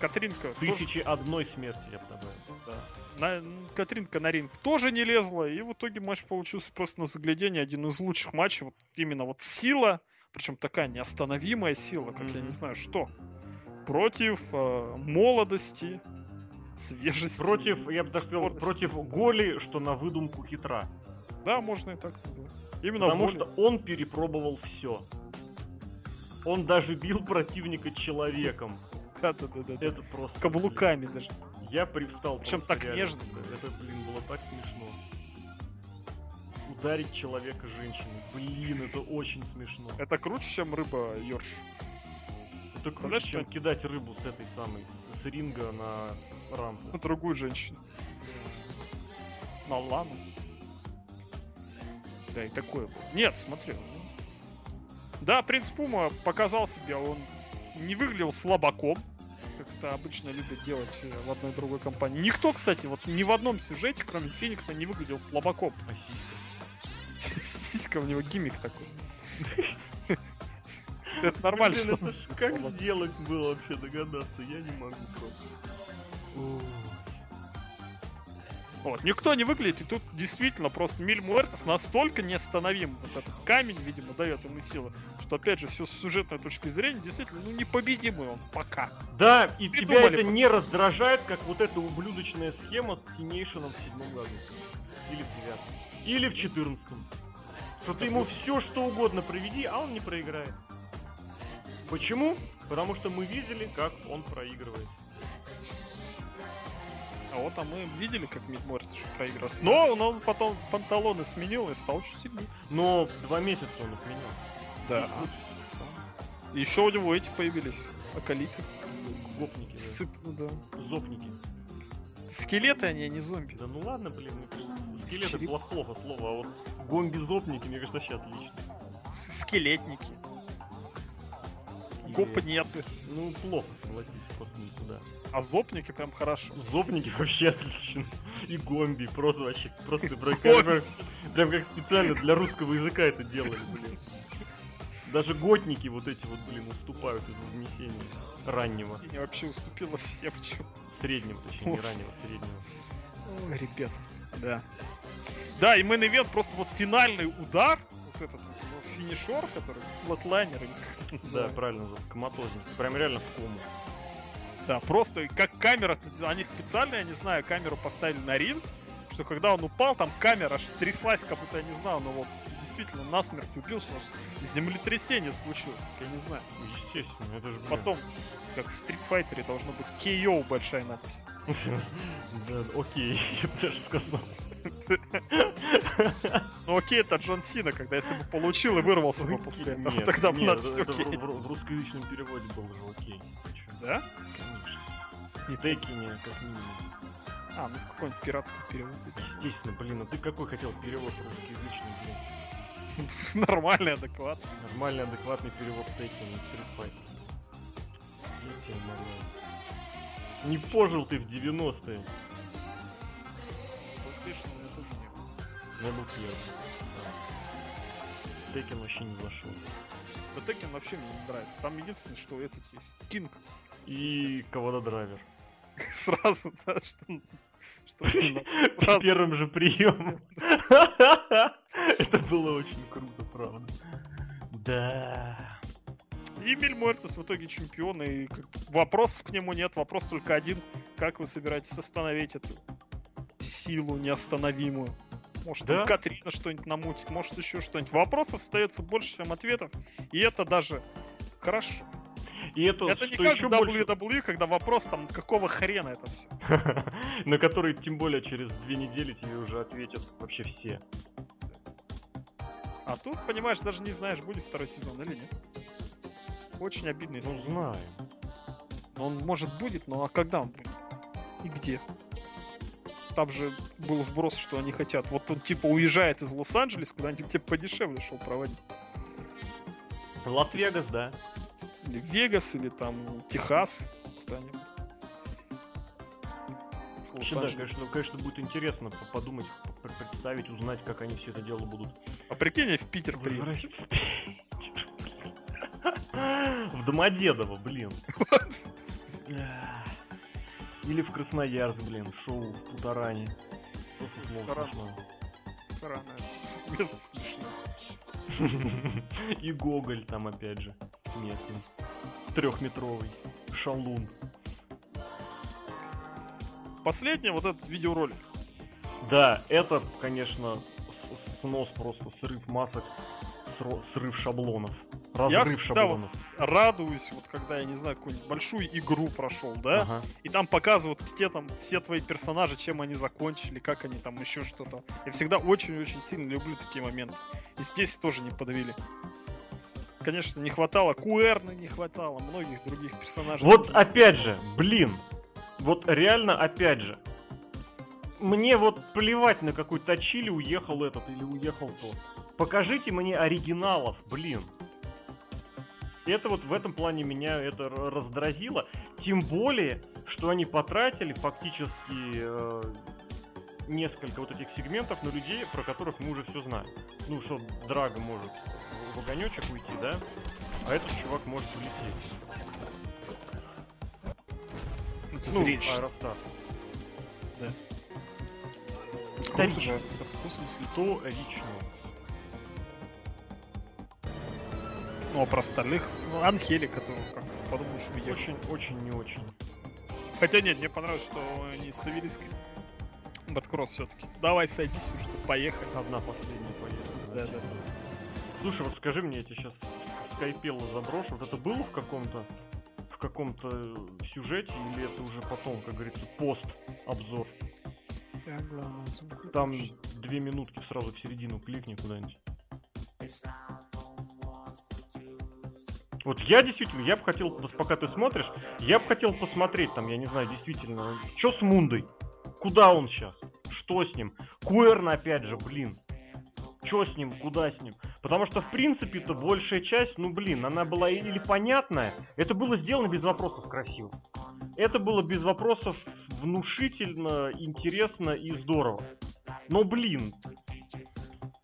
Катринка тоже, Тысячи одной смерти, я бы добавил. Да. На, Катринка на ринг тоже не лезла, и в итоге матч получился просто на заглядение один из лучших матчей. Вот именно вот сила, причем такая неостановимая сила, как я Мгм. не знаю что, против э, молодости, свежести. Против, я бы так сказал, против Голи, что на выдумку хитра. Да, можно и так назвать. Именно Потому воля. что он перепробовал все. Он даже бил противника человеком. Да, да, да, да. Это просто... Каблуками даже. Я привстал. Причем так нежно. Это, блин, было так смешно. Ударить человека женщиной. Блин, это очень смешно. Это круче, чем рыба Йорш. Это круче, чем кидать рыбу с этой самой, с ринга на рампу. На другую женщину. На Лану. Да, и такое было. Нет, смотри. ну. Да, принц Пума показал себя, он не выглядел слабаком, как это обычно любят делать э, в одной другой компании. Никто, кстати, вот ни в одном сюжете, кроме Феникса, не выглядел слабаком. Сиська. У него гиммик такой. Это нормально, что как сделать было вообще догадаться? Я не могу просто. Вот, никто не выглядит, и тут действительно просто Миль Муэртес настолько неостановим. Вот этот камень, видимо, дает ему силы, что, опять же, все с сюжетной точки зрения, действительно, ну, непобедимый он пока. Да, и тебя Придумали это по- не раздражает, как вот эта ублюдочная схема с Синейшеном в седьмом году. Или в девятом. Или в четырнадцатом. Что ты ему все что угодно проведи, а он не проиграет. Почему? Потому что мы видели, как он проигрывает. А вот а мы видели, как Муэртес еще проиграл. Но он, он потом панталоны сменил и стал чуть сильнее. Но два месяца он отменил. Да. Еще у него эти появились. Акалиты. Гопники. Сып, ну да. Зопники. Скелеты они, а не зомби. Да ну ладно, блин, мне кажется, скелет это Череп. плохо, плохо слово, а вот гомби-зопники, мне кажется, вообще отлично. Скелетники. И- Гопнеты. Ну, плохо, согласись, просто не туда. А зопники прям хорошо. Зопники вообще отлично. И гомби, просто вообще, просто прям, прям, как специально для русского языка это делали, блин. Даже готники вот эти вот, блин, уступают из внесения раннего, Синяя вообще уступила всем. чё. среднего, точнее, не Уф. раннего, среднего. Ой, ребят. Да. Да, и мейн ивент просто вот финальный удар, вот этот вот его финишер, который флотлайнер или как это Да, правильно, коматозник. Прям реально в кому. Да, просто как камера, они специально, я не знаю, камеру поставили на ринг, что когда он упал, там камера аж тряслась, как будто, я не знаю, ну вот действительно насмерть убил, что землетрясение случилось, как я не знаю. Ну, Естественно, это же. Потом, как в Street Fighter должно быть KO большая надпись. Да, окей, я бы даже сказал. Ну окей, это Джон Сина, когда если бы получил и вырвался бы после этого, тогда бы надпись окей. В, русскоязычном переводе был же окей. Да? Конечно. Не В Текине, как минимум. А, ну в какой-нибудь пиратский перевод. Естественно, блин, а ты какой хотел перевод русскоязычный, блин? Нормальный, адекватный. Нормальный, адекватный перевод Текина и Street Fighter. Дети. Не пожил ты в 90-е. PlayStation у меня тоже не было. Я был первый. Да. Текен вообще не зашел. Да Tekken вообще мне не нравится. Там единственное, что этот есть. Кинг. И Кавада Драйвер. Сразу, да, что... Что? При первом же приеме. Это было очень круто, правда. Да. И Мельмортес в итоге чемпион, и вопросов к нему нет, вопрос только один. Как вы собираетесь остановить эту силу неостановимую? Может, Да. Катрина что-нибудь намутит, может, еще что-нибудь. Вопросов остается больше, чем ответов, и это даже хорошо. И это, это не что как еще в больше, WWE, когда вопрос там, какого хрена это все. на который тем более через две недели тебе уже ответят вообще все. А тут, понимаешь, даже не знаешь, будет второй сезон или нет. Очень обидно, если... Ну, знаю. Он, может, будет, но а когда он будет? И где? Там же был вброс, что они хотят. Вот он типа уезжает из Лос-Анджелес, куда-нибудь типа подешевле шоу проводить. Лас-Вегас, да. Или Вегас, или там Техас. Куда-нибудь. Вообще, да, конечно, конечно, будет интересно по- подумать, представить, узнать, как они все это дело будут А прикинь, они в Питер возвращать. В Домодедово, блин. Или в Красноярск, блин, шоу в Путаране. Просто слово Путаран. Смешно. И Гоголь там опять же местный. Трехметровый. Шалун. Последний вот этот видеоролик. Да, это, конечно, снос просто, срыв масок, срыв шаблонов. Разрыв всегда шаблонов. Радуюсь, вот когда, я не знаю, какую-нибудь большую игру прошел, да? Ага. И там показывают, где там все твои персонажи, чем они закончили, как они там еще что-то. Я всегда очень-очень сильно люблю такие моменты. И здесь тоже не подвели. Конечно, не хватало Куэрна, не хватало многих других персонажей. Вот опять же, блин, вот реально опять же, мне вот плевать на какой точили уехал этот или уехал тот. Покажите мне оригиналов, блин. Это вот в этом плане меня это раздразило. Тем более, что они потратили фактически э, несколько вот этих сегментов на людей, про которых мы уже все знаем. Ну, что Драго может в огонечек уйти, да? А этот чувак может улететь. Ну, это Ну. Аэростат. Да. Круто же Аэростат, в каком смысле? Вторично. Ну, а про остальных? Ну, Анхели, которого как-то подумаешь, уехал. Очень, очень, не очень. Хотя нет, мне понравилось, что они с Савелийской. Бэткросс все-таки. Давай садись уже, поехали. Одна последняя поездка. Да, да. Слушай, вот скажи мне, я тебе сейчас скайпело заброшу. Вот это было в каком-то в каком-то сюжете или это уже потом, как говорится, пост обзор? Так, главное, звук Там две минутки сразу в середину кликни куда-нибудь. Вот я действительно, я бы хотел, пока ты смотришь, я бы хотел посмотреть там, я не знаю, действительно, что с Мундой? Куда он сейчас? Что с ним? Куэрн опять же, блин. Что с ним? Куда с ним? Потому что, в принципе-то, большая часть, ну, блин, она была или понятная, это было сделано без вопросов красиво. Это было без вопросов внушительно, интересно и здорово. Но, блин,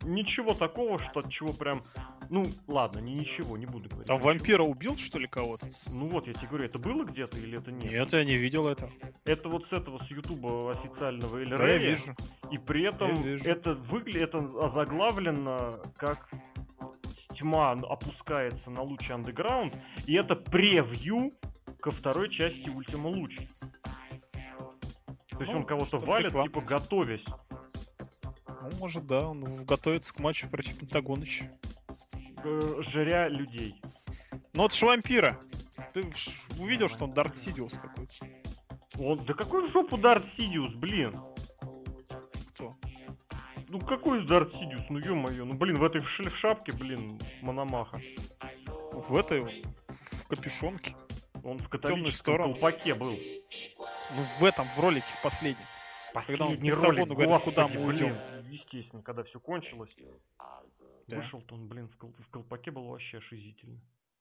ничего такого, что от чего прям... Ну, ладно, не ничего, не буду говорить. Там ничего. вампира убил, что ли, кого-то? Ну вот, я тебе говорю, это было где-то или это нет? Нет, я не видел это. Это вот с этого, с ютуба официального или Да, я вижу. И при этом это выглядит, это озаглавлено как тьма опускается на луч андеграунд, и это превью ко второй части Ультима Луч. То есть Ну, он кого-то валит, типа готовясь. Ну, может, да, он готовится к матчу против Пентагоныча. э, жря людей. Ну, это ж вампира. Ты увидел, что он Дарт Сидиус какой-то? Он, да какой в жопу Дарт Сидиус, блин? Кто? Ну какой Дарт Сидиус, ну ё-моё, ну блин, в этой в шапке, блин, Мономаха. В этой, в капюшонке. Он в католическом колпаке был. Ну, в этом, в ролике, в последнем. Когда он Последний ролик, Пентагону говорит, куда господи, мы блин. Естественно, когда все кончилось. Да. Вышел-то он, блин, в, кол- в колпаке был вообще ошизительно.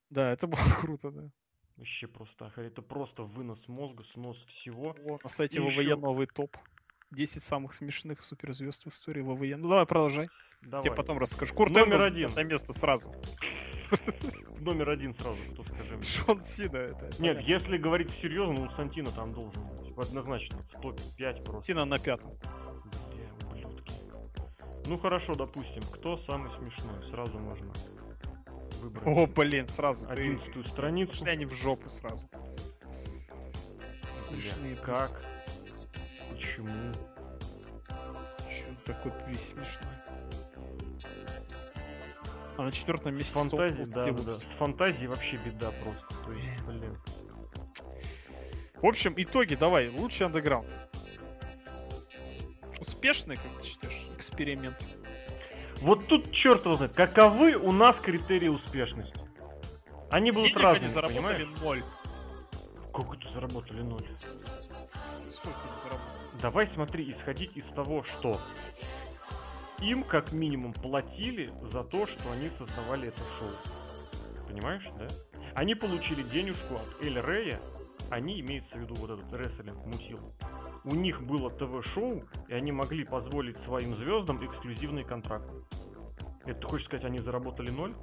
Да, это было круто, да. Вообще просто охренеть. Это просто вынос мозга, снос всего. Вот, на сайте ВВЕ ещё- новый топ. 10 самых смешных суперзвезд в истории ВВЕ. Ну давай, продолжай. Давай. Тебе потом расскажу. Курт Номер Энгельс один. на место сразу. Номер один сразу, кто скажи. Шон Сина это. Нет, понятно. если говорить серьезно, ну Сантино там должен быть. Однозначно, в топе 5 просто. Сина на пятом. Бля. Ну хорошо, допустим, кто самый смешной? Сразу можно выбрать. О, блин, сразу ты... Страницу. Пошли они в жопу сразу. Бля, Смешные. блин. Как? Почему? Чё такой весь смешной? А на четвертом месте Фантазии, с да, да, да. С фантазией вообще беда просто. То есть, блин. В общем, итоги давай. Лучший андеграунд. Успешный, как ты считаешь, эксперимент? Вот тут черт его знает, каковы у нас критерии успешности? Они будут Денег они разными, заработали понимаешь? ноль. Как это заработали ноль? Сколько они заработали? Давай смотри, исходить из того, что им как минимум платили за то, что они создавали это шоу. Понимаешь, да? Они получили денежку от Эль Рея, они, имеется в виду вот этот рестлинг мутил. У них было ТВ-шоу, и они могли позволить своим звездам эксклюзивные контракты. Это ты хочешь сказать, они заработали ноль?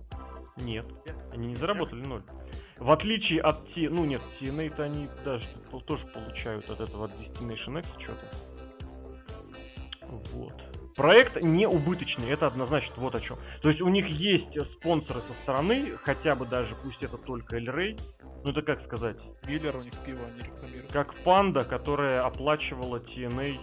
Нет, они не заработали ноль. В отличие от T, ну нет, TNA-то они даже тоже получают от этого, от Destination X что-то. Вот. Проект не убыточный, это однозначно вот о чем. То есть у них есть спонсоры со стороны, хотя бы даже, пусть это только Эль Рей, ну это как сказать, Миллер у них пиво они рекламируют. как панда, которая оплачивала TNA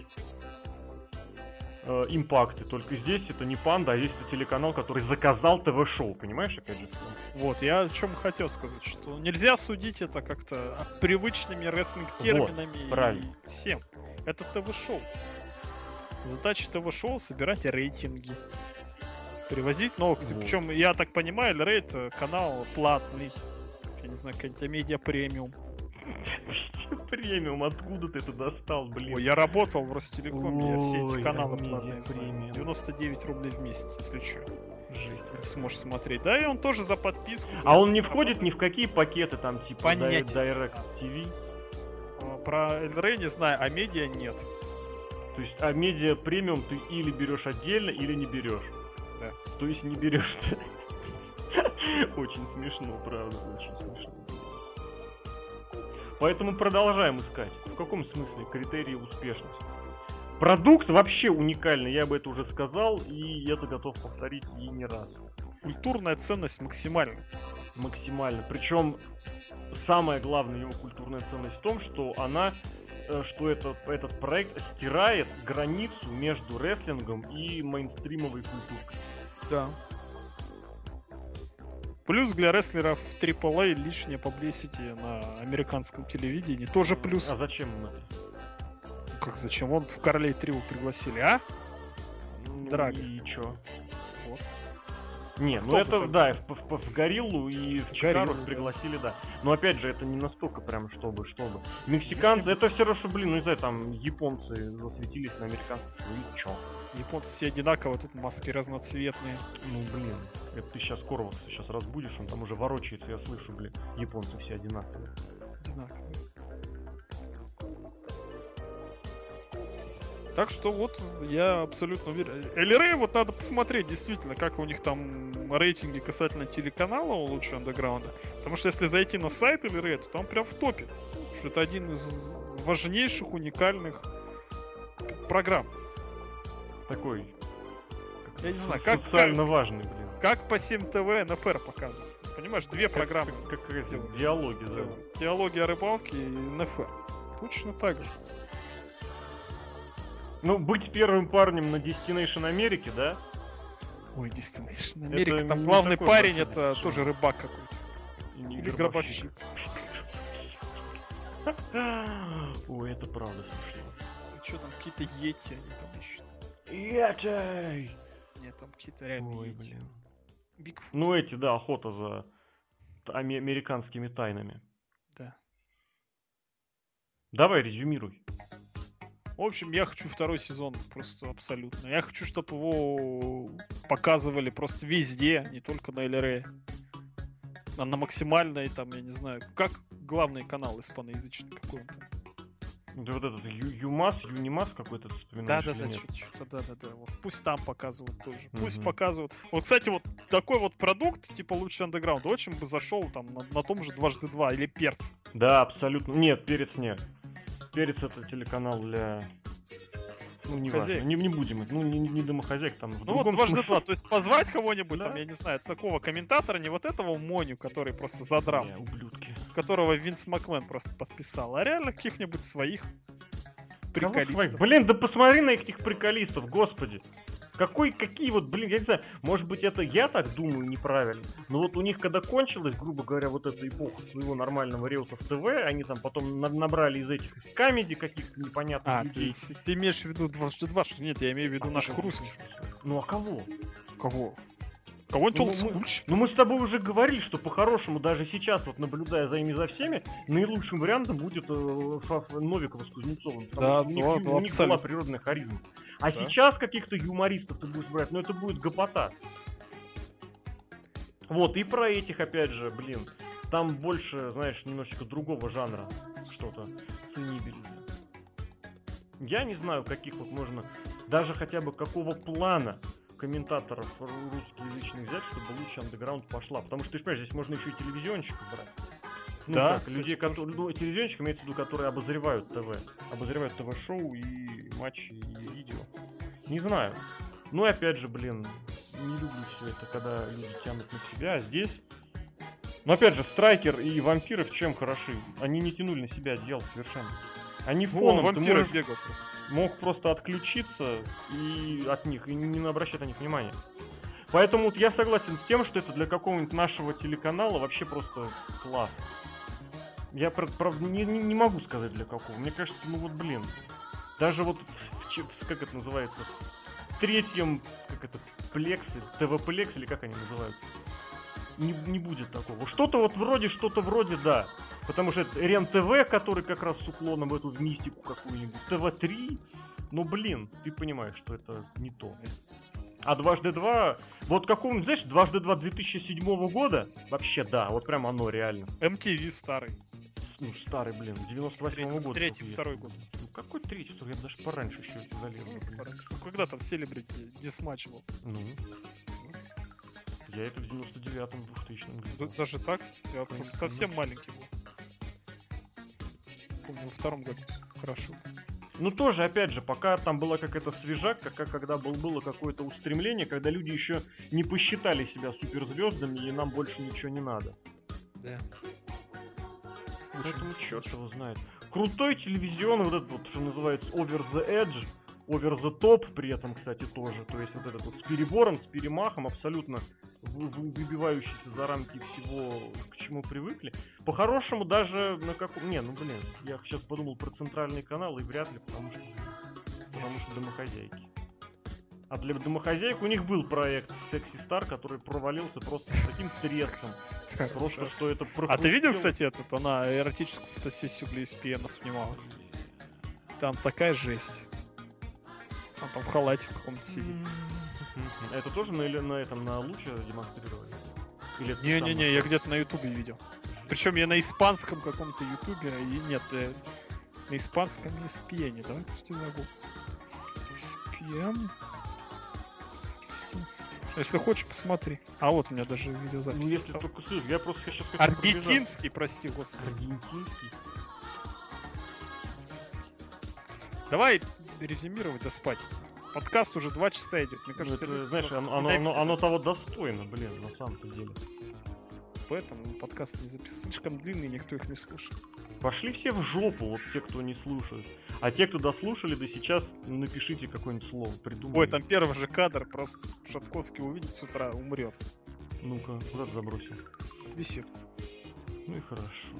э, импакты. Только здесь это не панда, а здесь это телеканал, который заказал ТВ-шоу, понимаешь, опять же. Вот, я о чем хотел сказать, что нельзя судить это как-то привычными рестлинг-терминами и правильно. всем. Это ТВ-шоу. Задача ТВ-шоу собирать рейтинги. Привозить новых. Вот. Причем, я так понимаю, Эль Рей это канал платный. Я не знаю, какая-нибудь медиа премиум. Премиум, откуда ты это достал, блин? Ой, я работал в Ростелекоме, я все эти каналы платные знаю. премиум. 99 рублей в месяц, если что. Ты сможешь смотреть. Да, и он тоже за подписку. А он не входит ни в какие пакеты, там, типа. Direct TV. А, Про Эль Рей не знаю, а медиа нет. То есть, а медиа премиум ты или берешь отдельно, или не берешь. Да. То есть не берешь. Очень смешно, правда, очень смешно. Поэтому продолжаем искать. В каком смысле критерии успешности? Продукт вообще уникальный, я бы это уже сказал, и это готов повторить и не раз. Культурная ценность максимальна. Максимально. Причем самая главная его культурная ценность в том, что она что этот, этот проект стирает границу между рестлингом и мейнстримовой культурой. Да. Плюс для рестлеров AAA лишнее publicity на американском телевидении. Тоже плюс. А зачем им это? Как зачем? Вон в Королей Трио пригласили, а? Ну, Драго. И чё? Не, ну это, так- да, в, в- в Гориллу и в Чикаго Гориллу, да. пригласили, да. Но опять же, это не настолько прям, чтобы, чтобы. Мексиканцы, это все равно, что, блин, ну не знаю, там японцы засветились на американцев, ну и чё? Японцы все одинаковые, тут маски разноцветные. Ну, блин, это ты сейчас Корвакса сейчас разбудишь, он там уже ворочается, я слышу, блин, японцы все одинаковые. Одинаковые. Так что вот, я абсолютно уверен. Эльрей вот надо посмотреть, действительно, как у них там рейтинги касательно телеканала у лучшего андеграунда. Потому что если зайти на сайт Эльрей, то там прям в топе. Что это один из важнейших, уникальных программ. Такой, Я не знаю, как- социально как- важный, блин. Как по 7 ТВ НФР показывают. Понимаешь, две Как- программы. Как, как эти диалоги, да. Диалоги о рыбалке и НФР. Точно так же. Ну, быть первым парнем на Destination Америки, да? Ой, Destination Америка, там не главный парень это шоу. тоже рыбак какой-то. И не Или гробовщик. Ой, это правда смешно. Что там, какие-то йети они там ищут. Ячей! Нет, там какие-то реальные Ой, йети. блин. Бигфут, Ну, эти, да, охота за американскими тайнами. да. Давай, резюмируй. В общем, я хочу второй сезон просто абсолютно. Я хочу, чтобы его показывали просто везде, не только на ЛР. А на максимальной, там, я не знаю, как главный канал испаноязычный какой он там. Да вот этот ЮМАС, Юнимас какой-то вспоминаешь да, или да, нет? что-то, да, да, да. Вот пусть там показывают тоже. Пусть Мгм. показывают. Вот, кстати, вот такой вот продукт, типа лучший андеграунд, очень бы зашел там на, на том же дважды два или перц. Да, абсолютно. Нет, Перец нет. Перец это телеканал для... Ну, не важно. Не, не будем. Ну, не, не домохозяек, там в Ну вот дважды смысле. два. То есть позвать кого-нибудь, Да. там, я не знаю, такого комментатора, не вот этого Моню, который просто задрал, Не, ублюдки. которого Винс Макмен просто подписал, а реально каких-нибудь своих? приколистов. Блин, да посмотри на этих приколистов, господи. Какой, какие вот, блин, я не знаю, может быть это я так думаю неправильно, но вот у них когда кончилась, грубо говоря, вот эта эпоха своего нормального Реутов ТВ, они там потом на- набрали из этих, из камеди каких-то непонятных А, людей. ты, ты имеешь в виду дважды два? что- Нет, я имею в виду А наших русских. Ну а кого? Кого? Кого-нибудь Ну, ну, мы- Ну мы с тобой уже говорили, что по-хорошему даже сейчас, вот наблюдая за ими за всеми, наилучшим вариантом будет э, Новикова с Кузнецовым. Да, у них, ю- да, у них была природная харизма. А Да. сейчас каких-то юмористов ты будешь брать, ну это будет гопота. Вот, и про этих, опять же, блин, там больше, знаешь, немножечко другого жанра что-то ценибельное. Я не знаю, каких вот можно, даже хотя бы какого плана комментаторов ру- русскоязычных взять, чтобы лучше андеграунд пошла. Потому что, ты же понимаешь, здесь можно еще и телевизионщиков брать. Ну Да, как, людей, которые, ну, телевизионщик имеется в виду, которые обозревают ТВ. Обозревают ТВ-шоу и матчи, и видео. Не знаю. Ну и опять же, блин, не люблю все это, когда люди тянут на себя, а здесь... Но опять же, Страйкер и Вампиры в чем хороши? Они не тянули на себя одеяло совершенно. Они О, фоном, ты вампиры можешь- бегал просто. мог просто отключиться и от них, и не обращать на них внимания. Поэтому вот я согласен с тем, что это для какого-нибудь нашего телеканала вообще просто класс. Я, прав- правда, не, не- не могу сказать для какого. Мне кажется, ну вот, блин, даже вот в, в- как это называется, в третьем, как это, плексе, ТВ-плекс или как они называются, не, не будет такого. Что-то вот вроде, что-то вроде, да. Потому что это РЕН-ТВ, который как раз с уклоном в эту мистику какую-нибудь, ТВ-3, ну блин, ты понимаешь, что это не то. А дважды два, вот какому, знаешь, дважды два 2007 года, вообще да, вот прям оно реально. MTV старый. Ну, старый, блин, 98 Третий- года. третий, второй год. Ну, какой третий, я даже пораньше еще изолировал, блин. Ну, когда там селебрити дисматч был? Ну. Я это в 99-м, 2000-м Д- глядел. Даже так? Я Конечно. просто совсем маленький был. Помню, во втором году. Хорошо. Ну тоже, опять же, пока там была какая-то свежак, как- когда был, было какое-то устремление, когда люди еще не посчитали себя суперзвездами, и нам больше ничего не надо. Да. Поэтому черт его знает. Крутой телевизион, вот этот вот, что называется, over the edge, over the top при этом, кстати, тоже. То есть вот этот вот с перебором, с перемахом, абсолютно вы- вы- выбивающийся за рамки всего, к чему привыкли. По-хорошему даже на каком... Не, ну блин, я сейчас подумал про центральный канал, и вряд ли, потому что... Потому что домохозяйки. А для домохозяек у них был проект Sexy Star, который провалился просто с таким треском. Просто что это А ты видел, кстати, этот? Она эротическую фотосессию для ESPN снимала. Там такая жесть. Он там в халате в каком-то сидит. Это тоже на, на этом, на луче демонстрировали? Не-не-не, я где-то на ютубе видел. Причем я на испанском каком-то ютубе, и нет, э, на испанском ESPN, давай, кстати, могу. ESPN. Если хочешь, посмотри. А вот у меня даже видеозапись. Ну, если осталось. только слушай, я просто сейчас хочу Аргентинский, прости, господи. Аргентинский. Давай резюмировать да спать. Подкаст уже два часа идет. Мне кажется, ну, это, знаешь, оно, оно, оно, оно того достойно, блин, на самом-то деле. Поэтому подкаст не записан. Слишком длинный, никто их не слушает. Пошли все в жопу, вот те, кто не слушает. А те, кто дослушали до сейчас, напишите какое-нибудь слово, придумайте. Ой, там первый же кадр, просто Шатковский увидит с утра, умрет. Ну-ка, куда ты забросил? Висит. Ну и хорошо.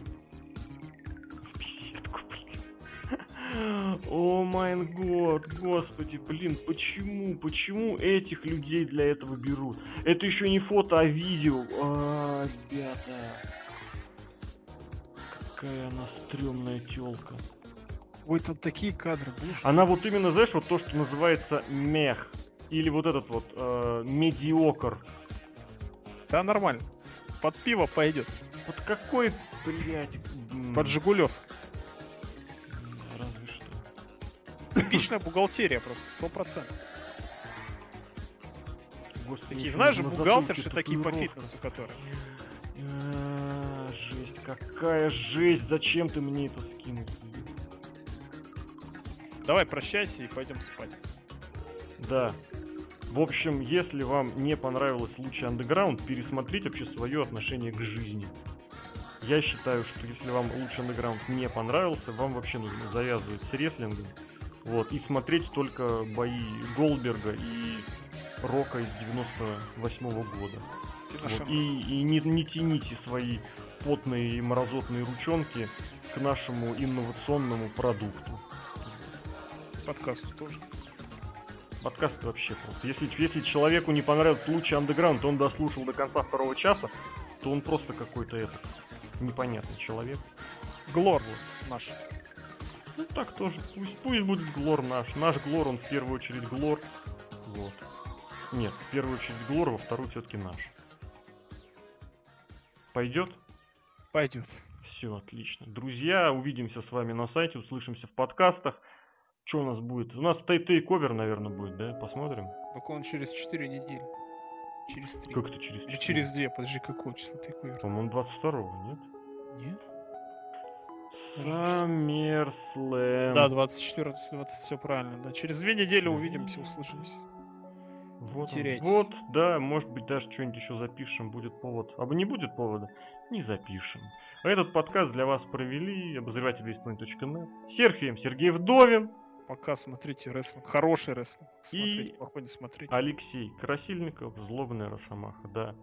О май год, господи, блин, почему, почему этих людей для этого берут? Это еще не фото, а видео. А, ребята. Какая она стрёмная тёлка. Ой, там такие кадры, будешь? Она вот именно, знаешь, вот то, что называется мех. Или вот этот вот э, медиокр. Да, нормально. Под пиво пойдет. Вот какой, блядь... Под Жигулевск. Типичная бухгалтерия просто, сто процентов. Такие, знаешь же, бухгалтерши такие по фитнесу, которые. А, жесть, какая жесть, зачем ты мне это скинул? Давай прощайся и пойдем спать. Да. В общем, если вам не понравилось лучший андеграунд, пересмотрите вообще свое отношение к жизни. Я считаю, что если вам лучший андеграунд не понравился, вам вообще нужно завязывать с рестлингом. Вот, и смотреть только бои Голдберга и Рока из 98 -го года. Вот, и и не, не тяните свои потные и мразотные ручонки к нашему инновационному продукту подкасту тоже. Подкаст вообще просто. Если, если человеку не понравился случай андеграунд, он дослушал до конца второго часа, то он просто какой-то этот непонятный человек. Глор наш. Ну так тоже. Пусть, пусть будет Глор наш. Наш Глор, он в первую очередь Глор. Вот. Нет, в первую очередь Глор, во вторую все-таки наш. Пойдет? Пойдет. Все, отлично. Друзья, увидимся с вами на сайте, услышимся в подкастах. Что у нас будет? У нас тейковер, наверное, будет, да? Посмотрим. Так он через 4 недели. Через 3. Как это через 4? Или через 2, подожди, какого числа тейковер? По-моему, 22-го, нет? Нет? SummerSlam. Да, 24 20 все правильно, да. Через две недели увидимся, услышимся. Вот, вот, да, может быть, даже что-нибудь еще запишем, будет повод. А не будет повода, не запишем. А этот подкаст для вас провели обозреватель вестплейн.нет. Серхием Сергей Вдовин. Пока смотрите рестлинг. Хороший рестлинг. Смотрите, и плохой не смотрите. Алексей Красильников, Злобная Росомаха, да.